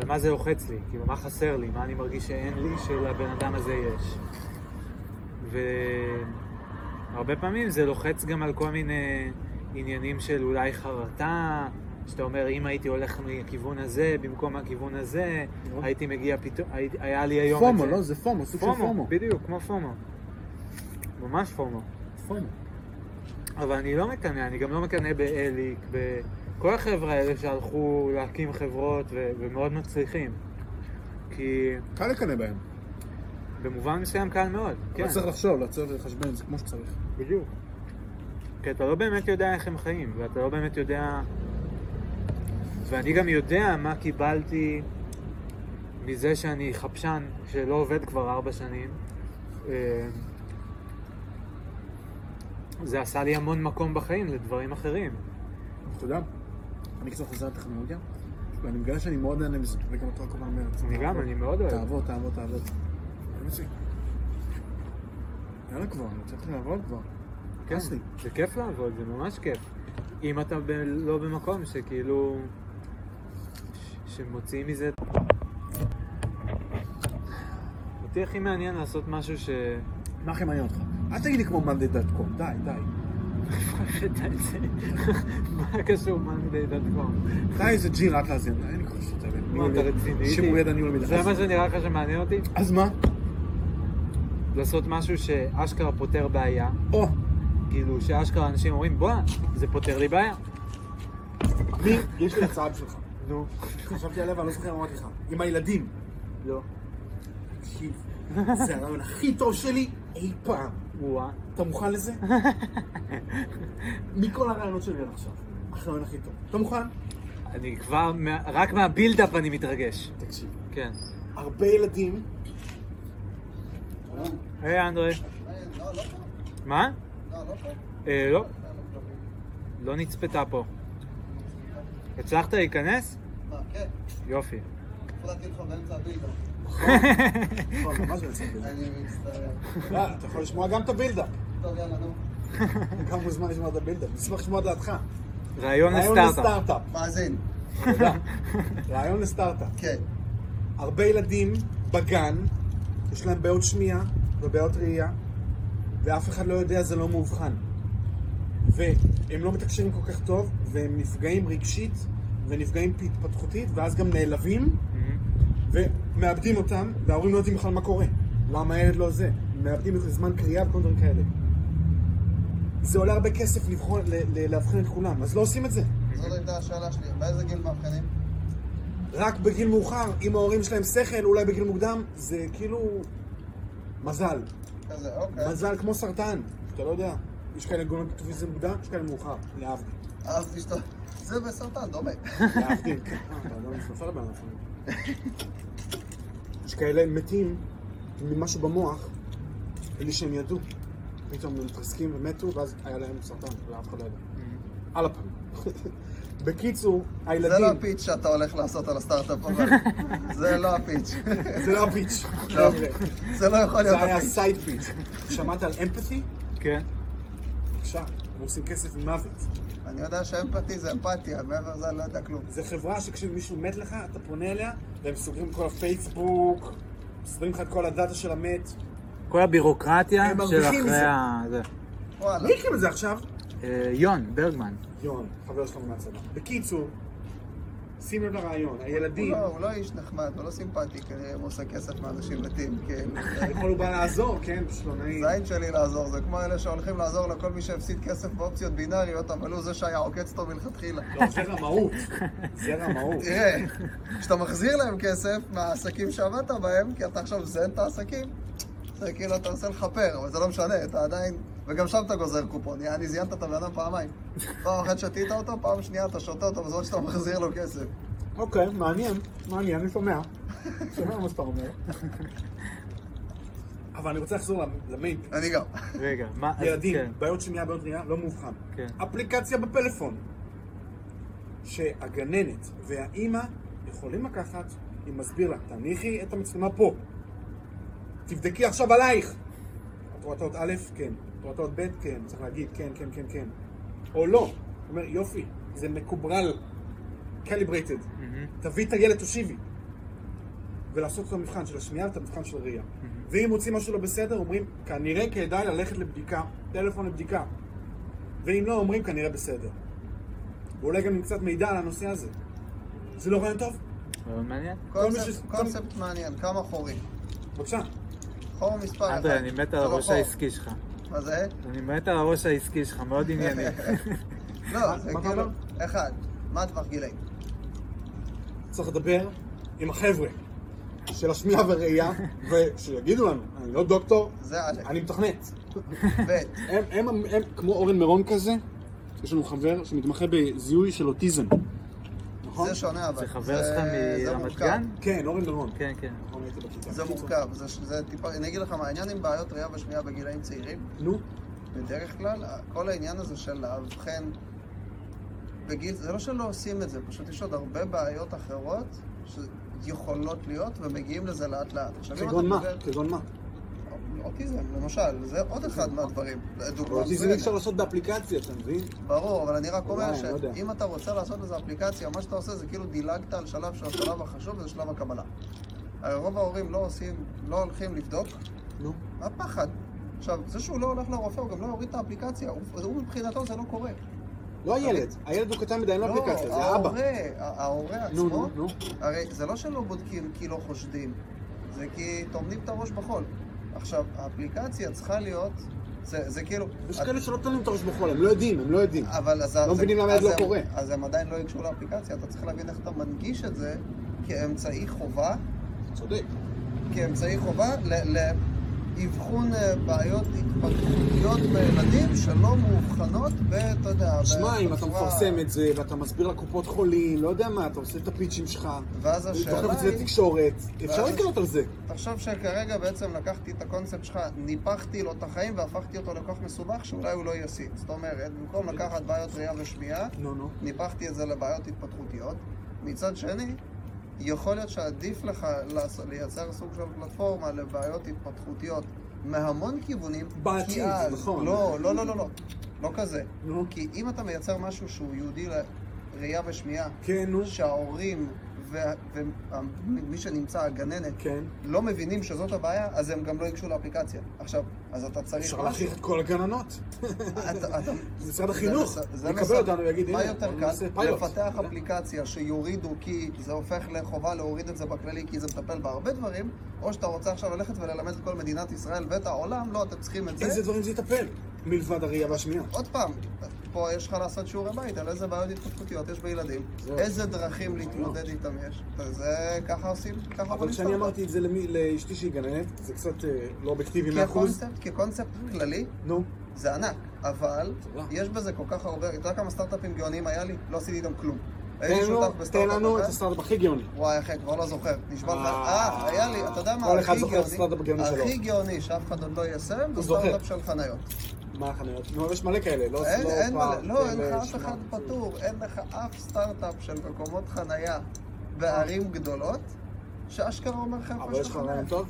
Speaker 2: על מה זה לוחץ לי, כאילו, מה חסר לי, מה אני מרגיש שאין לי, שלבן אדם הזה יש. והרבה פעמים זה לוחץ גם על כל מיני עניינים של אולי חרטה, שאתה אומר, אם הייתי הולך מהכיוון הזה במקום מהכיוון הזה,
Speaker 1: נכון.
Speaker 2: הייתי מגיע פתאום, היה לי היום
Speaker 1: FOMO,
Speaker 2: את זה.
Speaker 1: לא? זה FOMO, סוג של
Speaker 2: FOMO,
Speaker 1: FOMO.
Speaker 2: בדיוק, כמו FOMO. ממש FOMO.
Speaker 1: FOMO.
Speaker 2: אבל אני לא מקנא, אני גם לא מקנא באליק, בכל החבר'ה האלה שהלכו להקים חברות ו- ומאוד מצליחים. כי
Speaker 1: קל לקנא בהם.
Speaker 2: במובן מסוים קל מאוד, כן,
Speaker 1: אבל צריך לחשוב, לעצור ולחשבן את זה כמו שצריך.
Speaker 2: בדיוק. כי אתה לא באמת יודע איך הם חיים, ואתה לא באמת יודע... ואני גם יודע מה קיבלתי מזה שאני חפשן שלא עובד כבר ארבע שנים. אה, זה עשה לי המון מקום בחיים לדברים אחרים.
Speaker 1: יודע, אני קצת חוזר לטכנולוגיה, ואני מגלה שאני מאוד נהנה מזה, וגם אתה כל הזמן אומר,
Speaker 2: אני גם, אני מאוד אוהב.
Speaker 1: תעבוד, תעבוד, תעבוד. יאללה כבר, אני רוצה לעבוד כבר.
Speaker 2: כן,
Speaker 1: נמאס לי.
Speaker 2: זה כיף לעבוד, זה ממש כיף. אם אתה ב- לא במקום שכאילו... ש- שמוציאים מזה... אותי הכי מעניין לעשות משהו ש...
Speaker 1: מה הכי מעניין אותך? אל תגיד לי כמו מאנדי.קום, די, די.
Speaker 2: מה קשור מאנדי.קום?
Speaker 1: די איזה ג'י רק להאזין, די, אין לי כל שאתה
Speaker 2: מה, אתה רציני?
Speaker 1: שימור ידע ניהול מידע.
Speaker 2: זה מה שנראה לך שמעניין אותי?
Speaker 1: אז מה?
Speaker 2: לעשות משהו שאשכרה פותר בעיה.
Speaker 1: או,
Speaker 2: כאילו, שאשכרה אנשים אומרים, בואנה, זה פותר לי בעיה.
Speaker 1: מי? יש לי הצעה בשבילך.
Speaker 2: נו.
Speaker 1: חשבתי עליה ואני לא זוכר מה אמרתי לך. עם הילדים.
Speaker 2: לא.
Speaker 1: תקשיב, זה הרעיון הכי טוב שלי אי פעם.
Speaker 2: וואה.
Speaker 1: אתה מוכן לזה? מכל הרעיונות שלי עד עכשיו. הרעיון הכי טוב. אתה מוכן?
Speaker 2: אני כבר, מה- רק מהבילדאפ אני מתרגש.
Speaker 1: תקשיב.
Speaker 2: כן.
Speaker 1: הרבה ילדים
Speaker 2: היי אנדרי.
Speaker 3: לא, לא פה.
Speaker 2: מה?
Speaker 3: לא, לא פה.
Speaker 2: אה, לא. לא נצפתה פה. הצלחת להיכנס?
Speaker 3: מה, כן.
Speaker 2: יופי.
Speaker 3: החלטתי לך באמצע הבילדה.
Speaker 1: לא, אתה יכול לשמוע גם את הבילדה.
Speaker 3: טוב, יאללה, נו.
Speaker 1: גם מוזמן לשמוע את הבילדה. נשמח לשמוע את דעתך.
Speaker 2: רעיון לסטארט-אפ.
Speaker 3: מאזין.
Speaker 1: רעיון לסטארט-אפ.
Speaker 3: כן.
Speaker 1: הרבה ילדים בגן, יש להם בעיות שמיעה ובעיות ראייה, ואף אחד לא יודע, זה לא מאובחן. והם לא מתקשרים כל כך טוב, והם נפגעים רגשית, ונפגעים התפתחותית, ואז גם נעלבים, ומאבדים אותם, וההורים לא יודעים בכלל מה קורה. למה הילד לא זה? מאבדים את זמן קריאה וכל דברים כאלה. זה עולה הרבה כסף לבחון, לאבחן את כולם, אז לא עושים את זה.
Speaker 3: זאת הייתה השאלה שלי. באיזה גיל מאבחנים?
Speaker 1: רק בגיל מאוחר, אם ההורים שלהם שכל, אולי בגיל מוקדם, זה כאילו מזל.
Speaker 3: כזה, אוקיי.
Speaker 1: מזל כמו סרטן, אתה לא יודע. יש כאלה גורמים שזה מוקדם, יש כאלה מאוחר, להבדיל.
Speaker 3: אהבתי שאתה... זה בסרטן, דומה.
Speaker 1: להבדיל, כן. אה, אדם. יש כאלה מתים ממשהו במוח, בלי שהם ידעו. פתאום הם מתרסקים ומתו, ואז היה להם סרטן, ואף אחד לא ידע. על הפעם. בקיצור,
Speaker 3: זה לא
Speaker 1: הילדים...
Speaker 3: הפיץ' שאתה הולך לעשות על הסטארט-אפ, אבל זה לא הפיץ'.
Speaker 1: זה לא הפיץ'.
Speaker 3: לא. זה לא יכול להיות
Speaker 1: זה היה
Speaker 3: הפיץ'.
Speaker 1: סייד פיץ'. שמעת על אמפתי?
Speaker 2: כן.
Speaker 1: בבקשה, הם עושים כסף ממוות.
Speaker 3: אני יודע שאמפתי זה אמפתיה, מעבר לזה אני לא יודע כלום.
Speaker 1: זו חברה שכשמישהו מת לך, אתה פונה אליה, והם סוגרים כל הפייסבוק, מסדרים לך את כל הדאטה של המת.
Speaker 2: כל הבירוקרטיה
Speaker 1: הם
Speaker 2: של אחרי. ה... זה.
Speaker 3: וואלה.
Speaker 1: מי הקים את זה עכשיו?
Speaker 2: אה, יון, ברגמן.
Speaker 1: יון, חבר שלנו מהצבא. בקיצור, שים לב לרעיון,
Speaker 3: הוא
Speaker 1: הילדים,
Speaker 3: לא- הוא לא איש נחמד, הוא לא סימפטי, כנראה הוא עושה כסף מאנשים מתים, כאילו.
Speaker 1: יכול הוא בא לעזור, כן? פשוט לא נעים.
Speaker 3: זין שלי לעזור, זה כמו אלה שהולכים לעזור לכל מי שהפסיד כסף באופציות בינאריות, אבל הוא זה שהיה עוקץ אותו מלכתחילה.
Speaker 1: לא, זה רמאות. זה רמאות.
Speaker 3: תראה, כשאתה מחזיר להם כסף מהעסקים שעבדת בהם, כי אתה עכשיו מזיין את העסקים, זה כאילו אתה עושה לכפר, אבל זה לא משנה, אתה עדיין... וגם שם אתה גוזר קופון, יעני זיינת את הבן אדם פעמיים. פעם אחת שתית אותו, פעם שנייה אתה שותה אותו בזמן שאתה מחזיר לו כסף.
Speaker 1: אוקיי, מעניין, מעניין, אני שומע. שומע מה שאתה אומר. אבל אני רוצה לחזור למיין.
Speaker 3: אני גם.
Speaker 2: רגע, מה...
Speaker 1: ילדים,
Speaker 2: כן,
Speaker 1: בעיות שמיעה, בעיות ראייה, לא מאובחן.
Speaker 2: כן.
Speaker 1: אפליקציה בפלאפון, שהגננת והאימא יכולים לקחת, היא מסביר לה, תניחי את המצלמה פה. תבדקי עכשיו עלייך. את רואה א'? כן. את רואה ב'? כן. צריך להגיד כן, כן, כן, כן. או לא. הוא אומר, יופי, זה מקוברל, קליברייטד.
Speaker 2: מהמם.
Speaker 1: תביא את הילד, תושיבי. ולעשות את המבחן של השמיעה ואת המבחן של הראייה. ואם מוצאים משהו לא בסדר, אומרים, כנראה כדאי ללכת לבדיקה, טלפון לבדיקה. ואם לא, אומרים, כנראה בסדר. ואולי גם עם קצת מידע על הנושא הזה. זה לא רעיון טוב?
Speaker 2: רעיון מעניין.
Speaker 3: קונספט מעניין, כמה חורים.
Speaker 1: בבקשה.
Speaker 3: חור מספר אחד.
Speaker 2: אנדרי, אני מת על הראש. העסקי שלך.
Speaker 3: מה זה?
Speaker 2: אני מת על הראש העסקי שלך, מאוד ענייני.
Speaker 3: לא, זה כאילו... אחד, מה הטווח גילאים?
Speaker 1: צריך לדבר עם החבר'ה של השמיעה והראייה, ושיגידו לנו, אני לא דוקטור, אני מתכנת. הם כמו אורן מירון כזה, יש לנו חבר שמתמחה בזיהוי של אוטיזם. נכון?
Speaker 3: זה שונה אבל.
Speaker 2: זה חבר שלך
Speaker 3: זה
Speaker 2: מרמת. גן?
Speaker 1: כן, אורן מירון.
Speaker 2: כן, כן.
Speaker 3: זה מורכב, זה, זה טיפה, אני אגיד לך מה, העניין עם בעיות ראייה ושמיעה בגילאים צעירים,
Speaker 1: נו,
Speaker 3: בדרך כלל, כל העניין הזה של לאבחן בגיל, זה לא שלא עושים את זה, פשוט יש עוד הרבה בעיות אחרות שיכולות להיות ומגיעים לזה לאט לאט.
Speaker 1: כגון מה? כגון מה?
Speaker 3: אוטיזם, למשל, זה עוד אחד מהדברים.
Speaker 1: אוטיזם אי. אפשר לעשות באפליקציה, אתה מבין?
Speaker 3: ברור, אבל אני רק אומר
Speaker 1: אני לא.
Speaker 3: שאם אתה רוצה לעשות איזה אפליקציה, מה שאתה עושה זה כאילו דילגת על שלב שהוא השלב החשוב, וזה שלב הקבלה. הרי רוב ההורים לא עושים, לא הולכים לבדוק,
Speaker 1: נו.
Speaker 3: הפחד. עכשיו, זה שהוא לא הולך לרופא, הוא גם לא יוריד את האפליקציה, הוא, מבחינתו זה לא קורה.
Speaker 1: לא הילד, הילד הוא קטן מדי, אין לו
Speaker 3: לא,
Speaker 1: אפליקציה, זה האבא.
Speaker 3: ההורה, ההורה עצמו. הרי זה לא שלא בודקים כי לא חושדים, זה כי טומנים את הראש בחול. עכשיו, האפליקציה צריכה להיות, זה, זה כאילו...
Speaker 1: יש כאלה שלא טוענים את הראש בחול, הם לא יודעים, הם לא יודעים.
Speaker 3: אבל אז...
Speaker 1: לא מבינים למה זה לא קורה.
Speaker 3: אז הם עדיין לא ייגשו לאפליקציה, אתה צריך להבין איך אתה מנגיש את זה כאמצעי חובה,
Speaker 1: צודק.
Speaker 3: כאמצעי חובה ל... ל אבחון אה, בעיות התפתחותיות בילדים שלא מאובחנות ב... אתה יודע,
Speaker 1: שמע, אם אתה מפרסם את זה, ואתה מסביר לקופות חולים, לא יודע מה, אתה עושה את הפיצ'ים שלך,
Speaker 3: ואז השאלה
Speaker 1: את זה
Speaker 3: היא,
Speaker 1: לתקשורת, אפשר לקנות על זה.
Speaker 3: תחשוב שכרגע בעצם לקחתי את הקונספט שלך, ניפחתי לו את החיים והפכתי אותו לכל כך מסובך שאולי הוא לא יסיט. זאת אומרת, במקום לקחת בעיות ראייה ושמיעה. ניפחתי את זה לבעיות התפתחותיות. מצד שני, יכול להיות שעדיף לך לייצר סוג של פלטפורמה לבעיות התפתחותיות מהמון כיוונים.
Speaker 1: בעתיד,
Speaker 3: אז-
Speaker 1: נכון.
Speaker 3: לא, לא, לא, לא, לא. לא כזה.
Speaker 1: נו.
Speaker 3: כי אם אתה מייצר משהו שהוא ייעודי לראייה ושמיעה,
Speaker 1: כן, נו.
Speaker 3: שההורים ומי שנמצא, הגננת,
Speaker 1: כן.
Speaker 3: לא מבינים שזאת הבעיה, אז הם גם לא ייגשו לאפליקציה. עכשיו, אז אתה צריך
Speaker 1: אפשר. להכריח את כל הגננות. משרד החינוך יקבל אותנו ויגיד,
Speaker 3: מה יותר קל? לפתח אפליקציה שיורידו כי זה הופך לחובה להוריד את זה בכללי כי זה מטפל בהרבה דברים, או שאתה רוצה עכשיו ללכת וללמד את כל מדינת ישראל ואת העולם, לא, אתם צריכים את זה.
Speaker 1: איזה דברים זה יטפל? מלבד הראייה והשמיעה.
Speaker 3: עוד פעם, פה יש לך לעשות שיעורי בית על איזה בעיות התפתחותיות יש בילדים. איזה דרכים להתמודד איתם יש. זה ככה עושים, ככה
Speaker 1: אבל כשאני. אמרתי את זה למי- לאשתי שהיא גננת, זה קצת אה, לא אובייקטיבי מאה אחוז.
Speaker 3: כקונספט, כקונספט כללי,
Speaker 1: נו.
Speaker 3: זה ענק, אבל
Speaker 1: תודה.
Speaker 3: יש בזה כל כך הרבה, אתה יודע כמה סטארט-אפים גאוניים היה לי? לא עשיתי איתם כלום.
Speaker 1: תן לנו- את. הסטארט-אפ הכי גאוני.
Speaker 3: וואי, אחי, כבר לא זוכר. נשבע לך.
Speaker 1: אה,
Speaker 3: אה, היה לי, אתה יודע מה
Speaker 1: כל אחד זוכר את הסטארט-אפ הגאוני שלו.
Speaker 3: הכי גאוני שאף אחד עוד לא יישם, זה. סטארט-אפ של חניות.
Speaker 1: מה החניות? נו, יש מלא כאלה, לא
Speaker 3: אין,
Speaker 1: לא
Speaker 3: אין מלא, לא, אין לך אף אחד פטור, אין לך אף סטארט-אפ של מקומות חנייה בערים גדולות, שאשכרה אומר לך איפה יש חניה.
Speaker 1: טוב?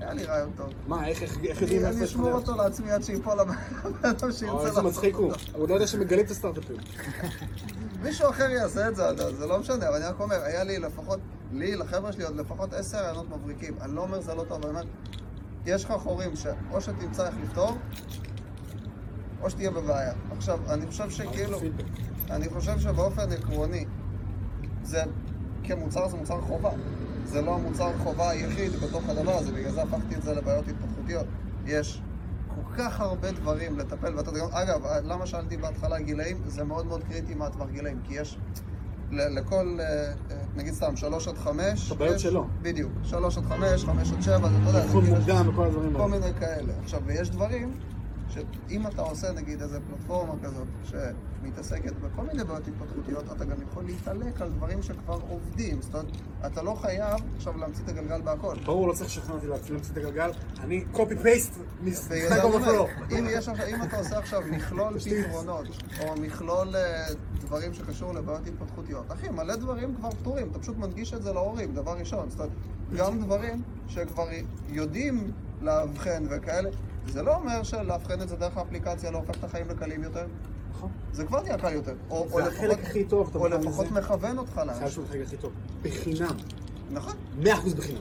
Speaker 3: היה לי רעיון טוב.
Speaker 1: מה, איך יודעים איפה
Speaker 3: אני אשמור? אותו לעצמי עד שיפול הבן אדם שירצה
Speaker 1: אוי, איזה
Speaker 3: לעשות
Speaker 1: מצחיק הוא.
Speaker 3: אותו.
Speaker 1: הוא לא יודע שמגלים את הסטארט-אפים.
Speaker 3: מישהו אחר יעשה את זה, אז זה לא משנה, אבל אני רק אומר, היה לי לפחות, לי, לחבר'ה שלי, עוד לפחות עשר רעיונות מבריקים. אני לא אומר זה לא טוב, אני אומר, יש לך חורים שאו שתמצא איך לפתור, או שתהיה בבעיה. עכשיו, אני חושב שכאילו. אני חושב שבאופן עקרוני, זה, כמוצר זה מוצר חובה. זה לא המוצר חובה היחיד בתוך הדבר הזה, בגלל זה הפכתי את זה לבעיות התפתחותיות. יש כל כך הרבה דברים לטפל, ואתה יודע, אגב, למה שאלתי בהתחלה גילאים? זה מאוד מאוד קריטי מה הטווח גילאים, כי יש לכל, אה, אה, נגיד סתם, שלוש עד חמש,
Speaker 1: את הבעיות
Speaker 3: יש-
Speaker 1: שלו.
Speaker 3: בדיוק, שלוש עד חמש, חמש עד שבע, אתה יודע, זה
Speaker 1: אבחון
Speaker 3: כאילו-
Speaker 1: מוקדם וכל הדברים
Speaker 3: כל
Speaker 1: האלה.
Speaker 3: מיני כאלה. עכשיו, ויש דברים שאם אתה עושה נגיד איזה פלטפורמה כזאת שמתעסקת בכל מיני בעיות התפתחותיות, אתה גם יכול להתעלק על דברים שכבר עובדים. זאת אומרת, אתה לא חייב עכשיו להמציא את הגלגל בהכל.
Speaker 1: ברור, לא צריך לשכנע אותי להמציא את הגלגל. אני קופי פייסט.
Speaker 3: אם, עכשיו- אם אתה עושה עכשיו מכלול פתרונות, או מכלול אה, דברים שקשור לבעיות התפתחותיות, אחי, מלא דברים כבר פתורים, אתה פשוט מנגיש את זה להורים, דבר ראשון. זאת אומרת, גם דברים שכבר יודעים לאבחן וכאלה, זה לא אומר שלאבחן את זה דרך האפליקציה לא הופך את החיים לקלים יותר.
Speaker 1: נכון.
Speaker 3: זה כבר נהיה קל יותר. או, או
Speaker 1: זה החלק
Speaker 3: לפחות,
Speaker 1: הכי טוב,
Speaker 3: או לפחות
Speaker 1: לזה?
Speaker 3: מכוון אותך לאן.
Speaker 1: שהוא החלק הכי טוב. בחינם.
Speaker 3: נכון.
Speaker 1: 100% בחינם.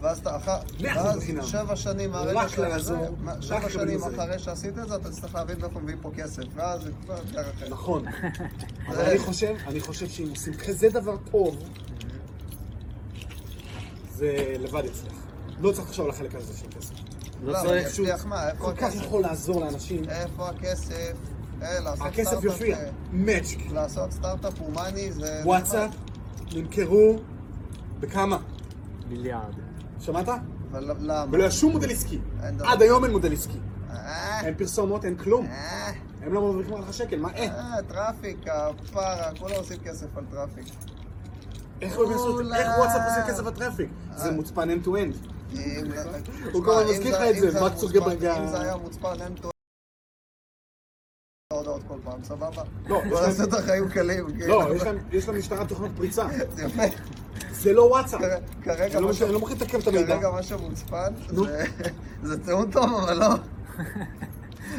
Speaker 3: ואז אתה אחר...
Speaker 1: מאה אחוז
Speaker 3: ואז
Speaker 1: בחינם.
Speaker 3: שבע שנים מהרגע
Speaker 1: רק
Speaker 3: שזה-
Speaker 1: לעזור, רק
Speaker 3: שבע שנים. אחרי שעשית את זה, אתה תצטרך להבין מאיפה מביאים פה כסף. ואז זה כבר דרך אחרת.
Speaker 1: נכון. אבל אני חושב, אני חושב שאם עושים כזה דבר טוב, זה לבד יצליח. לא צריך לחשוב על החלק הזה של כסף.
Speaker 2: לא
Speaker 3: לא, אבל
Speaker 2: צריך.
Speaker 3: יצליח מה? איפה
Speaker 1: כל כך? יכול לעזור לאנשים.
Speaker 3: איפה הכסף? אה,
Speaker 1: הכסף יופיע.
Speaker 3: אה,
Speaker 1: magic.
Speaker 3: לעשות סטארט-אפ הומני זה...
Speaker 1: וואטסאפ נמכרו בכמה?
Speaker 2: מיליארד.
Speaker 1: שמעת?
Speaker 3: אבל למה?
Speaker 1: ולא היה שום מודל עסקי. עד היום אין מודל עסקי.
Speaker 3: אה,
Speaker 1: אין פרסומות, אין כלום.
Speaker 3: אה,
Speaker 1: הם לא מרוויחים עליך שקל, מה אה?
Speaker 3: אה, traffic, הפרה, כולם עושים כסף על traffic.
Speaker 1: איך
Speaker 3: כולם.
Speaker 1: וואטסאפ עושה כסף ב traffic? זה מוצפן end to end. הוא כל הזמן
Speaker 3: אם
Speaker 1: מזכיר לך את זה,
Speaker 3: אם היה
Speaker 1: מארק
Speaker 3: מוצפן-
Speaker 1: צוקרברג ה-
Speaker 3: אם זה היה מוצפן אין טו... הודעות כל פעם, סבבה?
Speaker 1: לא,
Speaker 3: בוא נעשה את החיים קלים. כאילו.
Speaker 1: לא, יש למשטרה תוכנות פריצה. זה לא וואטסאפ.
Speaker 3: כרגע-
Speaker 1: אני לא
Speaker 3: מה
Speaker 1: מוכן- אני לא מוכן לתקן את המידע.
Speaker 3: כרגע מה שמוצפן. זה- טיעון טוב, אבל לא.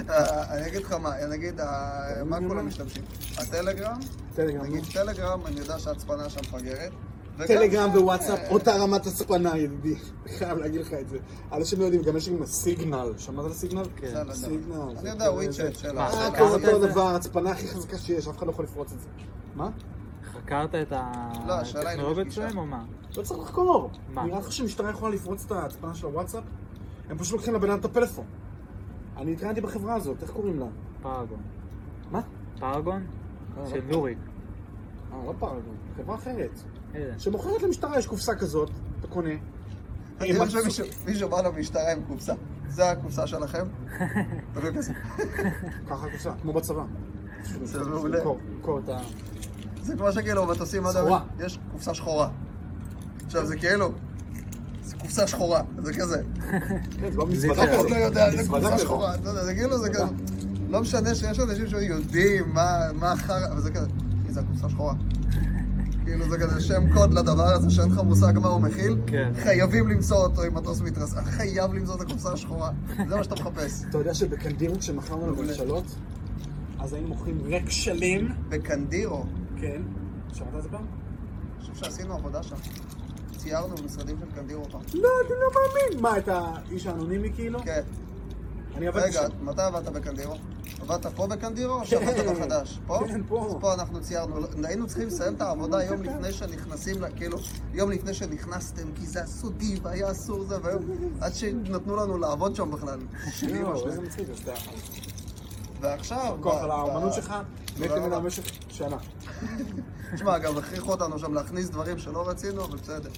Speaker 3: אה, אני אגיד לך מה, נגיד, אה, מה כולם משתמשים? הטלגרם?
Speaker 1: טלגרם.
Speaker 3: נגיד טלגרם, אני יודע שההצפנה שם מפגרת.
Speaker 1: טלגרם ווואטסאפ, אותה רמת הצפנה, ידידי. חייב להגיד לך את זה. אנשים לא יודעים, גם יש עם סיגנל. שמעת על סיגנל?
Speaker 2: כן.
Speaker 1: סיגנל.
Speaker 3: אני
Speaker 1: זה
Speaker 3: יודע,
Speaker 1: כזה-
Speaker 3: וויצ'ט של
Speaker 2: מה,
Speaker 3: ה-
Speaker 1: אה,
Speaker 2: חקרת
Speaker 1: כל
Speaker 2: את
Speaker 1: אותו? דבר, הצפנה הכי חזקה שיש, אף אחד לא יכול לפרוץ את זה. מה?
Speaker 2: חקרת את
Speaker 3: לא, השאלה היא
Speaker 2: הטכנולוגיות. שלהם או מה?
Speaker 1: לא צריך לחקור.
Speaker 2: מה?
Speaker 1: נראה לך שמשטרה יכולה לפרוץ את ההצפנה של הוואטסאפ? הם פשוט לוקחים לבן אדם את הפלאפון. אני התראיינתי בחברה הזאת, איך קוראים לה?
Speaker 2: פרגון.
Speaker 1: מה?
Speaker 2: פרגון?
Speaker 1: אה,
Speaker 2: של
Speaker 1: לא.
Speaker 2: נוריק.
Speaker 1: אה, לא פרגון, חברה אחרת.
Speaker 2: איזה?
Speaker 1: שמוכרת למשטרה, יש קופסה כזאת, אתה קונה,
Speaker 3: אני חושב שמישהו בא למשטרה עם קופסה. זה הקופסה שלכם? תביאו כסף.
Speaker 1: ככה קופסה, כמו בצבא.
Speaker 3: זה מעולה. כמו שכאילו מטוסים עד. היום, יש קופסה שחורה. עכשיו זה כאילו, זה קופסה שחורה, זה כזה.
Speaker 1: כן, זה לא
Speaker 3: לא יודע, זה קופסה. שחורה, זה כאילו, זה כזה. לא משנה שיש אנשים שיודעים מה החרא, אבל זה כזה, "אחי, זה הקופסה שחורה. כאילו זה כזה שם קוד לדבר הזה שאין לך מושג מה הוא מכיל,
Speaker 2: כן.
Speaker 3: חייבים למצוא אותו אם מטוס מתרסק, חייב למצוא את הקופסה השחורה, זה מה שאתה מחפש.
Speaker 1: אתה יודע שבקנדירו כשמכרנו. לממשלות, אז היינו מוכרים ריק שלם.
Speaker 3: בקנדירו,
Speaker 1: כן. שמעת על זה פעם?
Speaker 3: אני חושב שעשינו עבודה שם. ציירנו במשרדים של קנדירו פעם.
Speaker 1: לא, אני לא מאמין. מה, את האיש האנונימי כאילו?
Speaker 3: כן.
Speaker 1: אני עבדתי
Speaker 3: רגע,
Speaker 1: שם.
Speaker 3: מתי עבדת בקנדירו? עבדת פה בקנדירו או שעבדת
Speaker 1: כן.
Speaker 3: בחדש? פה?
Speaker 1: כן, פה.
Speaker 3: אז פה אנחנו ציירנו, היינו צריכים לסיים את העבודה יום לפני שנכנסים, כאילו, יום לפני שנכנסתם, כי זה היה סודי והיה אסור זה, והיום, עד שנתנו לנו לעבוד שם בכלל.
Speaker 1: לא,
Speaker 3: משהו.
Speaker 1: איזה מצחיק, אז.
Speaker 3: ועכשיו...
Speaker 1: כוח על האמנות שלך, מת
Speaker 3: תודה
Speaker 1: ממנה. במשך שנה.
Speaker 3: תשמע, גם הכריחו אותנו שם להכניס דברים שלא רצינו, אבל בסדר.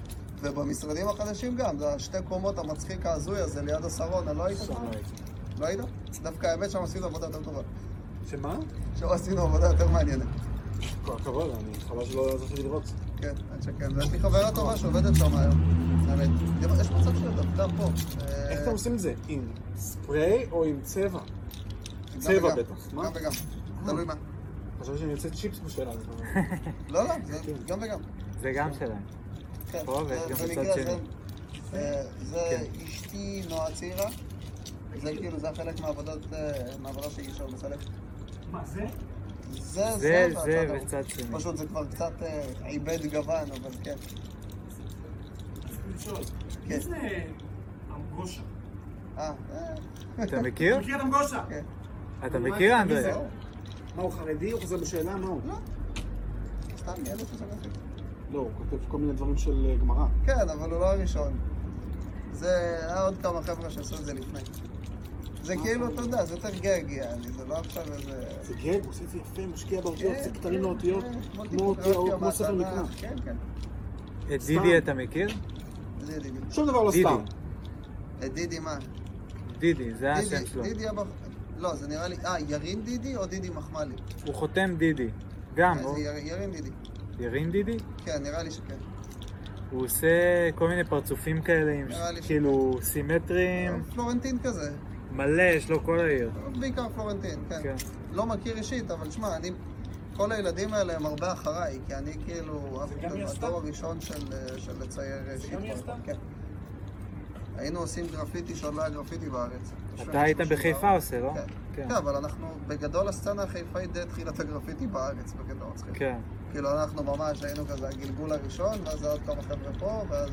Speaker 3: ובמשרדים החדשים גם, זה השתי קומות המצחיק ההזוי הזה ליד השרונה, לא היית
Speaker 1: שם
Speaker 3: שם?
Speaker 1: לא.
Speaker 3: לא היית? דווקא האמת שם עשינו עבודה יותר טובה.
Speaker 1: שמה?
Speaker 3: שם עשינו עבודה יותר מעניינת.
Speaker 1: כל הכבוד, אני חבל שלא זכיתי לראות.
Speaker 3: כן, האמת שכן. ויש לי חברה טובה שעובדת שם היום. האמת. יש מצב של גם פה. אה,
Speaker 1: איך אתם עושים את זה? עם ספרי או עם צבע? צבע. בטח?
Speaker 3: גם וגם. תלוי מה.
Speaker 1: חשבתי שאני יוצא צ'יפס בשאלה הזאת.
Speaker 3: לא, לא, זה
Speaker 1: כן.
Speaker 3: גם וגם.
Speaker 2: זה גם שלהם.
Speaker 3: כן.
Speaker 2: פה, ויש גם שני.
Speaker 3: זה
Speaker 2: כן.
Speaker 3: אשתי נועה צעירה. זה כאילו, זה חלק מהעבודות, אה, מהעבודה שהיא שם בסלק.
Speaker 1: מה זה?
Speaker 3: זה,
Speaker 2: זה, זה. וצד שני.
Speaker 3: פשוט זה כבר קצת אה, עיבד גוון, אבל כן. כן.
Speaker 4: מי זה אמגושה?
Speaker 3: אה, אה,
Speaker 2: אתה מכיר?
Speaker 4: מכיר את אמגושה?
Speaker 3: כן.
Speaker 2: אתה מכיר, אנדרי?
Speaker 4: זה?
Speaker 1: מה, הוא חרדי? הוא חוזר בשאלה? מה הוא?
Speaker 3: לא. סתם ילד ששמעתי.
Speaker 1: לא, הוא כותב כל מיני דברים של אה, גמרא.
Speaker 3: כן, אבל הוא לא הראשון. זה, היה עוד כמה חבר'ה שעשו את זה לפני. זה כאילו, אתה יודע, זה יותר גג, יעני, זה לא עכשיו איזה...
Speaker 1: זה גג, הוא עושה את זה יפה, משקיע באותיות,
Speaker 3: כן,
Speaker 1: זה קטנים
Speaker 3: כן,
Speaker 1: לאותיות,
Speaker 3: כן,
Speaker 1: כמו אותיות- כמו ספר
Speaker 3: מהתנ"ך,
Speaker 1: מקרא.
Speaker 3: כן, כן.
Speaker 2: את. דידי אתה מכיר?
Speaker 1: שום דבר לא. סתם.
Speaker 3: אה, דידי מה?
Speaker 2: דידי, זה השם שלו.
Speaker 3: דידי הבח... לא, זה נראה לי... אה, ירין דידי או דידי מחמלי?
Speaker 2: הוא חותם דידי. גם,
Speaker 3: אה,
Speaker 2: הוא
Speaker 3: יר- ירין דידי.
Speaker 2: ירין דידי?
Speaker 3: כן, נראה לי שכן.
Speaker 2: הוא עושה כל מיני פרצופים כאלה עם כאילו סימטריים,
Speaker 3: פלורנטין כזה.
Speaker 2: מלא, יש לו כל העיר.
Speaker 3: בעיקר פלורנטין, כן.
Speaker 2: כן.
Speaker 3: לא מכיר אישית, אבל שמע, אני... כל הילדים האלה הם הרבה אחריי, כי אני כאילו...
Speaker 1: גם היא עשתה?
Speaker 3: הדור הראשון של, של לצייר.
Speaker 1: עשתה?
Speaker 3: כן. היינו עושים גרפיטי שעוד לא היה גרפיטי בארץ.
Speaker 2: אתה היית בחיפה עושה, לא?
Speaker 3: כן.
Speaker 2: כן.
Speaker 3: כן, אבל אנחנו, בגדול הסצנה החיפאית די התחילה את הגרפיטי בארץ, בגדול.
Speaker 2: כן.
Speaker 3: כאילו אנחנו ממש היינו כזה הגלגול הראשון, ואז עוד כמה חבר'ה פה, ואז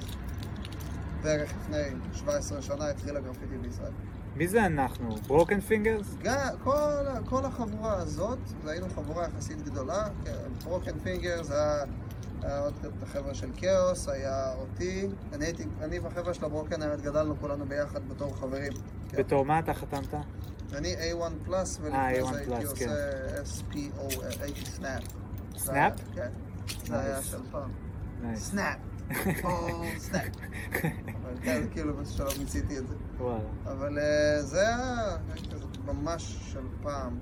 Speaker 3: בערך לפני 17 שנה התחיל הגרפיטי בישראל.
Speaker 2: מי זה אנחנו? ברוקן פינגרס?
Speaker 3: כל, כל החבורה הזאת, היינו חבורה יחסית גדולה, ברוקן פינגר זה היה, היה עוד את החבר'ה של כאוס, היה אותי, אני הייתי, אני והחבר'ה של הברוקן האמת גדלנו כולנו ביחד בתור חברים. כן.
Speaker 2: בתור מה אתה חתמת?
Speaker 3: אני A1 plus,
Speaker 2: אה,
Speaker 3: ולפני
Speaker 2: A1
Speaker 3: זה הייתי עושה
Speaker 2: כן.
Speaker 3: SPO, הייתי Snap.
Speaker 2: Snap?
Speaker 3: כן. זה היה. של פעם. Snap. או Snap. אבל כן, כאילו באיזשהו שלב מיציתי את זה. אבל אה, זה היה כזה ממש של פעם.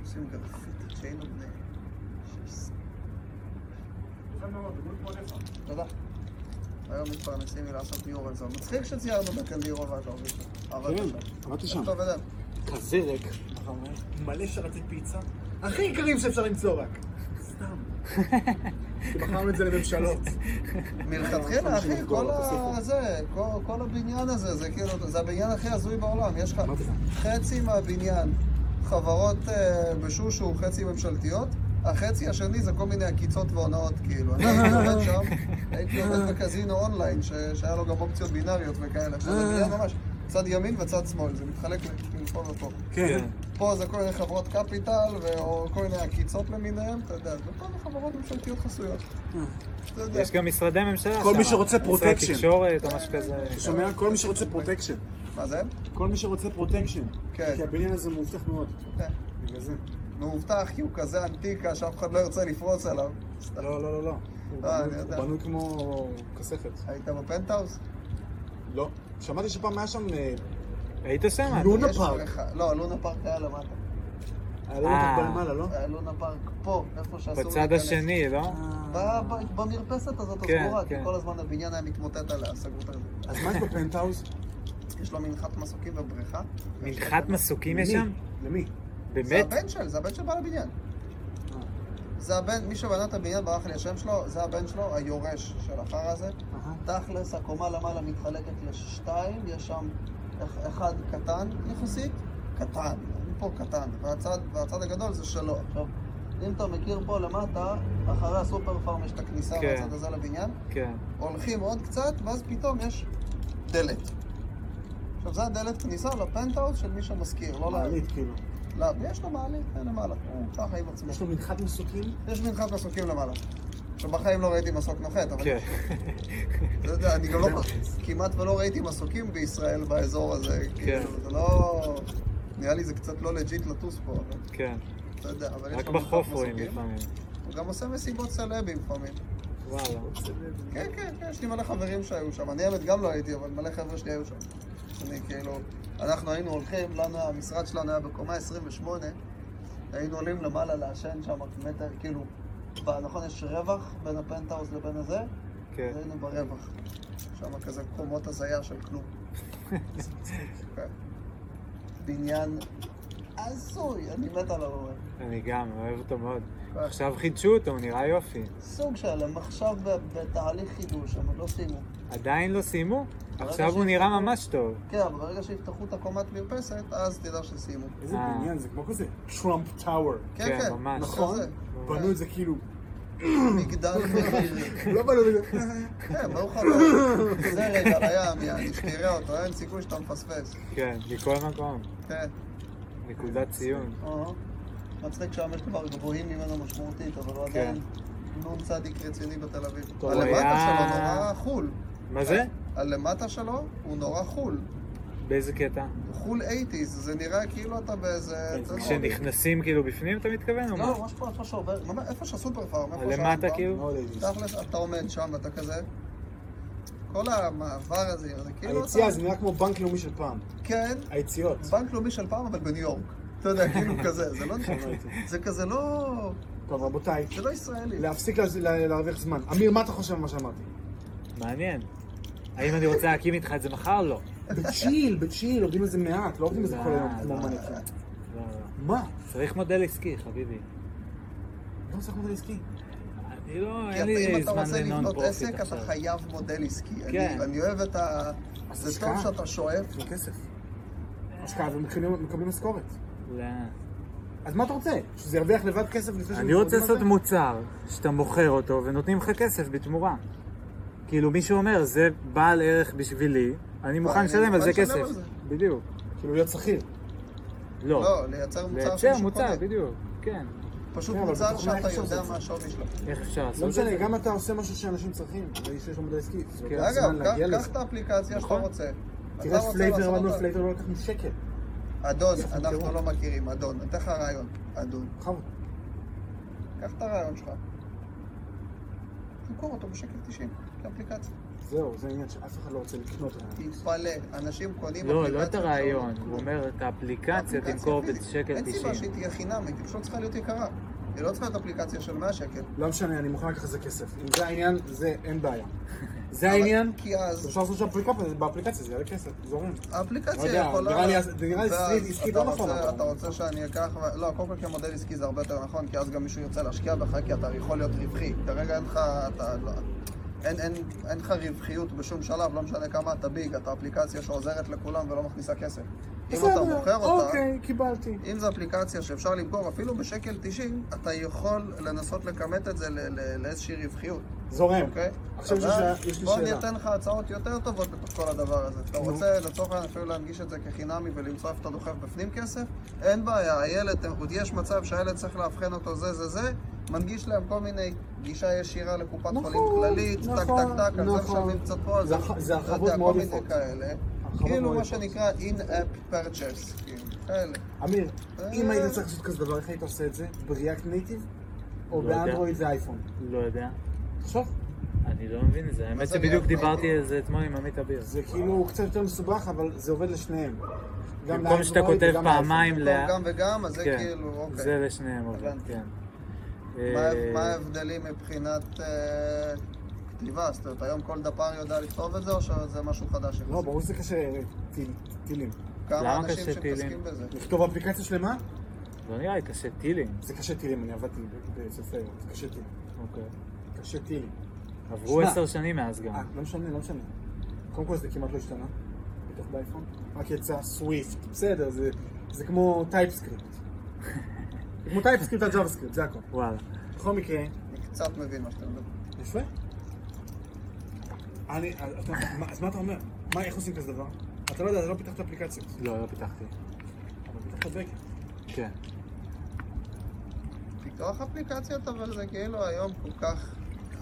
Speaker 3: עושים גרפיטי כשהיינו בני... 16.
Speaker 4: יפה מאוד, דמות מאוד יפה.
Speaker 3: תודה. היום מתפרנסים מלעשות דיור על זה. מצחיק שציירנו בקנדירו ואתה עובד שם. עבדת
Speaker 1: כן,
Speaker 3: שם.
Speaker 1: עבדתי שם.
Speaker 3: עובד?
Speaker 1: כזה ריק. מלא שרתי פיצה. הכי יקרים שאפשר למצוא רק. מכרנו את זה לממשלות.
Speaker 3: מלכתחילה, אחי,
Speaker 1: 50
Speaker 3: כל ה... זה, הבניין הזה, זה כאילו, זה הבניין הכי הזוי בעולם. יש לך. חצי מהבניין חברות אה, בשושו, חצי ממשלתיות. החצי השני זה כל מיני עקיצות והונאות, כאילו. אני הייתי עובד שם, הייתי עובד בקזינו אונליין, ש- שהיה לו גם אופציות בינאריות וכאלה. עכשיו זה בניין ממש, צד ימין וצד שמאל, זה מתחלק כאילו פה ופה.
Speaker 1: כן.
Speaker 3: פה זה כל מיני חברות קפיטל, או כל מיני עקיצות למיניהם, אתה יודע, ופה זה חברות ממשלתיות חסויות.
Speaker 2: יש גם משרדי ממשלה
Speaker 1: כל מי. שרוצה
Speaker 2: משרד
Speaker 1: protection.
Speaker 2: תקשורת או משהו כזה.
Speaker 1: אתה שומע? כל מי שרוצה protection.
Speaker 3: מה זה?
Speaker 1: כל מי שרוצה protection.
Speaker 3: כן.
Speaker 1: כי הבניין הזה מאובטח מאוד.
Speaker 3: כן.
Speaker 1: בגלל זה.
Speaker 3: מאובטח כי הוא כזה אנטיקה שאף אחד לא ירצה לפרוץ עליו.
Speaker 1: לא, לא, לא, לא. הוא
Speaker 3: אה,
Speaker 1: בנוי-. הוא בנוי כמו כספת.
Speaker 3: היית בפנטהאוז?
Speaker 1: לא. שמעתי שפעם היה שם... אה,
Speaker 2: היית שם?
Speaker 1: לונה פארק.
Speaker 3: לא, לונה פארק היה למטה.
Speaker 1: היה לו
Speaker 2: אה.
Speaker 1: אותך למעלה, לא?
Speaker 3: היה לונה פארק פה, איפה שאסור
Speaker 2: בצד השני, לא?
Speaker 3: ב- ב- במרפסת הזאת
Speaker 2: כן,
Speaker 3: הסגורה, כי
Speaker 2: כן.
Speaker 3: כל הזמן הבניין היה מתמוטט עליה, סגרו את זה.
Speaker 1: אז מה יש בפנטהאוז?
Speaker 3: יש לו מנחת מסוקים ובריכה.
Speaker 2: מנחת מסוקים יש? שם?
Speaker 1: למי?
Speaker 3: זה
Speaker 2: באמת?
Speaker 3: הבן של, זה הבן של בעל הבניין. זה הבן, מי שבנה את הבניין, ברח לי השם שלו, זה הבן שלו, היורש של החרא הזה. תכלס, הקומה למעלה מתחלקת לשתיים, יש שם אח- אחד קטן יחסית, קטן, פה קטן, והצד, והצד הגדול זה שלו. עכשיו, אם אתה מכיר פה למטה, אחרי הסופר פארם יש את הכניסה
Speaker 2: כן.
Speaker 3: מהצד הזה לבניין,
Speaker 2: כן.
Speaker 3: הולכים עוד קצת, ואז פתאום יש דלת. עכשיו, זה הדלת כניסה לפנטהאוז של מי שמשכיר, לא ל...
Speaker 1: מעלית, כאילו.
Speaker 3: לא, יש לו מעלית, אין למעלה, הוא ככה עם עצמו.
Speaker 1: יש לו מנחת מסוקים?
Speaker 3: יש מנחת מסוקים למעלה. עכשיו, בחיים לא ראיתי מסוק נוחת, אבל...
Speaker 2: כן.
Speaker 3: אתה יודע, אני גם לא... כמעט ולא ראיתי מסוקים בישראל באזור הזה. כאילו, זה לא... נראה לי זה קצת לא legit לטוס פה, אבל
Speaker 2: כן.
Speaker 3: אתה יודע, אבל יש
Speaker 2: רק
Speaker 3: לו
Speaker 2: בחוף
Speaker 3: מנחת
Speaker 2: רואים
Speaker 3: מסוקים.
Speaker 2: לפעמים.
Speaker 3: הוא גם עושה מסיבות סלבים לפעמים.
Speaker 2: וואלה.
Speaker 3: כן, כן, כן, יש לי מלא חברים שהיו שם. אני האמת גם לא הייתי, אבל מלא חבר'ה שלי היו שם. אני כאילו... אנחנו היינו הולכים, לנו, המשרד שלנו היה בקומה 28, היינו עולים למעלה לעשן שם מטר, כאילו... נכון, יש רווח בין הפנטהאוז לבין הזה?
Speaker 2: כן.
Speaker 3: היינו ברווח. שם כזה קומות הזיה של כלום. כן. בניין הזוי, אני מת עליו. אבל.
Speaker 2: אני גם אוהב אותו מאוד.
Speaker 3: כן.
Speaker 2: עכשיו חידשו אותו, הוא נראה יופי.
Speaker 3: סוג של, הם עכשיו בתהליך חידוש, הם עוד לא סיימו.
Speaker 2: עדיין לא סיימו? עכשיו הוא נראה ממש טוב.
Speaker 3: כן, אבל ברגע שיפתחו את הקומת מרפסת, אז תדע שסיימו.
Speaker 1: איזה
Speaker 2: אה.
Speaker 1: בניין, זה כמו כזה טראמפ טאוור.
Speaker 3: כן,
Speaker 2: כן,
Speaker 3: כן,
Speaker 2: ממש.
Speaker 1: נכון?
Speaker 3: כזה.
Speaker 1: בנו את זה כאילו...
Speaker 3: מגדל מחיר.
Speaker 1: לא בנו את זה.
Speaker 3: כן, ברוך הבא. זה רגע לים, יעני, שתראה אותו, אין סיכוי שאתה מפספס.
Speaker 2: כן, מכל מקום.
Speaker 3: כן.
Speaker 2: נקודת ציון.
Speaker 3: מצחיק שם יש דבר גבוהים ממנו משמעותית, אבל הוא
Speaker 2: כן.
Speaker 3: עדיין צדיק רציני בתל אביב.
Speaker 2: היה-
Speaker 3: שלו נורא חול.
Speaker 2: מה זה?
Speaker 3: הלמטה שלו הוא נורא חול.
Speaker 2: באיזה קטע?
Speaker 3: חול 80's, זה נראה כאילו אתה באיזה...
Speaker 1: כן,
Speaker 3: אתה
Speaker 2: כשנכנסים כאילו בפנים אתה מתכוון?
Speaker 3: לא, ממש פה איפה שעובר, ממש איפה שהסופר פארם, איפה
Speaker 2: למטה
Speaker 3: שהאמבה.
Speaker 2: כאילו?
Speaker 3: תכלס, אתה עומד שם ואתה כזה... כל המעבר הזה, זה כאילו
Speaker 1: היציאה
Speaker 3: אתה...
Speaker 1: זה נראה כמו בנק לאומי של פעם.
Speaker 3: כן,
Speaker 1: היציאות.
Speaker 3: בנק לאומי של פעם, אבל בניו יורק. אתה יודע, כאילו כזה, זה לא...
Speaker 1: שמעתי.
Speaker 3: זה כזה לא...
Speaker 1: טוב, רבותיי,
Speaker 3: זה לא ישראלי.
Speaker 1: להפסיק לה- לה- להרוויח זמן. אמיר, מה אתה חושב על מה שאמרתי?
Speaker 2: מעניין. האם אני רוצה להקים איתך את זה מחר? לא.
Speaker 1: בצ'יל, בצ'יל, עובדים על זה מעט, לא עובדים על זה כל היום כמו
Speaker 2: לא. לא, לא.
Speaker 1: מה?
Speaker 2: צריך מודל עסקי, חביבי.
Speaker 1: לא צריך מודל עסקי.
Speaker 2: אני לא,
Speaker 3: כי
Speaker 2: אין לי
Speaker 3: אם אתה
Speaker 2: זמן
Speaker 3: רוצה
Speaker 2: לנון
Speaker 3: לבנות
Speaker 2: פרופיט
Speaker 3: עסק, אתה
Speaker 2: עכשיו.
Speaker 3: חייב מודל עסקי. אני-
Speaker 2: כן.
Speaker 3: אני אוהב את ה... זה. טוב שאתה שואף.
Speaker 1: זה כסף. השקעה ומקבלים מקבלים משכורת.
Speaker 2: לא.
Speaker 1: אז מה אתה רוצה? שזה ירוויח לבד כסף לפני
Speaker 2: אני רוצה לעשות? מוצר שאתה מוכר אותו ונותנים לך כסף בתמורה. כאילו מישהו אומר, זה בעל ערך בשבילי, אני מוכן לשלם על זה כסף. בדיוק.
Speaker 1: כאילו להיות שכיר.
Speaker 2: לא.
Speaker 3: לא, לייצר מוצר
Speaker 2: לייצר מוצר. בדיוק. כן.
Speaker 3: פשוט
Speaker 1: כן,
Speaker 3: מוצר שאתה יודע מה? השווי שלו.
Speaker 2: איך אפשר לעשות
Speaker 1: לא
Speaker 2: את זה?
Speaker 1: משנה, גם אתה עושה משהו שאנשים צריכים, שיש לו מודל עסקי. לוקח
Speaker 3: אגב, קח-. את האפליקציה שאתה
Speaker 2: נכון.
Speaker 3: רוצה.
Speaker 1: תראה פלייבר,
Speaker 3: אותה.
Speaker 1: פלייבר לא לקחנו שקל.
Speaker 3: אדון, אנחנו
Speaker 1: תראו?
Speaker 3: לא מכירים, אדון. אני אתן לך רעיון. אדון.
Speaker 1: בכבוד.
Speaker 3: קח את הרעיון שלך. תמכור אותו בשקל 90, כאפליקציה.
Speaker 1: זהו, זה העניין שאף אחד לא רוצה לקנות רעיון.
Speaker 3: תתפלא, אנשים קונים
Speaker 2: לא, לא
Speaker 3: אפליקציות
Speaker 2: את הרעיון. הוא. אומר את האפליקציה תמכור. בשקל
Speaker 3: אין סיבה
Speaker 2: 90.
Speaker 3: שהיא תהיה חינמית, היא פשוט צריכה להיות יקרה. היא לא צריכה להיות אפליקציה של 100 שקל.
Speaker 1: לא משנה, אני מוכן לקחת על זה כסף. אם זה העניין, זה אין בעיה. זה העניין,
Speaker 3: כי אז
Speaker 1: אפשר לעשות שם אפליקציה, באפליקציה זה יעלה כסף, זורם. לא
Speaker 3: האפליקציה
Speaker 1: יודע,
Speaker 3: יכולה...
Speaker 1: נראה לי- עסקי לא נכון,
Speaker 3: אתה רוצה שאני אקח... לא, קודם כל כמודל עסקי זה הרבה יותר נכון, כי אז גם מישהו ירצה להשקיע בך, כי אתה יכול להיות רווחי. כרגע אין לך... אין, אין, אין לך רווחיות בשום שלב, לא משנה כמה אתה ביג, אתה אפליקציה שעוזרת לכולם ולא מכניסה כסף. אם אתה
Speaker 1: בסדר,
Speaker 3: מוכר אותה,
Speaker 1: אוקיי, קיבלתי.
Speaker 3: אם זו אפליקציה שאפשר למכור אפילו בשקל 90, אתה יכול לנסות לכמת את זה לאיזושהי רווחיות,
Speaker 1: זורם.
Speaker 3: אוקיי?
Speaker 1: עכשיו יש לי שאלה-
Speaker 3: בוא. אני אתן לך הצעות יותר טובות בתוך כל הדבר הזה. אתה. רוצה לצורך העניין אפילו להנגיש את זה כחינמי ולמצוא איפה אתה דוחף בפנים כסף? אין בעיה, הילד, עוד יש מצב שהילד צריך לאבחן אותו זה זה זה, מנגיש להם כל מיני גישה ישירה לקופת
Speaker 1: נכון,
Speaker 3: חולים כללית, טק
Speaker 1: נכון,
Speaker 3: טק טק, על זה
Speaker 1: נכון.
Speaker 3: משלמים קצת פה, על
Speaker 1: זה
Speaker 3: זה,
Speaker 1: זה הרחבות מאוד
Speaker 3: כל
Speaker 1: יפות.
Speaker 3: מיני כאלה. כאילו מה. שנקרא in-app purchase, כאילו, כאלה.
Speaker 1: אמיר, אם
Speaker 3: אה.
Speaker 1: היית צריך לעשות כזה דבר, איך היית עושה את זה? ב React Native? או
Speaker 2: לא.
Speaker 1: באנדרואיד ואייפון?
Speaker 2: לא יודע.
Speaker 1: תחשוב.
Speaker 2: אני לא מבין את זה. האמת
Speaker 3: זה
Speaker 2: שבדיוק? דיברתי על זה אתמול עם עמית אביר.
Speaker 1: זה כאילו קצת יותר מסובך, אבל זה עובד לשניהם.
Speaker 2: במקום שאתה כותב פעמיים ל...
Speaker 3: גם וגם, אז זה
Speaker 2: כן,
Speaker 3: כאילו, אוקיי.
Speaker 2: זה לשניהם עובד. כן.
Speaker 3: מה-
Speaker 2: אה,
Speaker 3: מה ההבדלים מבחינת אה, כתיבה? זאת אומרת, היום כל דפ"ר יודע לכתוב את זה, או שזה משהו חדש?
Speaker 1: לא, ברור שזה קשה טיל- טילים.
Speaker 3: כמה
Speaker 2: למה
Speaker 3: אנשים
Speaker 2: קשה טילים?
Speaker 3: שמתעסקים בזה?
Speaker 1: לכתוב אפליקציה שלמה?
Speaker 2: לא נראה לי קשה טילים.
Speaker 1: זה קשה טילים, אני עבדתי בסופר, זה קשה טילים.
Speaker 2: אוקיי.
Speaker 1: קשה טילים.
Speaker 2: עברו. עשר שנים מאז גם.
Speaker 1: אה, לא משנה, לא משנה. קודם כל זה כמעט לא השתנה, בטח באייפון. רק יצא Swift, בסדר, זה, זה כמו TypeScript. כמו TypeScript על Java זה הכל.
Speaker 2: וואלה.
Speaker 1: בכל מקרה,
Speaker 3: אני קצת מבין מה שאתה מדבר.
Speaker 1: יפה. אני, אתה, מה, אז מה אתה אומר? מה, איך עושים כזה דבר? אתה לא יודע, אתה לא פיתחת אפליקציות,
Speaker 2: לא, לא פיתחתי.
Speaker 1: אבל פיתחת backend.
Speaker 2: כן.
Speaker 3: פיתוח אפליקציות, אבל זה כאילו היום כל כך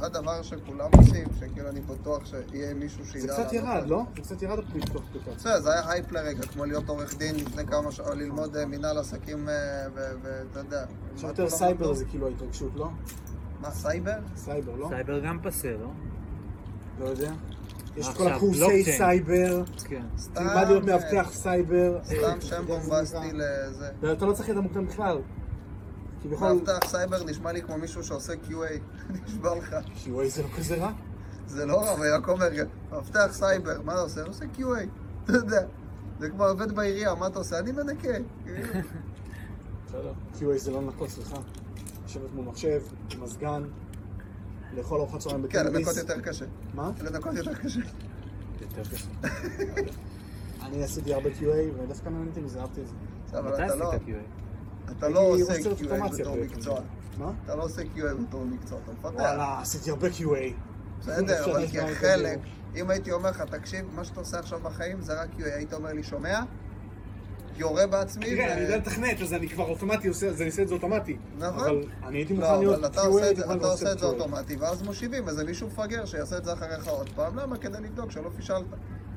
Speaker 3: הדבר שכולם עושים, שכאילו אני בטוח שיהיה מישהו שידע...
Speaker 1: זה קצת ירד, לא? זה קצת ירד פיתוח אפליקציות.
Speaker 3: בסדר, זה היה הייפ לרגע, כמו להיות עורך דין לפני כמה שעות, ללמוד אה, מנהל עסקים, אה, ו- ואתה יודע.
Speaker 1: עכשיו
Speaker 3: מה
Speaker 1: יותר
Speaker 3: כולם
Speaker 1: סייבר? זה כאילו ההתרגשות, לא?
Speaker 3: מה, סייבר?
Speaker 1: סייבר, לא?
Speaker 2: סייבר גם פסה, לא?
Speaker 1: לא יודע. יש כל הקורסי. סייבר,
Speaker 2: כן.
Speaker 1: תלמד להיות
Speaker 3: אה,
Speaker 1: מאבטח סייבר.
Speaker 3: סתם
Speaker 1: אה,
Speaker 3: שם בומבסטי. לזה.
Speaker 1: ואתה לא צריך את המוקדם בכלל. כביכול,
Speaker 3: מאבטח סייבר נשמע לי כמו מישהו שעושה QA, נשבע לך.
Speaker 1: QA זה לא כזה רע.
Speaker 3: זה לא רע, אבל רק אומר, מאבטח סייבר, מה אתה עושה? הוא עושה QA, אתה יודע. זה כמו עובד בעירייה, מה אתה עושה? אני מנקה.
Speaker 1: בסדר. QA זה לא לנקות, סליחה. לשבת מול מחשב, מזגן, לאכול ארוחת צהריים
Speaker 3: כן,
Speaker 1: בטלוויס.
Speaker 3: לנקות יותר קשה.
Speaker 1: מה?
Speaker 3: לנקות יותר קשה.
Speaker 2: יותר קשה.
Speaker 1: אני עשיתי הרבה QA, ודווקא נהניתי מזה, אהבתי את זה.
Speaker 2: מתי
Speaker 3: אתה לא-
Speaker 2: עשית QA?
Speaker 3: אתה לא עושה QA בתור. מקצוע.
Speaker 1: מה?
Speaker 3: אתה לא עושה QA בתור מקצוע, אתה מפתח.
Speaker 1: וואלה, עשיתי הרבה QA.
Speaker 3: בסדר, אבל כחלק. אם הייתי אומר לך, תקשיב, מה שאתה עושה עכשיו בחיים זה רק QA, היית אומר לי, שומע? יורה בעצמי.
Speaker 1: תראה, אני יודע לתכנת, אז אני כבר אוטומטי עושה, אז אני עושה את זה אוטומטי.
Speaker 3: נכון.
Speaker 1: אבל אני הייתי מוכן
Speaker 3: לא,
Speaker 1: להיות
Speaker 3: אבל אתה עושה את זה-
Speaker 1: מוכן.
Speaker 3: אוטומטי, ואז מושיבים איזה מישהו מפגר שיעשה את זה אחריך עוד פעם, למה? כדי לבדוק שלא פישלת.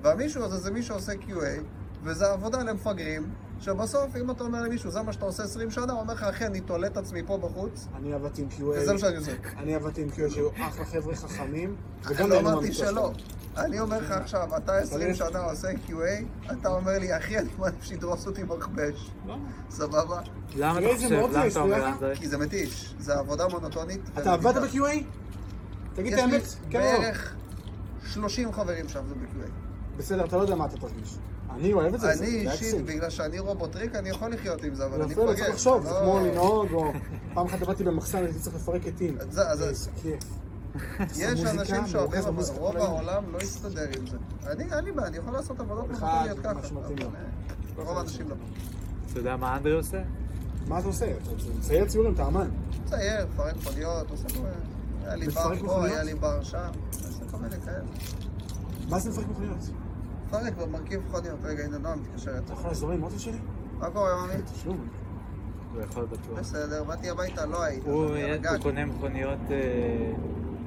Speaker 3: והמישהו הזה זה מי שעושה QA, וזה עבודה למפגרים, שבסוף, אם אתה אומר למישהו, זה מה שאתה עושה 20 שנה, הוא אומר לך, אחי, אני תולה את עצמי פה בחוץ,
Speaker 1: אני עבדתי עם QA.
Speaker 3: וזה מה שאני עושה.
Speaker 1: אני עבדתי עם QA שהיו אחלה חבר'ה חכמים,
Speaker 3: לא
Speaker 1: נהנו
Speaker 3: אמרתי
Speaker 1: מהמקצוע
Speaker 3: שלא. אני אומר לך עכשיו, אתה 20
Speaker 1: אבל-
Speaker 3: שנה עושה QA, אתה אומר לי, אחי, אני מעדיף שידרוס אותי מכבש.
Speaker 1: לא.
Speaker 3: סבבה?
Speaker 2: למה אתה חושב? למה
Speaker 1: יש,
Speaker 2: אתה אומר
Speaker 1: אתה יודע?
Speaker 2: אנדרי?
Speaker 3: כי זה מתיש. זה עבודה מונוטונית.
Speaker 1: אתה עבדת. ב-QA? תגיד את
Speaker 3: יש לי
Speaker 1: האמת, כן או לא?
Speaker 3: בערך 30 חברים שעבדו ב-QA.
Speaker 1: בסדר, אתה לא יודע מה אתה תרגיש. אני אוהב את זה, זה
Speaker 3: אני
Speaker 1: זה
Speaker 3: אישית. בגלל שאני רובוטריק, אני יכול לחיות עם זה, אבל אני
Speaker 1: יפה, לא
Speaker 3: מפגר.
Speaker 1: צריך לחשוב, זה
Speaker 3: לא-
Speaker 1: כמו לנהוג, או פעם אחת עבדתי במחסן, הייתי צריך לפרק עטים.
Speaker 3: זה- אז זה-
Speaker 1: כיף.
Speaker 3: יש אנשים שאוהבים, אבל רוב. העולם לא יסתדר עם זה. אני, אין לי בעיה, אני יכול לעשות עבודות
Speaker 1: מה
Speaker 3: ככה. רוב האנשים לא.
Speaker 2: אתה יודע מה אנדרי עושה?
Speaker 1: מה אתה עושה? מצייר ציורים, אתה אמן.
Speaker 3: מצייר, מפרק מכוניות, עושה כל מיני... היה לי בר פה? היה לי בר שם, עושה כל מיני כאלה.
Speaker 1: מה זה מפרק מכוניות?
Speaker 3: מפרק ומרכיב מכוניות. רגע, הנה נועם מתקשרת.
Speaker 1: אתה יכול לעזור לי עם אוטו שלי?
Speaker 3: מה קורה, ממי?
Speaker 1: תשלום.
Speaker 2: הוא יכול בטוח.
Speaker 3: בסדר, באתי הביתה, לא היית. אז
Speaker 2: הוא קונה מכוניות, אה,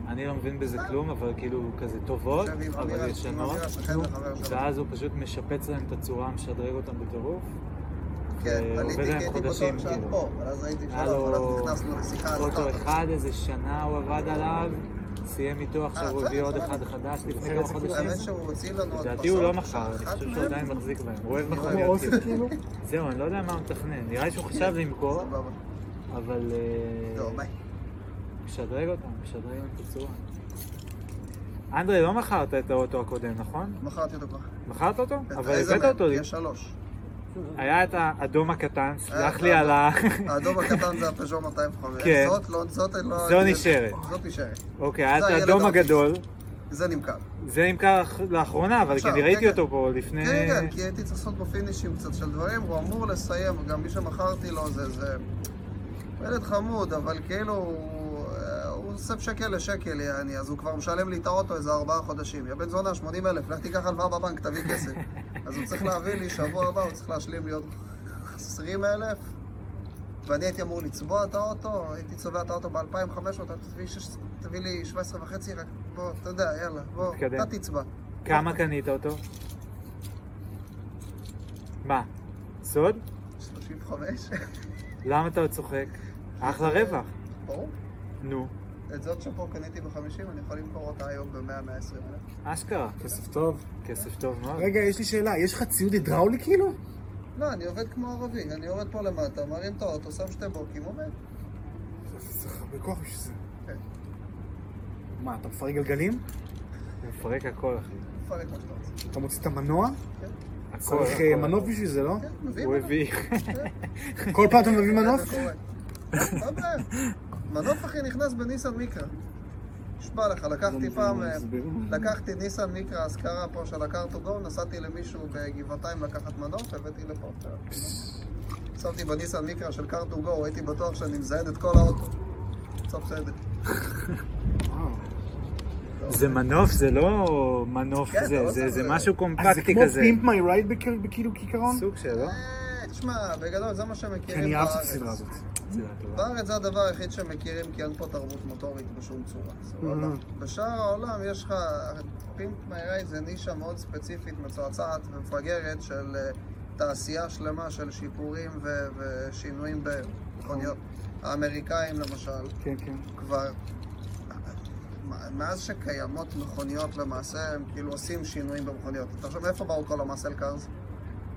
Speaker 2: אני לא מבין בזה כלום, אבל כאילו כזה טובות, אבל ישנות. ואז הוא פשוט משפץ להם את הצורה, משדרג אותם בטירוף.
Speaker 3: כן,
Speaker 2: ועובד
Speaker 3: עליתי כי הייתי בטוח שאת
Speaker 2: כאילו.
Speaker 3: פה, אבל אז הייתי שלום,
Speaker 2: לו
Speaker 3: ואז נכנסנו לשיחה על
Speaker 2: אוטו
Speaker 3: אחת.
Speaker 2: אחד, איזה שנה הוא עבד עליו, סיים איתו, עכשיו
Speaker 3: אה,
Speaker 2: הוא הביא עוד. אחד חדש לפני כמה חודשים. לדעתי הוא לא מכר, אני חושב שהוא עדיין מחזיק בהם, הוא אוהב מכוניות.
Speaker 1: כאילו?
Speaker 2: זהו, אני לא יודע מה הוא מתכנן, נראה לי שהוא חשב למכור. אבל אה,
Speaker 3: ביי.
Speaker 2: משדרג אותם, משדרג את הצורה. אנדרי, לא מכרת את האוטו הקודם, נכון?
Speaker 3: מכרתי אותו כבר.
Speaker 2: מכרת אותו? אבל הבאת? אותו לי.
Speaker 3: יש שלוש.
Speaker 2: היה את האדום הקטן, סלח
Speaker 3: אה,
Speaker 2: לי על ה...
Speaker 3: האדום הקטן זה הפז'ו 205.
Speaker 2: כן.
Speaker 3: זאת לא, זאת לא...
Speaker 2: זו נשארת.
Speaker 3: זאת נשארת.
Speaker 2: אוקיי, היה את האדום. הגדול,
Speaker 3: זה נמכר.
Speaker 2: זה נמכר לאחרונה, אבל כי אני ראיתי
Speaker 3: כן,
Speaker 2: אותו פה לפני...
Speaker 3: כן, כן, כי הייתי צריך לעשות בו פינישים קצת של דברים, הוא אמור לסיים, גם מי שמכרתי לו זה... זה... ילד חמוד, אבל כאילו... אוסף שקל לשקל, יעני, אז הוא כבר משלם לי את האוטו איזה ארבעה חודשים. יא בן זונה, 80 אלף, לך תיקח הלוואה בבנק, תביא כסף. אז הוא צריך להביא לי, שבוע הבא הוא צריך להשלים לי עוד 20 אלף. ואני הייתי אמור לצבוע את האוטו, הייתי צובע את האוטו ב-2500, תביא, לי 17 וחצי, רק בוא, אתה יודע, יאללה, בוא. אתה תצבע.
Speaker 2: כמה קנית אותו? מה? סוד?
Speaker 3: 35?
Speaker 2: למה אתה צוחק? אחלה רווח.
Speaker 3: ברור.
Speaker 2: נו.
Speaker 3: את זאת שפה קניתי ב-50, אני יכול למכור אותה היום ב-100-120 אלף.
Speaker 2: אשכרה.
Speaker 1: כסף טוב.
Speaker 2: כסף טוב מאוד.
Speaker 1: רגע, יש לי שאלה, יש לך ציוד הידראולי כאילו?
Speaker 3: לא, אני עובד כמו ערבי, אני יורד פה למטה, מרים את האוטו, שם שתי בוקים, עומד.
Speaker 1: צריך הרבה כוח בשביל זה.
Speaker 3: כן.
Speaker 1: מה, אתה מפרק גלגלים?
Speaker 2: הוא מפרק הכל, אחי.
Speaker 3: תפרק מה שאתה רוצה.
Speaker 1: אתה מוציא את המנוע?
Speaker 3: כן,
Speaker 1: צריך אה. מנוף בשביל זה, לא?
Speaker 3: כן, מביא
Speaker 2: הוא
Speaker 3: מנוף.
Speaker 2: הביא.
Speaker 1: כל פעם אתה מביא
Speaker 3: כן,
Speaker 1: מנוף?
Speaker 3: זה. לא. מנוף אחי נכנס בניסן מיקרה. נשבע לך, לקחתי פעם, אה, לקחתי ניסן מיקרה השכרה פה של הקארטו גו, נסעתי למישהו בגבעתיים לקחת מנוף, הבאתי לפה. שמתי בניסן מיקרה של קארטו גו, הייתי בטוח שאני מזיין את כל האוטו. בסוף בסדר.
Speaker 2: זה מנוף, זה לא מנוף,
Speaker 3: כן,
Speaker 2: זה-
Speaker 3: לא
Speaker 2: זה
Speaker 3: זה-
Speaker 2: זה
Speaker 3: זה-
Speaker 2: משהו
Speaker 1: אז זה
Speaker 2: קומפקטי
Speaker 1: כמו
Speaker 2: כזה.
Speaker 1: פימפ מי רייד בכאילו כיכרון?
Speaker 2: סוג שלו.
Speaker 3: אה, תשמע, בגדול זה מה
Speaker 1: כי
Speaker 3: שמכירים
Speaker 1: אני אהבתי את
Speaker 3: בארץ.
Speaker 1: הסדרה הזאת.
Speaker 3: בארץ זה הדבר היחיד שמכירים כי אין פה תרבות מוטורית בשום צורה. סבבה? בשאר העולם יש לך, פינק מיירי זה נישה מאוד ספציפית, מצועצעת ומפגרת של אה, תעשייה שלמה של שיפורים ושינויים במכוניות. האמריקאים למשל,
Speaker 1: כן, כן.
Speaker 3: כבר, מאז שקיימות מכוניות למעשה, הם כאילו עושים שינויים במכוניות. אתה חושב מאיפה באו כל ה muscle
Speaker 1: cars?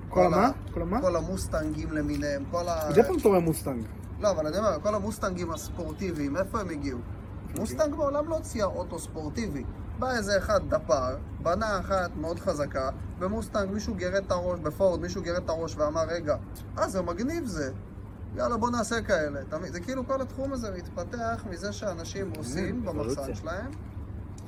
Speaker 3: כל
Speaker 1: המה? כל המה?
Speaker 3: כל המוסטנגים למיניהם, כל ה...
Speaker 1: מדי פעם אתה רואה מוסטנג.
Speaker 3: לא, אבל אני אומר, כל המוסטנגים הספורטיביים, איפה הם הגיעו?
Speaker 1: אוקיי.
Speaker 3: מוסטנג מעולם לא הוציאה אוטו ספורטיבי. בא איזה אחד דפר, בנה אחת מאוד חזקה, במוסטנג מישהו גירד את הראש, בפורד מישהו גירד את הראש ואמר, רגע, אה, זה מגניב זה. יאללה, בוא נעשה כאלה. זה כאילו כל התחום הזה מתפתח מזה שאנשים עושים במחסן. שלהם,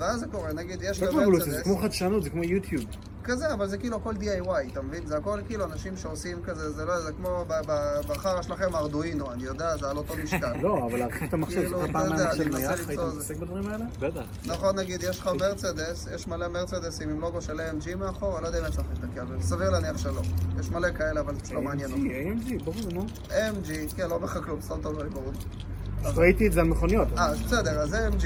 Speaker 3: ואז זה קורה. נגיד, יש
Speaker 1: זה כמו אבולוציה, זה כמו חדשנות, זה כמו יוטיוב.
Speaker 3: כזה, אבל זה כאילו הכל DIY, אתה מבין? זה הכל כאילו אנשים שעושים כזה, זה לא, זה כמו בחרא שלכם ארדואינו, אני יודע, זה על אותו משקל.
Speaker 1: לא, אבל להרחיב את המחשב,
Speaker 3: כאילו,
Speaker 1: זוכר
Speaker 3: אתה
Speaker 1: פעם
Speaker 3: יודע,
Speaker 1: היה
Speaker 3: אני
Speaker 1: מחשב
Speaker 3: מנסה
Speaker 1: נייח, היית מתעסק בדברים האלה?
Speaker 2: בטח.
Speaker 3: נכון, נגיד, יש לך מרצדס, יש מלא מרצדסים עם לוגו של AMG מאחור, לא יודע אם אני צריך להסתכל, אבל סביר להניח שלא. יש מלא כאלה, אבל זה לא מעניין אותי.
Speaker 1: AMG, AMG, ברור, נו.
Speaker 3: AMG, כן, לא לך כלום, סתם טוב, ברור.
Speaker 1: ראיתי את זה על מכוניות.
Speaker 3: אה, בסדר, אז AMG,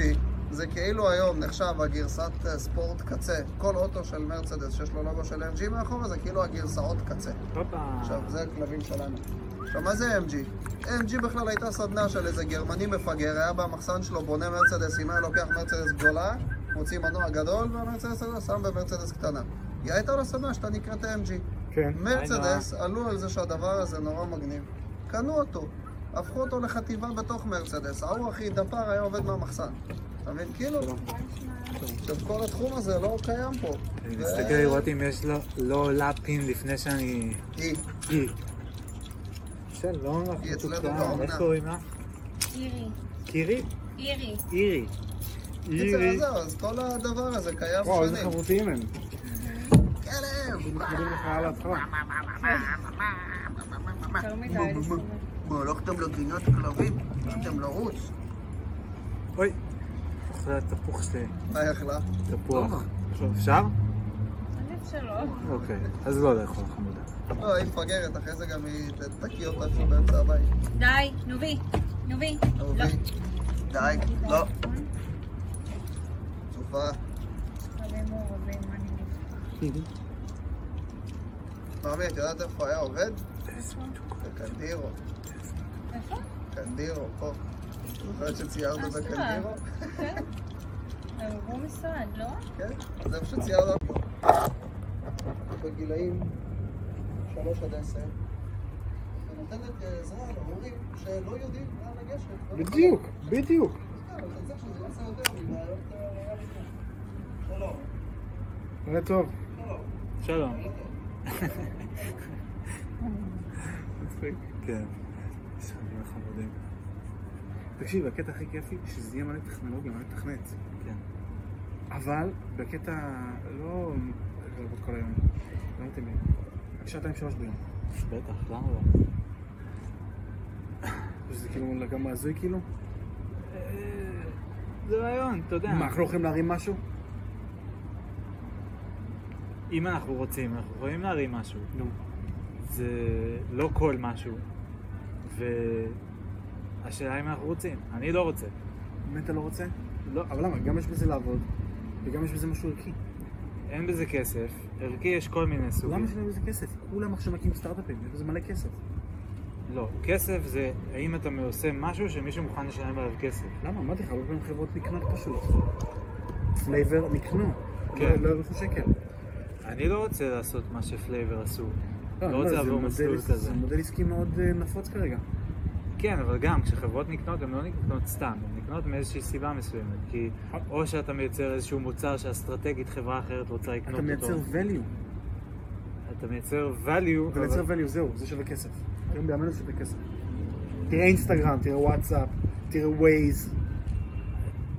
Speaker 3: זה כאילו היום נחשב הגרסת אה, ספורט קצה. כל אוטו של מרצדס שיש לו לוגו של AMG מאחור, זה כאילו הגרסאות קצה. עכשיו, זה הכלבים שלנו. עכשיו, מה זה AMG? AMG בכלל הייתה סדנה של איזה גרמני מפגר, היה במחסן שלו בונה מרצדס, אם היה לוקח מרצדס גדולה, מוציא מנוע גדול, והמרצדס הזה שם במרצדס קטנה. היא הייתה לו סדנה שאתה נקראת AMG.
Speaker 1: כן.
Speaker 3: מרצדס עלו על זה שהדבר הזה נורא מגניב. קנו אותו, הפכו אותו לחטיבה בתוך מרצדס. ההוא הכי דפר היה עובד מהמחסן. אתה מבין? כאילו, עכשיו כל התחום הזה לא קיים פה.
Speaker 2: אני מסתכל לראות אם יש לו לא עולה פין לפני שאני...
Speaker 3: היא.
Speaker 2: היא. שלום לך, מתוקה. איך קוראים לך?
Speaker 5: אירי.
Speaker 2: קירי?
Speaker 5: אירי.
Speaker 2: אירי. אירי.
Speaker 3: אז זהו, אז כל הדבר הזה קיים
Speaker 1: וואו, איזה
Speaker 3: שנים.
Speaker 1: חברותיים הם.
Speaker 3: כלב! מה, הלכתם לגינת כלבים? הלכתם לרוץ?
Speaker 2: אוי. אוכלה תפוח שלי.
Speaker 3: מה היא אכלה?
Speaker 2: תפוח. אפשר?
Speaker 5: עדיף שלא.
Speaker 2: אוקיי. אז לא לאכול חמודה.
Speaker 3: לא, היא מפגרת, אחרי זה גם היא תקיא אותה איפה באמצע הבית.
Speaker 5: די, נובי. נובי. לא.
Speaker 3: אהובי. די, לא. צופה. מאמי, את יודעת איפה היה עובד? בקנדירו.
Speaker 5: איפה?
Speaker 3: קנדירו, פה. זוכרת שציירנו
Speaker 5: אשכרה.
Speaker 3: בקנדירו?
Speaker 5: כן. הם עברו משרד, לא?
Speaker 3: כן, זה פשוט ציירנו. בגילאים שלוש עד עשר. ונותנת אה, עזרה להורים שלא יודעים לאן לגשת. לא
Speaker 1: בדיוק, בדיוק.
Speaker 3: אה. שלום.
Speaker 1: נראה טוב.
Speaker 2: שלום. כן.
Speaker 1: תקשיב, הקטע הכי כיפי, שזה יהיה מלא טכנולוגיה, מלא תכנת.
Speaker 2: כן.
Speaker 1: אבל בקטע לא לעבוד כל היום. לא מתאים לי. רק שעתיים שלוש ביום.
Speaker 2: בטח, למה לא?
Speaker 1: שזה כאילו לגמרי הזוי כאילו.
Speaker 2: אה, זה רעיון, אתה יודע.
Speaker 1: מה, אנחנו לא יכולים להרים משהו?
Speaker 2: אם אנחנו רוצים, אנחנו יכולים להרים משהו.
Speaker 1: נו.
Speaker 2: זה לא כל משהו. והשאלה אם אנחנו רוצים. אני לא רוצה.
Speaker 1: באמת אתה לא רוצה?
Speaker 2: לא,
Speaker 1: אבל למה? גם יש בזה לעבוד, וגם יש בזה משהו ערכי.
Speaker 2: אין בזה כסף. ערכי יש כל מיני סוגים.
Speaker 1: למה להם בזה כסף? כולם עכשיו מקימים סטארט-אפים, יש בזה מלא כסף.
Speaker 2: לא, כסף זה האם אתה עושה משהו שמישהו מוכן לשלם עליו כסף.
Speaker 1: למה? אמרתי לך, הרבה פעמים חברות נקנות פשוט. פלייבר נקנו.
Speaker 2: כן.
Speaker 1: לא הרוויחו שקל.
Speaker 2: אני לא רוצה לעשות מה שפלייבר עשו.
Speaker 1: לא,
Speaker 2: לא רוצה
Speaker 1: זה
Speaker 2: לעבור מסלול כזה.
Speaker 1: זה מודל עסקי מאוד אה, נפוץ כרגע.
Speaker 2: כן, אבל גם כשחברות נקנות, הן לא נקנות סתם, הן נקנות מאיזושהי סיבה מסוימת. כי או שאתה מייצר איזשהו מוצר שאסטרטגית חברה אחרת רוצה לקנות
Speaker 1: אתה
Speaker 2: אותו.
Speaker 1: מייצר value.
Speaker 2: אתה מייצר value.
Speaker 1: אתה מייצר value, זהו, זה שווה כסף. היום בימינו זה שווה כסף. תראה אינסטגרם, תראה וואטסאפ, תראה ווייז.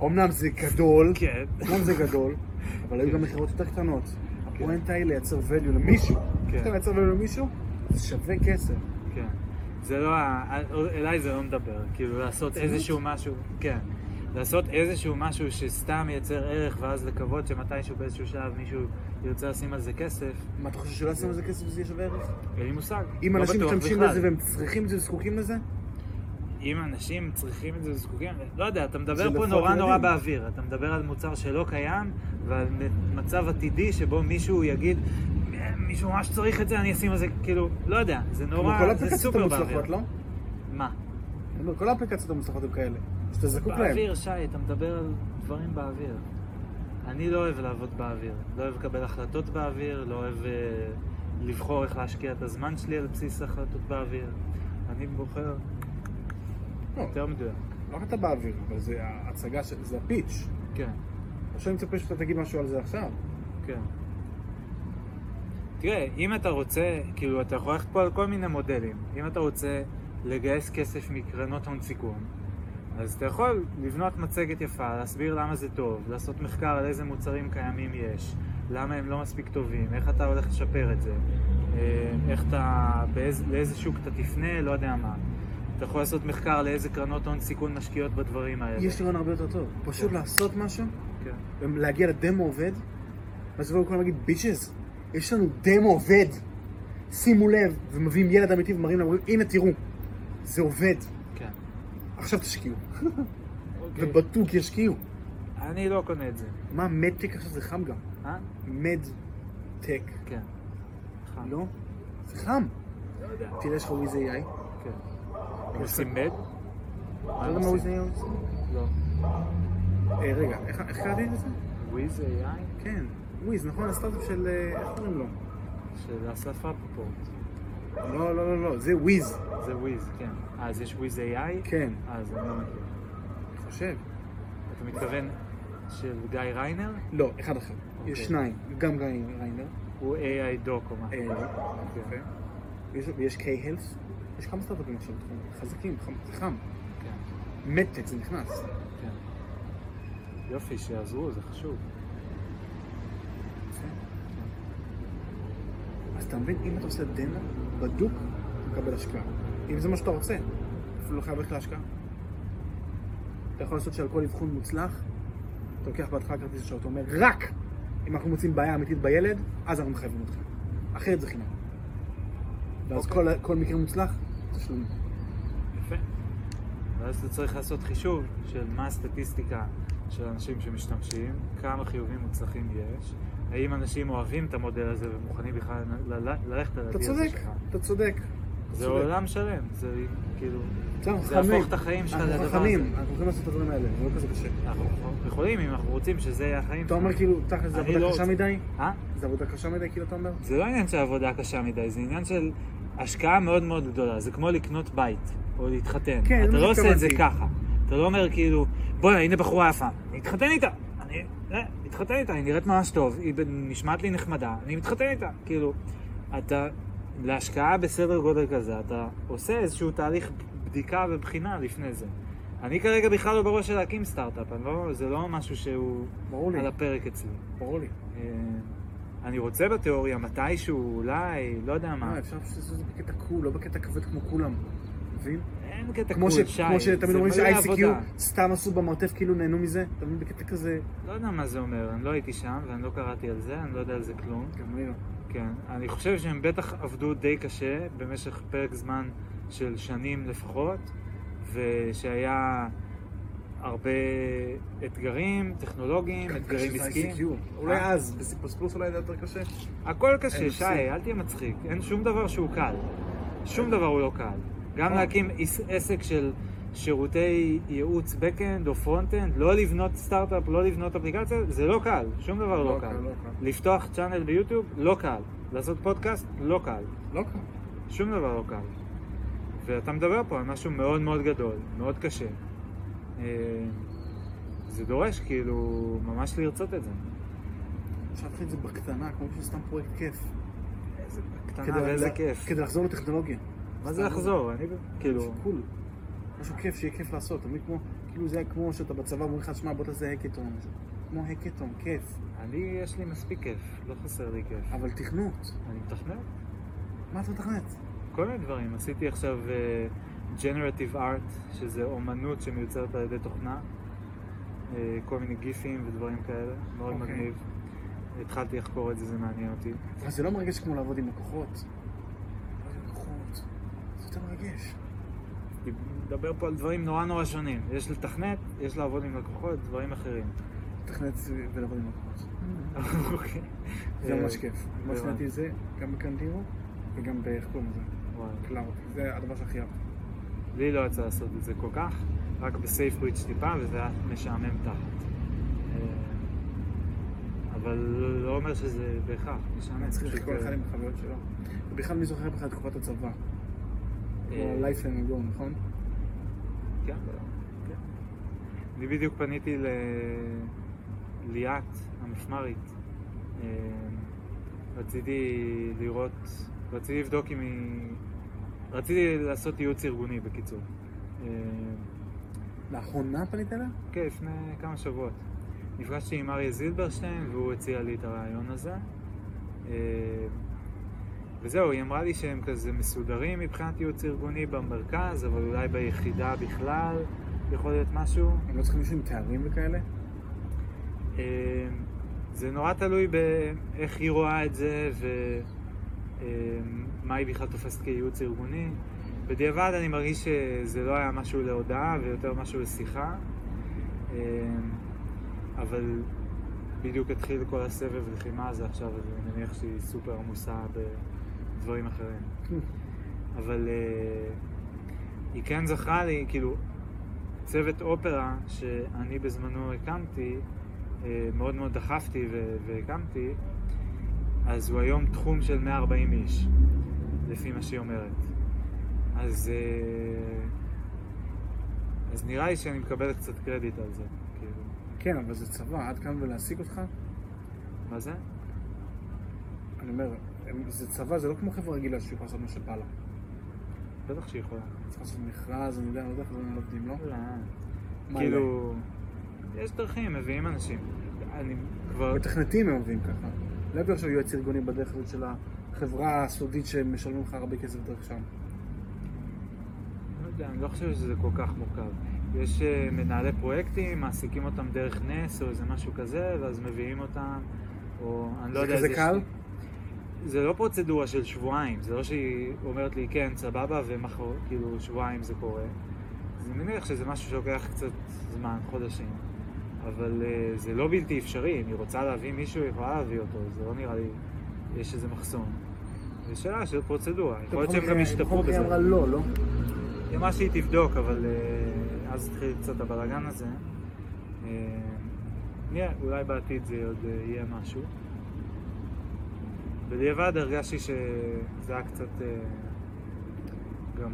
Speaker 1: אמנם זה גדול,
Speaker 2: כן.
Speaker 1: אמנם זה גדול, אבל היו גם מכירות יותר קטנות. הפואנטה היא לייצר value למישהו.
Speaker 2: כן.
Speaker 1: אתה מייצר value למישהו, זה שווה כסף.
Speaker 2: זה לא, ה- אליי זה לא מדבר, כאילו לעשות איזשהו משהו, כן. לעשות איזשהו משהו שסתם מייצר ערך ואז לקוות שמתישהו באיזשהו שלב מישהו ירצה לשים על זה כסף,
Speaker 1: מה, אתה חושב שלא ישימו על זה כסף וזה יהיה שווה ערך?
Speaker 2: אין לי מושג.
Speaker 1: אם
Speaker 2: לא
Speaker 1: אנשים משתמשים. בזה והם צריכים את זה וזקוקים לזה,
Speaker 2: אם אנשים צריכים את זה וזקוקים, לא יודע, אתה מדבר פה נורא נורא
Speaker 1: ילדים.
Speaker 2: באוויר. אתה מדבר על מוצר שלא קיים ועל מצב עתידי שבו מישהו יגיד, מישהו ממש צריך את זה, אני אשים על זה, כאילו, לא יודע, זה
Speaker 1: כמו
Speaker 2: נורא,
Speaker 1: כל
Speaker 2: זה
Speaker 1: האפליקציות
Speaker 2: סופר באוויר.
Speaker 1: המוצלחות, לא?
Speaker 2: מה?
Speaker 1: אני אומר, כל האפליקציות המוצלחות הם כאלה. שאתה זקוק להם.
Speaker 2: באוויר, שי, אתה מדבר על דברים באוויר. אני לא אוהב לעבוד באוויר. לא אוהב לקבל החלטות באוויר, לא אוהב אה, לבחור איך להשקיע את הזמן שלי על בסיס החלטות באוויר. אני בוחר
Speaker 1: לא,
Speaker 2: יותר מדויק.
Speaker 1: לא רק אתה באוויר, אבל זה ההצגה, זה הפיץ'.
Speaker 2: כן,
Speaker 1: או שאני מצפה שאתה תגיד משהו על זה עכשיו.
Speaker 2: כן. תראה, אם אתה רוצה, כאילו, אתה יכול ללכת פה על כל מיני מודלים. אם אתה רוצה לגייס כסף מקרנות הון סיכון, אז אתה יכול לבנות מצגת יפה, להסביר למה זה טוב, לעשות מחקר על איזה מוצרים קיימים יש, למה הם לא מספיק טובים, איך אתה הולך לשפר את זה, אה, איך אתה, באיז, לאיזה שוק אתה תפנה, לא יודע מה. אתה יכול לעשות מחקר לאיזה קרנות הון סיכון משקיעות בדברים האלה.
Speaker 1: יש רעיון הרבה יותר טוב. פשוט
Speaker 2: כן.
Speaker 1: לעשות משהו,
Speaker 2: כן.
Speaker 1: להגיע לדמו עובד, ואז יבואו כולם להגיד, ביצ'ז, יש לנו דמו עובד. שימו לב, ומביאים ילד אמיתי ומראים להם, הנה תראו, זה עובד.
Speaker 2: כן.
Speaker 1: עכשיו תשקיעו.
Speaker 2: אוקיי.
Speaker 1: ובדוק ישקיעו.
Speaker 2: אני לא קונה את זה.
Speaker 1: מה, מדטק עכשיו זה חם גם.
Speaker 2: אה?
Speaker 1: מדטק.
Speaker 2: כן. חם.
Speaker 1: לא? זה חם.
Speaker 2: לא יודע.
Speaker 1: תראה, יש לך וויז AI.
Speaker 2: כן. הם עושים מד?
Speaker 1: אתה לא יודע מה וויז AI עושה?
Speaker 2: לא.
Speaker 1: אה, רגע, איך איך קראתי לזה?
Speaker 2: וויז AI?
Speaker 1: כן, וויז, נכון? הסטארט-אפ של... אה, איך קוראים לו?
Speaker 2: של אסף רפפורט.
Speaker 1: לא, לא, לא, לא, זה וויז.
Speaker 2: זה וויז, כן. אז יש וויז AI?
Speaker 1: כן,
Speaker 2: אז אני לא מכיר.
Speaker 1: אני חושב.
Speaker 2: אתה מתכוון של גיא ריינר?
Speaker 1: לא, אחד אחר.
Speaker 2: אוקיי.
Speaker 1: יש שניים, גם גיא ריינר.
Speaker 2: הוא AI דוק או מה?
Speaker 1: אה, לא. יפה. ויש- K-Health. יש כמה סטארט-אפים עכשיו בתחום. חזקים, חם.
Speaker 2: כן,
Speaker 1: מדטק זה נכנס.
Speaker 2: כן. יופי, שיעזרו, זה חשוב.
Speaker 1: אז אתה מבין, אם אתה עושה דמו, בדוק, אתה מקבל השקעה. אם זה מה שאתה רוצה, אפילו לא חייב ללכת להשקעה. אתה יכול לעשות שעל כל אבחון מוצלח, אתה לוקח בהתחלה כרטיס אשראי, אתה אומר, רק אם אנחנו מוצאים בעיה אמיתית בילד, אז אנחנו מחייבים אותך. אחרת זה חינם. ואז
Speaker 2: אוקיי.
Speaker 1: כל, כל מקרה מוצלח, תשלום.
Speaker 2: יפה. ואז אתה צריך לעשות חישוב של מה הסטטיסטיקה של אנשים שמשתמשים, כמה חיובים מוצלחים יש, האם אנשים אוהבים את המודל הזה ומוכנים בכלל ללכת על
Speaker 1: אתה
Speaker 2: הדיל הזה
Speaker 1: צודק,
Speaker 2: שלך.
Speaker 1: אתה צודק.
Speaker 2: זה
Speaker 1: צודק.
Speaker 2: עולם שלם, זה כאילו...
Speaker 1: אנחנו
Speaker 2: זה. יהפוך את החיים שלך לדבר
Speaker 1: אנחנו
Speaker 2: הזה.
Speaker 1: חכמים, אנחנו יכולים לעשות את הדברים האלה, זה לא כזה קשה.
Speaker 2: אנחנו יכולים אם אנחנו רוצים שזה יהיה החיים
Speaker 1: אתה אומר כאילו, תכל'ס זה עבודה
Speaker 2: לא
Speaker 1: קשה. מדי?
Speaker 2: אה?
Speaker 1: זה עבודה קשה מדי, כאילו אתה אומר?
Speaker 2: זה לא עניין של עבודה קשה מדי, זה עניין של השקעה מאוד מאוד גדולה. זה כמו לקנות בית, או להתחתן.
Speaker 1: כן,
Speaker 2: אתה לא עושה את זה. ככה. אתה לא אומר כאילו, בוא'נה, הנה בחורה יפה, אני אתחתן איתה. אה, אתחתן איתה, היא נראית ממש טוב, היא נשמעת לי נחמדה, אני מתחתן איתה. כאילו, אתה, להשקעה בסדר גודל כזה, אתה עושה איזשהו תהליך בדיקה ובחינה לפני זה. אני כרגע בכלל לא בראש של להקים סטארט-אפ, לא, זה לא משהו שהוא
Speaker 1: ברור לי,
Speaker 2: על הפרק אצלי.
Speaker 1: ברור לי.
Speaker 2: אה, אני רוצה בתיאוריה, מתישהו, אולי, לא יודע מה.
Speaker 1: מה, אפשר לעשות את זה בקטע קול, לא בקטע כבד כמו כולם. מבין?
Speaker 2: אין קטע
Speaker 1: כמו ש-
Speaker 2: שי.
Speaker 1: כמו שתמיד אומרים
Speaker 2: זה מלא
Speaker 1: ש-ICQ
Speaker 2: עבודה.
Speaker 1: סתם עשו במרתף כאילו נהנו מזה, אתה מבין? בקטע כזה...
Speaker 2: לא יודע מה זה אומר, אני לא הייתי שם ואני לא קראתי על זה, אני לא יודע על זה כלום.
Speaker 1: גם אני לא.
Speaker 2: כן, אני חושב שהם בטח עבדו די קשה במשך פרק זמן של שנים לפחות, ושהיה הרבה אתגרים טכנולוגיים, אתגרים עסקיים.
Speaker 1: ICQ. אולי
Speaker 2: אה?
Speaker 1: אז, בסיפוס פלוס אולי זה יותר קשה.
Speaker 2: הכל קשה,
Speaker 1: אין
Speaker 2: שי. אל תהיה מצחיק. אין שום דבר שהוא קל. שום דבר הוא לא קל. גם
Speaker 3: נכון.
Speaker 2: להקים עס- עסק של שירותי ייעוץ backend או frontend, לא לבנות סטארט-אפ, לא לבנות אפליקציה, זה לא קל, שום דבר לא
Speaker 3: לא
Speaker 2: קל.
Speaker 3: לא קל.
Speaker 2: לפתוח צ'אנל ביוטיוב, לא קל. לעשות פודקאסט, לא קל.
Speaker 3: לא קל.
Speaker 2: שום דבר לא קל. ואתה מדבר פה על משהו מאוד מאוד גדול, מאוד קשה. אה, זה דורש כאילו ממש לרצות את זה.
Speaker 1: חשבתי את זה בקטנה, כמו שסתם פרויקט כיף.
Speaker 2: איזה קטנה
Speaker 1: כדי
Speaker 2: ואיזה כיף.
Speaker 1: כדי לחזור לטכנולוגיה.
Speaker 2: מה זה לחזור? אני כאילו...
Speaker 1: משהו קול. משהו כיף, שיהיה כיף לעשות. תמיד כמו, כאילו זה היה כמו שאתה בצבא אומר לך, שמע, בוא תעשה הקטון. כמו הקטון, כיף.
Speaker 2: אני, יש לי מספיק כיף, לא חסר לי כיף.
Speaker 1: אבל תכנות.
Speaker 2: אני מתכנת
Speaker 1: מה אתה מתכנת?
Speaker 2: כל מיני דברים. עשיתי עכשיו uh, Generative Art, שזה אומנות שמיוצרת על ידי תוכנה. Uh, כל מיני גיפים ודברים כאלה, מאוד
Speaker 1: אוקיי.
Speaker 2: מגניב. התחלתי לחקור את זה, זה מעניין אותי.
Speaker 1: אבל זה לא מרגש כמו לעבוד עם לקוחות. זה יותר מרגש.
Speaker 2: נדבר פה על דברים נורא נורא שונים. יש לתכנת, יש לעבוד עם לקוחות, דברים אחרים.
Speaker 1: לתכנת ולעבוד עם לקוחות.
Speaker 2: אוקיי.
Speaker 1: זה
Speaker 2: אה,
Speaker 1: ממש כיף. מה
Speaker 2: הבנתי.
Speaker 1: שנתי זה, גם בקנטירו וגם באיך קוראים לזה? קלאוד. זה הדבר שהכי אהבתי.
Speaker 2: לי לא יצא לעשות את זה כל כך, רק ב Safe Bridge טיפה, וזה היה משעמם תחת. אה, אבל לא אומר שזה בהכרח משעמם.
Speaker 1: צריך
Speaker 2: פשוט,
Speaker 1: כל אחד
Speaker 2: אה,
Speaker 1: עם החוויות שלו. ובכלל מי זוכר בכלל את תקופת הצבא?
Speaker 2: אה,
Speaker 1: Life and Go, נכון?
Speaker 2: כן, כן. אני בדיוק פניתי לליאת, המפמ"רית. אה, רציתי לראות, רציתי לבדוק אם היא... רציתי לעשות ייעוץ ארגוני בקיצור. אה,
Speaker 1: לאחרונה פנית אליה?
Speaker 2: כן, לפני כמה שבועות. נפגשתי עם אריה זילברשטיין והוא הציע לי את הרעיון הזה. וזהו, היא אמרה לי שהם כזה מסודרים מבחינת ייעוץ ארגוני במרכז, אבל אולי ביחידה בכלל יכול להיות משהו.
Speaker 1: הם לא צריכים מישהו עם תארים וכאלה?
Speaker 2: אה, זה נורא תלוי באיך היא רואה את זה ומה היא בכלל תופסת כייעוץ ארגוני. בדיעבד אני מרגיש שזה לא היה משהו להודעה ויותר משהו לשיחה. אה, אבל בדיוק התחיל כל הסבב לחימה הזה עכשיו, אז אני מניח שהיא סופר עמוסה בדברים אחרים. אבל אה, היא כן זכרה לי, כאילו, צוות אופרה שאני בזמנו הקמתי, אה, מאוד מאוד דחפתי והקמתי, אז הוא היום תחום של 140 איש, לפי מה שהיא אומרת. אז, אה, אז נראה לי שאני מקבל קצת קרדיט על זה, כאילו.
Speaker 1: כן, אבל זה צבא, עד כאן ולהשיג אותך?
Speaker 2: מה זה?
Speaker 1: אני אומר, זה צבא, זה לא כמו חברה רגילה שהיא יכולה לעשות מה שבא לה.
Speaker 2: בטח שהיא יכולה.
Speaker 1: צריך לעשות מכרז, אני יודע, אני לא יודע איך זה עובדים, לא?
Speaker 2: לא. כאילו, יש דרכים, מביאים אנשים. אני כבר...
Speaker 1: מתכנתים הם עובדים ככה. לא בטוח שהוא יועץ ארגוני בדרך הזאת של החברה הסודית שמשלמים לך הרבה כסף דרך שם.
Speaker 2: לא יודע, אני לא חושב שזה כל כך מורכב. יש אה, מנהלי פרויקטים, מעסיקים אותם דרך נס או איזה משהו כזה, ואז מביאים אותם, או אני לא
Speaker 1: זה
Speaker 2: יודע...
Speaker 1: כזה
Speaker 2: איזה
Speaker 1: קל?
Speaker 2: זה לא פרוצדורה של שבועיים, זה לא שהיא אומרת לי כן, סבבה, ומחר, כאילו, שבועיים זה קורה. אז אני מניח שזה משהו שלוקח קצת זמן, חודשים. אבל uh, זה לא בלתי אפשרי, אם היא רוצה להביא מישהו, היא יכולה להביא אותו, זה לא נראה לי, יש איזה מחסום. זו שאלה של פרוצדורה, יכול להיות שהם גם ישתפרו בזה.
Speaker 1: היא אמרה לא, לא?
Speaker 2: היא אמרה שהיא תבדוק, אבל uh, אז התחיל קצת הבלאגן הזה. אה, נראה, אולי בעתיד זה עוד אה, יהיה משהו. בדיעבד הרגשתי שזה היה קצת אה, גם...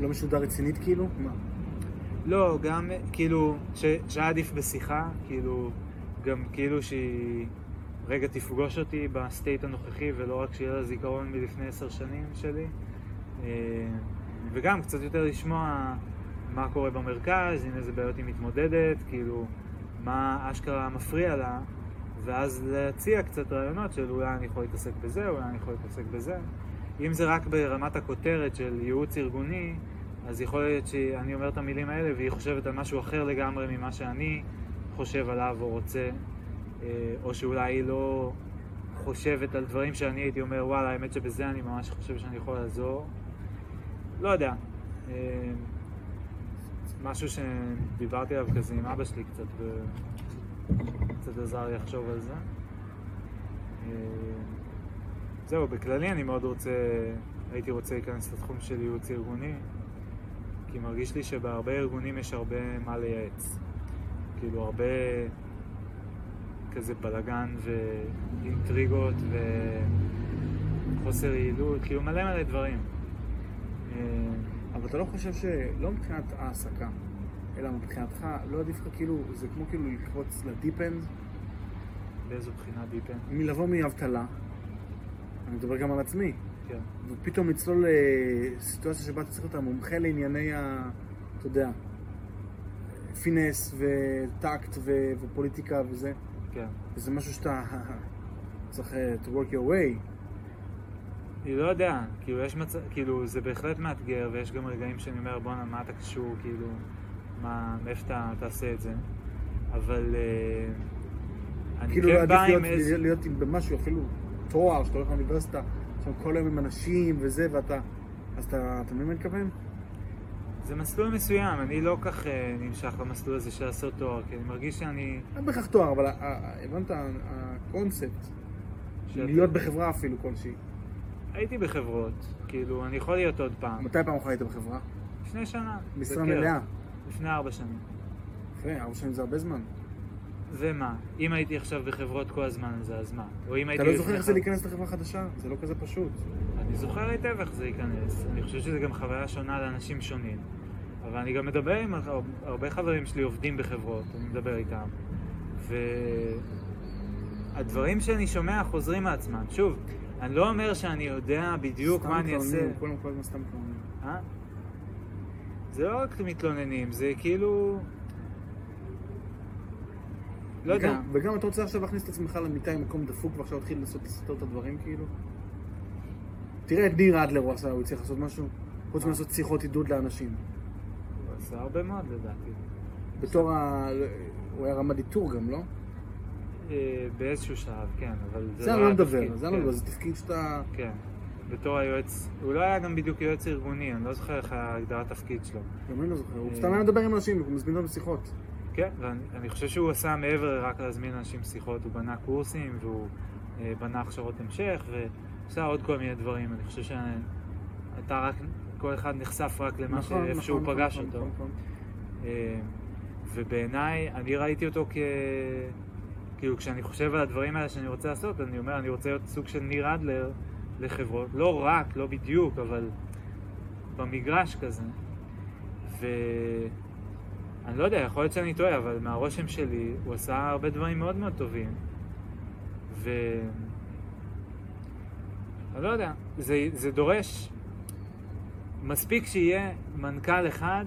Speaker 1: לא משודר רצינית כאילו? מה?
Speaker 2: לא, גם כאילו, ש- שהיה עדיף בשיחה, כאילו, גם כאילו שהיא רגע תפגוש אותי ב state הנוכחי ולא רק שיהיה לה זיכרון מלפני עשר שנים שלי. אה, וגם קצת יותר לשמוע מה קורה במרכז, עם איזה בעיות היא מתמודדת, כאילו, מה אשכרה מפריע לה, ואז להציע קצת רעיונות של אולי אני יכול להתעסק בזה, אולי אני יכול להתעסק בזה. אם זה רק ברמת הכותרת של ייעוץ ארגוני, אז יכול להיות שאני אומר את המילים האלה והיא חושבת על משהו אחר לגמרי ממה שאני חושב עליו או רוצה, אה, או שאולי היא לא חושבת על דברים שאני הייתי אומר, וואלה, האמת שבזה אני ממש חושב שאני יכול לעזור. לא יודע. אה, משהו שדיברתי עליו כזה עם אבא שלי קצת, עזר לי לחשוב על זה. אה, זהו, בכללי אני מאוד רוצה הייתי רוצה להיכנס לתחום של ייעוץ ארגוני, כי מרגיש לי שבהרבה ארגונים יש הרבה מה לייעץ. כאילו הרבה כזה בלאגן ואינטריגות וחוסר יעילות, כאילו מלא מלא דברים. אה,
Speaker 1: אבל אתה לא חושב שלא מבחינת העסקה, אלא מבחינתך, לא עדיף לך כאילו, זה כמו כאילו לקפוץ ל deep end,
Speaker 2: באיזו בחינה deep end?
Speaker 1: מלבוא מאבטלה, אני מדבר גם על עצמי,
Speaker 2: כן.
Speaker 1: ופתאום לצלול לסיטואציה שבה אתה צריך להיות המומחה לענייני ה... אתה יודע, פינס וטקט ו- ופוליטיקה וזה,
Speaker 2: כן.
Speaker 1: וזה משהו שאתה צריך אה, to work your way.
Speaker 2: אני לא יודע, כאילו יש מצב, כאילו זה בהחלט מאתגר ויש גם רגעים שאני אומר בואנה מה אתה קשור, כאילו, מה, מאיפה אתה תעשה את זה, אבל אה, אני
Speaker 1: כאילו
Speaker 2: כן
Speaker 1: עדיף
Speaker 2: בא
Speaker 1: להיות,
Speaker 2: עם איזה,
Speaker 1: להיות עם במשהו, אפילו תואר, שאתה הולך לאוניברסיטה, שם כל היום עם אנשים וזה, ואתה... אז אתה, אתה מבין מה אני מתכוון?
Speaker 2: זה מסלול מסוים, אני לא כך אה, נמשך למסלול הזה של לעשות תואר, כי אני מרגיש שאני,
Speaker 1: לא בהכרח תואר, אבל ה- ה- הבנת, הקונספט,
Speaker 2: שאתה-
Speaker 1: להיות בחברה אפילו כלשהי.
Speaker 2: הייתי בחברות, כאילו אני יכול להיות עוד פעם,
Speaker 1: מתי פעם אחרונה היית בחברה?
Speaker 2: לפני שנה,
Speaker 1: משרה. מלאה.
Speaker 2: לפני ארבע שנים,
Speaker 1: יפה, ארבע שנים זה הרבה זמן.
Speaker 2: ומה, אם הייתי עכשיו בחברות כל הזמן הזה, אז מה? או אם הייתי
Speaker 1: אתה לא זוכר איך זה להיכנס לחברה חדשה? זה לא כזה פשוט.
Speaker 2: אני זוכר היטב איך זה ייכנס. אני חושב שזה גם חוויה שונה לאנשים שונים. אבל אני גם מדבר עם הר- הרבה חברים שלי עובדים בחברות, אני מדבר איתם. והדברים שאני שומע חוזרים מעצמם. שוב, אני לא אומר שאני יודע בדיוק
Speaker 1: סתם
Speaker 2: מה אני אעשה.
Speaker 1: מתלוננים, כולם כל הזמן סתם מתלוננים.
Speaker 2: אה? זה לא רק מתלוננים, זה כאילו... לא יודע.
Speaker 1: וגם- וגם אתה רוצה עכשיו להכניס את עצמך למיטה עם מקום דפוק ועכשיו להתחיל לנסות לסתור את הדברים כאילו? תראה את ניר אדלר הוא עשה, הוא הצליח לעשות משהו? חוץ מלעשות שיחות עידוד לאנשים.
Speaker 2: הוא עשה הרבה מאוד לדעתי.
Speaker 1: בתור ה... הוא היה רמ"ד איתור גם, לא?
Speaker 2: אה, באיזשהו שלב, כן, אבל זה
Speaker 1: זה
Speaker 2: לא
Speaker 1: לא
Speaker 2: היה תפקיד,
Speaker 1: זה אני לא
Speaker 2: כן.
Speaker 1: מדבר, זה תפקיד שאתה...
Speaker 2: כן, בתור היועץ, הוא לא היה גם בדיוק יועץ ארגוני, אני לא זוכר איך היה הגדרת תפקיד שלו.
Speaker 1: גם אני לא זוכר, הוא
Speaker 2: אה.
Speaker 1: סתם היה מדבר עם אנשים, הוא מזמין אותם לשיחות.
Speaker 2: כן, ואני אני חושב שהוא עשה מעבר רק להזמין אנשים שיחות, הוא בנה קורסים והוא אה, בנה הכשרות המשך ועשה עוד כל מיני דברים. אני חושב שאתה רק, כל אחד נחשף רק למה
Speaker 1: נכון,
Speaker 2: שאיפה שהוא
Speaker 1: נכון,
Speaker 2: פגש
Speaker 1: נכון,
Speaker 2: אותו.
Speaker 1: נכון, נכון.
Speaker 2: אה, ובעיניי, אני ראיתי אותו כ... כאילו, כשאני חושב על הדברים האלה שאני רוצה לעשות, אני אומר, אני רוצה להיות סוג של ניר אדלר לחברות. לא רק, לא בדיוק, אבל במגרש כזה. ואני לא יודע, יכול להיות שאני טועה, אבל מהרושם שלי, הוא עשה הרבה דברים מאוד מאוד טובים. ו... אני לא יודע, זה, זה דורש... מספיק שיהיה מנכ"ל אחד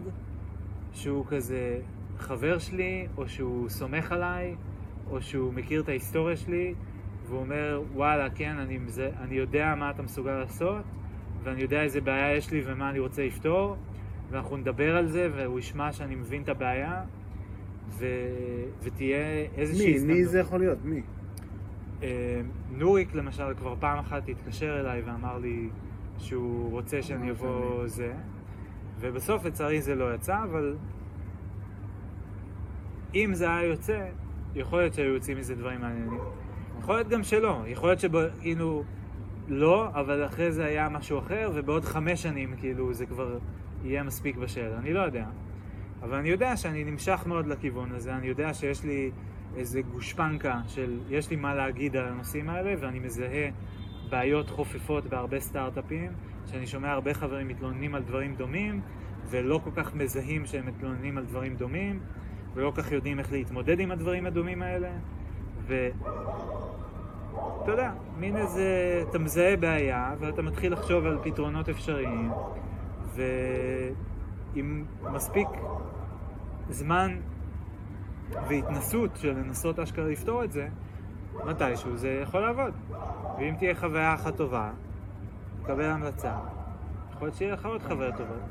Speaker 2: שהוא כזה חבר שלי, או שהוא סומך עליי, או שהוא מכיר את ההיסטוריה שלי, והוא אומר, וואלה, כן, אני, מזה, אני יודע מה אתה מסוגל לעשות, ואני יודע איזה בעיה יש לי ומה אני רוצה לפתור, ואנחנו נדבר על זה, והוא ישמע שאני מבין את הבעיה, ו... ותהיה איזושהי
Speaker 1: מי? מי זה יכול להיות? מי?
Speaker 2: אה, נוריק למשל כבר פעם אחת התקשר אליי ואמר לי שהוא רוצה שאני
Speaker 1: אה,
Speaker 2: אבוא זה, ובסוף לצערי זה לא יצא, אבל אם זה היה יוצא, יכול להיות שהיו יוצאים מזה דברים מעניינים. יכול להיות גם שלא, יכול להיות שכאילו לא, אבל אחרי זה היה משהו אחר, ובעוד חמש שנים כאילו זה כבר יהיה מספיק בשל, אני לא יודע. אבל אני יודע שאני נמשך מאוד לכיוון הזה, אני יודע שיש לי איזה גושפנקה של יש לי מה להגיד על הנושאים האלה, ואני מזהה בעיות חופפות בהרבה סטארט-אפים, שאני שומע הרבה חברים מתלוננים על דברים דומים, ולא כל כך מזהים שהם מתלוננים על דברים דומים, ולא כל כך יודעים איך להתמודד עם הדברים הדומים האלה, ו... אתה יודע, מין איזה, אתה מזהה בעיה, ואתה מתחיל לחשוב על פתרונות אפשריים, ועם מספיק זמן והתנסות של לנסות אשכרה לפתור את זה, מתישהו זה יכול לעבוד. ואם תהיה חוויה אחת טובה, תקבל המלצה, יכול להיות שיהיה לך עוד חוויות טובות.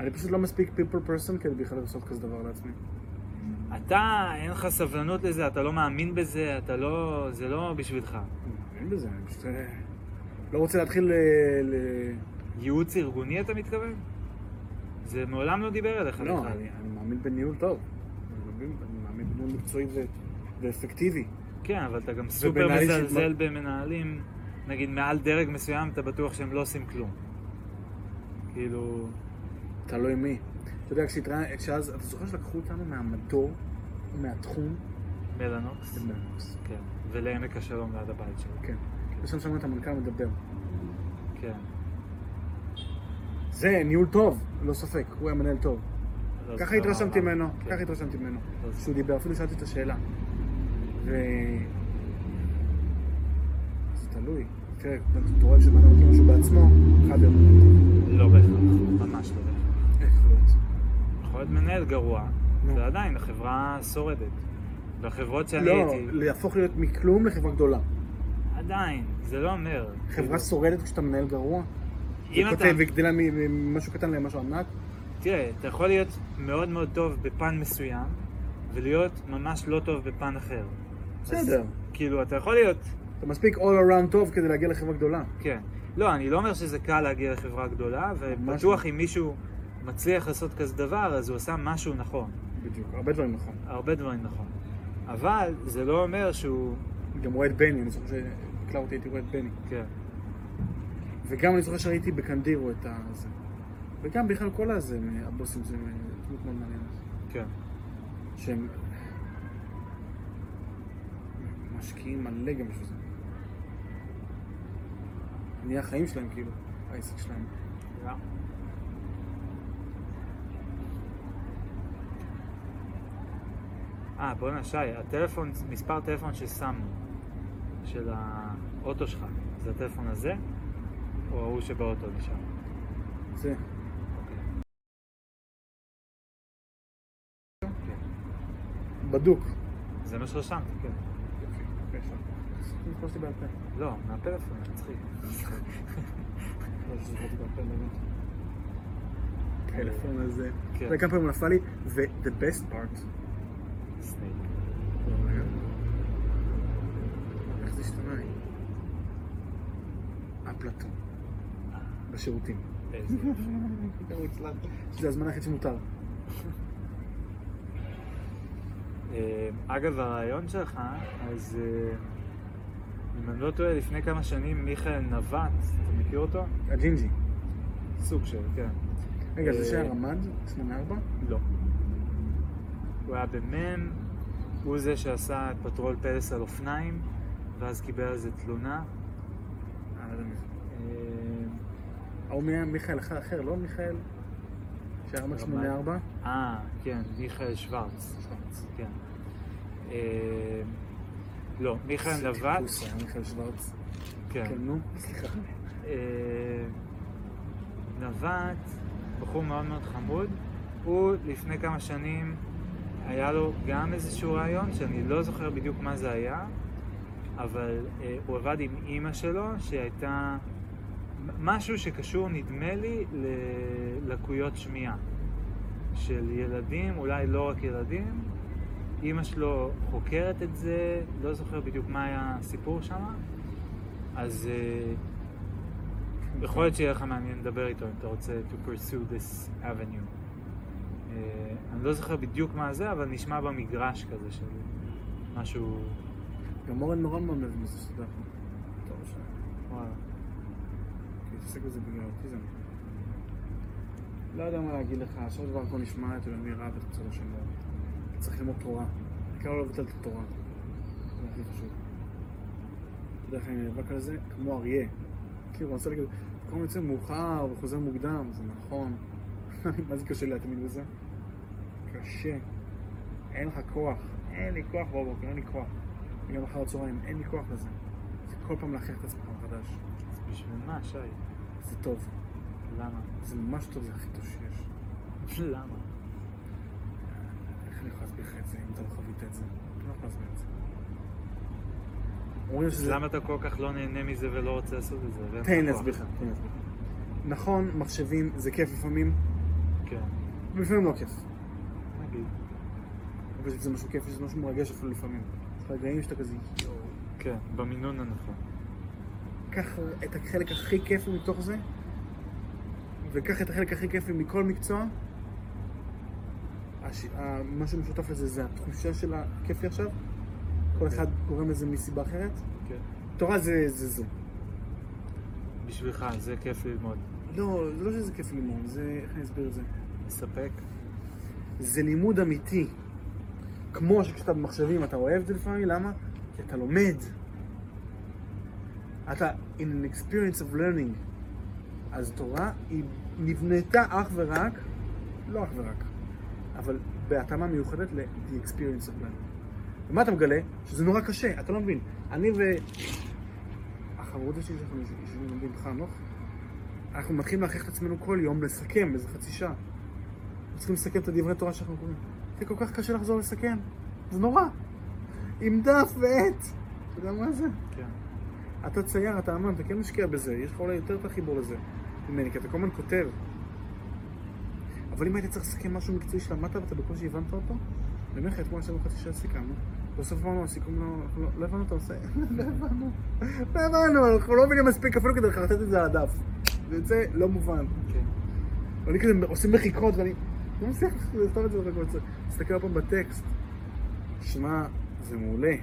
Speaker 1: אני פשוט לא מספיק people person כדי בכלל לעשות כזה דבר לעצמי.
Speaker 2: אתה, אין לך סבלנות לזה, אתה לא מאמין בזה, אתה לא... זה לא בשבילך.
Speaker 1: אין בזה, אני פשוט אה, לא רוצה להתחיל ל... ל-
Speaker 2: ייעוץ ארגוני אתה מתכוון? זה מעולם לא דיבר אליך
Speaker 1: לא,
Speaker 2: בכלל.
Speaker 1: אני אני מאמין בניהול טוב. אני מאמין- מאמין בניהול מקצועי ו- ואפקטיבי.
Speaker 2: כן, אבל אתה גם סופר מזלזל במנהלים נגיד מעל דרג מסוים אתה בטוח שהם לא עושים כלום. כאילו,
Speaker 1: תלוי מי. אתה יודע, כשאז, אתה זוכר שלקחו אותנו מהמדור, מהתחום,
Speaker 2: מלנוקס.
Speaker 1: למלנוקס.
Speaker 2: כן. ולעמק השלום ליד הבית שלו.
Speaker 1: כן. ושם שמענו את המנכ"ל מדבר.
Speaker 2: כן.
Speaker 1: זה ניהול טוב, לא ספק, הוא היה מנהל טוב.
Speaker 2: לא
Speaker 1: ככה
Speaker 2: זוכר
Speaker 1: התרשמתי ממנו,
Speaker 2: כן.
Speaker 1: ככה התרשמתי ממנו.
Speaker 2: לא זוכר.
Speaker 1: שהוא דיבר, אפילו שאלתי את השאלה. ו... זה תלוי. תראה, אתה רואה שבן אדם מכיר משהו בעצמו, מנהל טוב.
Speaker 2: לא בהכרח, ממש לא בהכרח.
Speaker 1: איך להיות?
Speaker 2: יכול להיות מנהל גרוע. ועדיין החברה שורדת. והחברות שאני
Speaker 1: לא,
Speaker 2: הייתי,
Speaker 1: להפוך להיות מכלום לחברה גדולה.
Speaker 2: עדיין, זה לא אומר.
Speaker 1: חברה שורדת כשאתה מנהל גרוע?
Speaker 2: אם אתה,
Speaker 1: וגדלה ממשהו קטן למשהו ענק?
Speaker 2: תראה, אתה יכול להיות מאוד מאוד טוב בפן מסוים, ולהיות ממש לא טוב בפן אחר.
Speaker 1: בסדר.
Speaker 2: אז, כאילו, אתה יכול להיות,
Speaker 1: אתה מספיק all around טוב כדי להגיע לחברה גדולה.
Speaker 2: כן. לא, אני לא אומר שזה קל להגיע לחברה גדולה, ובטוח אם מישהו מצליח לעשות כזה דבר, אז הוא עשה משהו נכון.
Speaker 1: בדיוק, הרבה דברים נכון.
Speaker 2: הרבה דברים נכון. אבל זה לא אומר שהוא...
Speaker 1: גם רואה את בני, אני זוכר שהקלע אותי, הייתי רואה את בני.
Speaker 2: כן.
Speaker 1: וגם אני זוכר שראיתי בקנדירו את ה... זה. וגם בכלל כל הזה, הבוסים זה דמות מאוד מעניינת.
Speaker 2: כן.
Speaker 1: שהם משקיעים מלא גם בשביל זה. נהיה החיים שלהם כאילו, העסק שלהם.
Speaker 2: אה, בוא'נה שי, הטלפון, מספר טלפון ששמנו, של האוטו שלך, זה הטלפון הזה? או ההוא שבאוטו נשאר?
Speaker 1: זה. בדוק.
Speaker 2: זה מה שרשמתי, כן.
Speaker 1: בעל פה.
Speaker 2: לא, מהפלאפון, מצחיק.
Speaker 1: לא. הטלפון הזה.
Speaker 2: כן.
Speaker 1: אתה יודע כמה פעמים הוא נפל לי, ו-the best part,
Speaker 2: סנייק.
Speaker 1: איך זה השתנה לי? אפלטון. בשירותים. זה הזמן היחיד שמותר.
Speaker 2: אה, אגב, הרעיון שלך, אז אה, אם אני לא טועה, לפני כמה שנים מיכאל נווט, אתה מכיר אותו?
Speaker 1: הג'ינג'י.
Speaker 2: סוג של, כן.
Speaker 1: רגע, זה
Speaker 2: אה,
Speaker 1: שהיה רמד? 84?
Speaker 2: לא. הוא היה במ"ם, הוא זה שעשה את פטרול פלס על אופניים, ואז קיבל על זה תלונה.
Speaker 1: אה, לא.
Speaker 2: אה,
Speaker 1: ההוא מי- מיכאל אחר, לא מיכאל? שהיה רמד 84?
Speaker 2: אה, כן, מיכאל שוורץ. כן. אה, לא, מיכאל
Speaker 1: היה מיכאל שוורץ.
Speaker 2: כן.
Speaker 1: כן, נו, סליחה.
Speaker 2: נווט, בחור מאוד מאוד חמוד, הוא לפני כמה שנים היה לו גם איזשהו רעיון שאני לא זוכר בדיוק מה זה היה, אבל אה, הוא עבד עם אימא שלו שהייתה משהו שקשור נדמה לי ללקויות שמיעה של ילדים, אולי לא רק ילדים. אימא שלו חוקרת את זה, לא זוכר בדיוק מה היה הסיפור שם, אז אה, יכול להיות שיהיה לך מעניין לדבר איתו אם אתה רוצה to pursue this avenue. אה, אני לא זוכר בדיוק מה זה, אבל נשמע במגרש כזה של משהו...
Speaker 1: גם אורן נורא מאוד מבין בזה שאתה יודע. טוב, ש-
Speaker 2: וואלה.
Speaker 1: כי התעסק בזה בגלל אוטיזם. לא יודע מה להגיד לך, עכשיו דבר הכל נשמע, אתה יודע, נראה ואת בצד השני. צריך ללמוד תורה. העיקר לא לבטל את התורה. זה הכי חשוב. אתה יודע איך אני נאבק על זה? כמו אריה. כאילו, אני רוצה להגיד, כל יוצא מאוחר וחוזר מוקדם, זה נכון. מה זה קשה להתמיד בזה? קשה. אין לך כוח. אין לי כוח בבוקר, אין לי כוח. וגם אחר הצהריים, אין לי כוח לזה. זה כל פעם להכריח את עצמך מחדש.
Speaker 2: אז בשביל מה, שי?
Speaker 1: זה טוב.
Speaker 2: למה?
Speaker 1: זה ממש טוב, זה הכי טוב שיש.
Speaker 2: למה?
Speaker 1: איך אני יכול להסביר לך את זה אם אתה לא חווית את זה? לא יכול להסביר את זה. אומרים
Speaker 2: אז
Speaker 1: שזה...
Speaker 2: למה אתה כל כך לא נהנה מזה ולא רוצה לעשות את זה?
Speaker 1: תן לי? להסביר לך, תן לי להסביר. נכון, מחשבים זה כיף לפעמים,
Speaker 2: כן,
Speaker 1: ולפעמים לא כיף. אבל זה משהו כיף, זה משהו מרגש אפילו לפעמים. רגעים שאתה כזה, יואו.
Speaker 2: כן, במינון הנכון.
Speaker 1: קח את החלק הכי כיפי מתוך זה, וקח את החלק הכי כיפי מכל מקצוע. הש... מה שמשותף לזה זה התחושה של הכיפי עכשיו. כל אחד גורם לזה מסיבה אחרת.
Speaker 2: כן.
Speaker 1: תורה זה זה. זה.
Speaker 2: בשבילך, זה כיף ללמוד.
Speaker 1: לא, זה לא שזה כיף ללמוד, זה... איך אני אסביר את זה?
Speaker 2: מספק?
Speaker 1: זה לימוד אמיתי. כמו שכשאתה במחשבים אתה אוהב את זה לפעמים, למה? כי אתה לומד. אתה in an experience of learning. אז תורה היא נבנתה אך ורק, לא אך ורק, אבל בהתאמה מיוחדת ל-the experience of learning. ומה אתה מגלה? שזה נורא קשה, אתה לא מבין. אני ו... החברות שלי שאנחנו יושבים לומדים חנוך, אנחנו מתחילים להכריח את עצמנו כל יום לסכם איזה חצי שעה. צריכים לסכם את הדברי תורה שאנחנו קוראים. זה כל כך קשה לחזור לסכם. זה נורא. עם דף ועט. אתה יודע מה זה?
Speaker 2: כן.
Speaker 1: אתה צייר, אתה אמן, אתה כן משקיע בזה. יש לך אולי יותר את החיבור לזה ממני, כי אתה כל הזמן כותב. אבל אם היית צריך לסכם משהו מקצועי שלמדת ואתה בקושי הבנת אותו, אני אומר לך, אתמול עשינו חצי שעה סיכמנו. בסוף אמרנו, הסיכום לא, לא, לא הבנו את הנושא. לא הבנו. לא הבנו, אנחנו לא מבינים מספיק אפילו כדי לחרטט את זה על הדף. זה יוצא לא מובן.
Speaker 2: כן.
Speaker 1: ואני כזה עושים מחיקות ואני לא מצליח לכתוב את זה רק רוצה. תסתכל עוד פעם בטקסט. שמע, זה מעולה.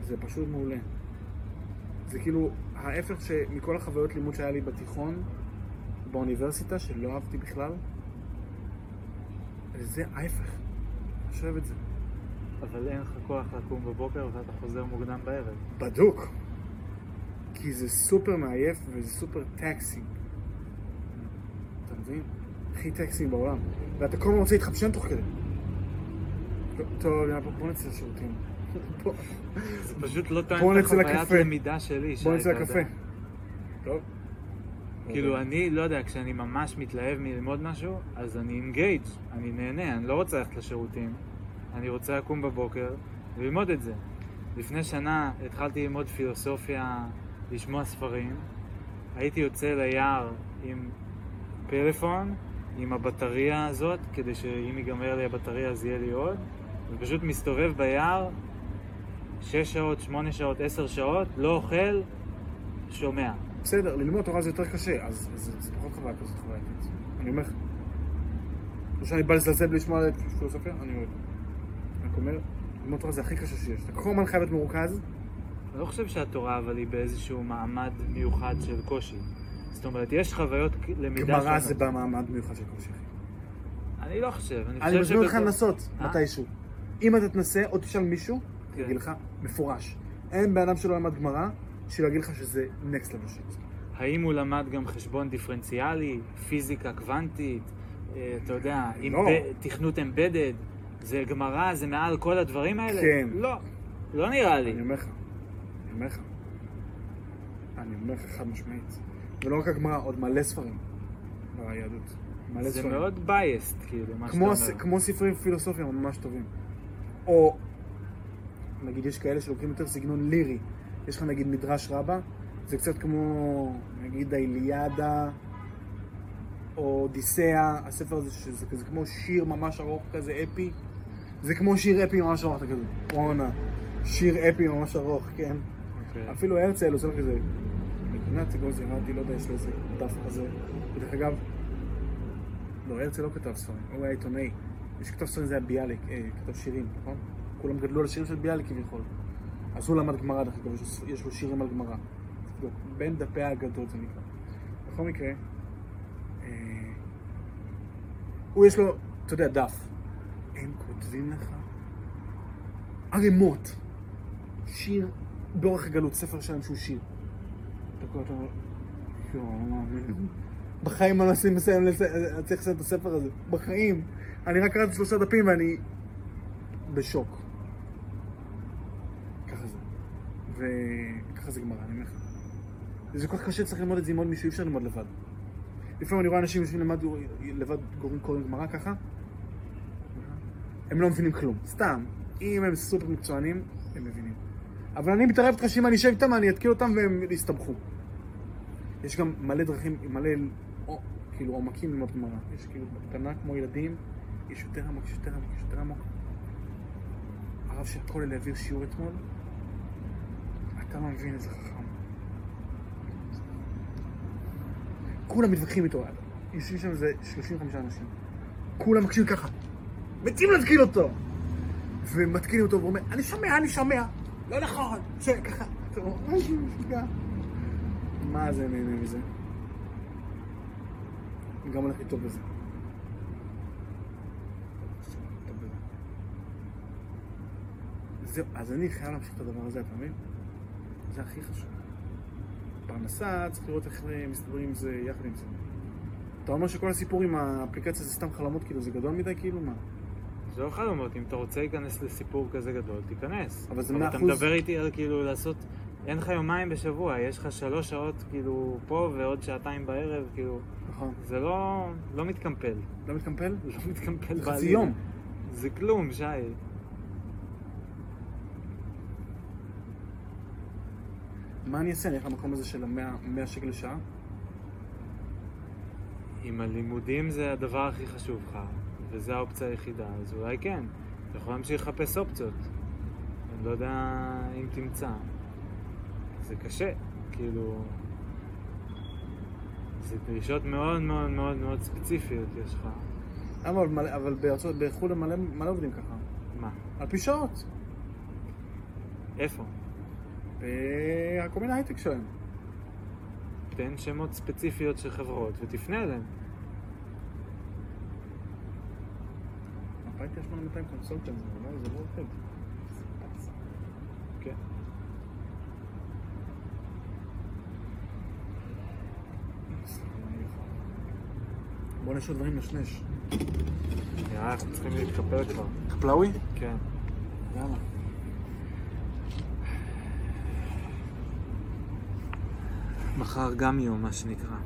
Speaker 1: זה פשוט מעולה. זה כאילו ההפך ש- מכל החוויות לימוד שהיה לי בתיכון, באוניברסיטה, שלא אהבתי בכלל. זה ההפך. אני חושב את זה.
Speaker 2: אבל אין לך כוח לקום בבוקר ואתה חוזר מוקדם בערב.
Speaker 1: בדוק. כי זה סופר מעייף וזה סופר טקסי. אתה מבין? הכי טקסי בעולם. ואתה כל הזמן רוצה להתחפשן תוך כדי. טוב, יאללה, בוא- בוא נצא לשירותים.
Speaker 2: זה פשוט לא
Speaker 1: בוא
Speaker 2: טוען את החוויית. למידה שלי.
Speaker 1: בוא נצא לקפה. טוב.
Speaker 2: כאילו, אני, לא יודע, כשאני ממש מתלהב מללמוד משהו, אז אני אינגייג', אני נהנה, אני לא רוצה ללכת לשירותים, אני רוצה לקום בבוקר וללמוד את זה. לפני שנה התחלתי ללמוד פילוסופיה, לשמוע ספרים, הייתי יוצא ליער עם פלאפון, עם הבטריה הזאת, כדי שאם ייגמר לי הבטריה אז יהיה לי עוד, ופשוט מסתובב ביער, שש שעות, שמונה שעות, עשר שעות, לא אוכל, שומע.
Speaker 1: בסדר, ללמוד תורה זה יותר קשה, אז זה פחות חוויה כזאת חווייתית. אני אומר לך. לא שאני בא לזלזל בלי לשמוע את פילוסופיה, אני אוהב. אני רק אומר, ללמוד תורה זה הכי קשה שיש. אתה כל הזמן חייב להיות מרוכז,
Speaker 2: אני לא חושב שהתורה אבל היא באיזשהו מעמד מיוחד של קושי. זאת אומרת, יש חוויות למידה
Speaker 1: גמרא. זה במעמד מיוחד של קושי.
Speaker 2: אני לא חושב, אני
Speaker 1: אני
Speaker 2: חושב
Speaker 1: מזמין אותך לנסות
Speaker 2: אה?
Speaker 1: מתישהו. אם אתה תנסה או תשאל מישהו,
Speaker 2: כן.
Speaker 1: יגיד לך, מפורש. אין בן אדם שלא למד גמרא, שיגיד לך שזה level shit.
Speaker 2: האם הוא למד גם חשבון דיפרנציאלי, פיזיקה קוונטית, אה, אתה יודע,
Speaker 1: לא.
Speaker 2: תכנות אמבדד, זה גמרא, זה מעל כל הדברים האלה?
Speaker 1: כן.
Speaker 2: לא, לא נראה לי.
Speaker 1: אני אומר לך, אני אומר לך. אני אומר לך חד משמעית. ולא רק הגמרא, עוד מלא ספרים ביהדות. מלא
Speaker 2: זה
Speaker 1: ספרים.
Speaker 2: מאוד בייסט, כאילו, מה
Speaker 1: כמו,
Speaker 2: שאתה אומר.
Speaker 1: כמו ספרי פילוסופיה ממש טובים. או, נגיד יש כאלה שלוקחים יותר סגנון לירי. יש לך נגיד מדרש רבה, זה קצת כמו נגיד האיליאדה, או אודיסאה, הספר הזה שזה כזה כמו שיר ממש ארוך כזה אפי. זה כמו שיר אפי ממש ארוך, אתה כזה, וואנה, שיר אפי ממש ארוך, כן?
Speaker 2: אוקיי.
Speaker 1: אפילו הרצל עושה כזה, מדינת אגוז ירדתי, לא יודע, יש לו איזה דף כזה. ודרך אגב, לא, הרצל לא כתב ספרים, הוא היה עיתונאי. מי שכתב ספרים זה היה ביאליק, אה, כתב שירים, נכון? כולם גדלו על השירים של ביאליק כביכול. אז הוא למד גמרא, דרך אגב, יש לו- שירים על גמרא. תבדוק, בין דפי האגדות זה נקרא. בכל מקרה, אה, הוא יש לו, אתה יודע, דף. הם כותבים לך ערימות. שיר באורך הגלות, ספר שלם שהוא שיר. אני לא. בחיים אני לא אשים מסיים, אני צריך לסיים את הספר הזה. בחיים. אני רק קראתי שלושה דפים ואני בשוק. ככה זה. וככה זה גמרא, אני אומר לך. זה כל כך קשה, צריך ללמוד את זה עם עוד מישהו, אי אפשר ללמוד לבד. לפעמים אני רואה אנשים יושבים למד, לבד, קוראים קוראים גמרא ככה, הם לא מבינים כלום. סתם. אם הם סופר מקצוענים, הם מבינים. אבל אני מתערב איתך שאם אני אשב איתם, אני אתקיל אותם והם יסתבכו. יש גם מלא דרכים, מלא, או, כאילו, עומקים ללמוד גמרא. יש כאילו, בקטנה כמו ילדים, יש יותר עמוק, יש יותר עמוק, יש יותר עמוק. הרב של כולל העביר שיעור אתמול, אתה לא מבין איזה חכם. כולם מתווכחים איתו, יושבים שם איזה 35 אנשים. כולם מקשיבים ככה. מתים להתקיל אותו! ומתקילים אותו ואומר, אני שומע, אני שומע! לא נכון! זה ככה. אתה אומר, משהו משוגע. מה זה נהנה מזה? אני גם הולך איתו בזה. טוב בזה. זהו, אז אני חייב להמשיך את הדבר הזה, אתה מבין? זה הכי חשוב. פרנסה, צריך לראות איך מסתדרים עם זה יחד עם זה. אתה אומר שכל הסיפור עם האפליקציה זה סתם חלומות, כאילו זה גדול מדי, כאילו מה?
Speaker 2: זה לא חלומות, אם אתה רוצה להיכנס לסיפור כזה גדול, תיכנס.
Speaker 1: אבל זה
Speaker 2: אתה
Speaker 1: 100%.
Speaker 2: מדבר איתי על כאילו לעשות... אין לך יומיים בשבוע, יש לך שלוש שעות כאילו פה ועוד שעתיים בערב, כאילו...
Speaker 1: נכון.
Speaker 2: זה לא... לא מתקמפל.
Speaker 1: לא מתקמפל?
Speaker 2: לא מתקמפל
Speaker 1: חצי
Speaker 2: בעליל.
Speaker 1: יום.
Speaker 2: זה כלום, שי.
Speaker 1: מה אני אעשה? אני אלך למקום הזה של ה-100 שקל לשעה?
Speaker 2: אם הלימודים זה הדבר הכי חשוב לך, וזו האופציה היחידה, אז אולי כן. אתה יכול להמשיך לחפש אופציות. אני לא יודע אם תמצא. זה קשה, כאילו... זה דרישות מאוד מאוד מאוד מאוד ספציפיות יש לך.
Speaker 1: אבל, מלא- אבל בארצות, בחו"ל הם מלא, מלא עובדים ככה.
Speaker 2: מה?
Speaker 1: על פי שעות.
Speaker 2: איפה?
Speaker 1: בכל מיני הייטק שלהם.
Speaker 2: תן שמות ספציפיות של חברות ותפנה אליהן.
Speaker 1: הביתה יש 8200 consultant, זה לא- זה לא עובד.
Speaker 2: כן.
Speaker 1: בוא נשאר דברים לשנש.
Speaker 2: נראה, אנחנו צריכים להתקפל כבר.
Speaker 1: חפלאווי?
Speaker 2: כן.
Speaker 1: יאללה.
Speaker 2: מחר גם יום, מה שנקרא.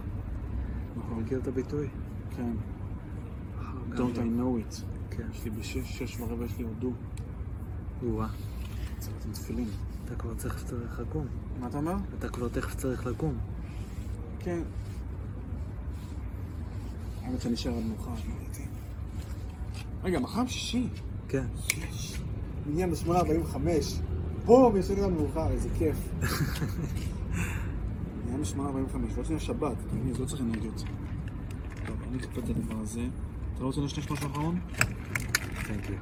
Speaker 2: אתה מכיר את הביטוי?
Speaker 1: כן.
Speaker 2: מחר גם
Speaker 1: Don't I know it.
Speaker 2: כן.
Speaker 1: יש לי בשש, שש ורבע יש לי הודו.
Speaker 2: או-אה.
Speaker 1: צריך לתת תפילין.
Speaker 2: אתה כבר צריך לקום.
Speaker 1: מה אתה אומר?
Speaker 2: אתה כבר תכף צריך לקום.
Speaker 1: כן. האמת שאני אשאר עד מאוחר, לא. רגע, מחר שישי.
Speaker 2: כן.
Speaker 1: עניין ב-8.45. בום, ישן עד מאוחר, איזה כיף. עניין ב-8.45, ועוד שנייה שבת. אתה מבין, זה לא צריך אנרגיות. טוב, אני אכפה את הדבר הזה. אתה לא רוצה לשנש משהו אחרון?
Speaker 2: תנק יו.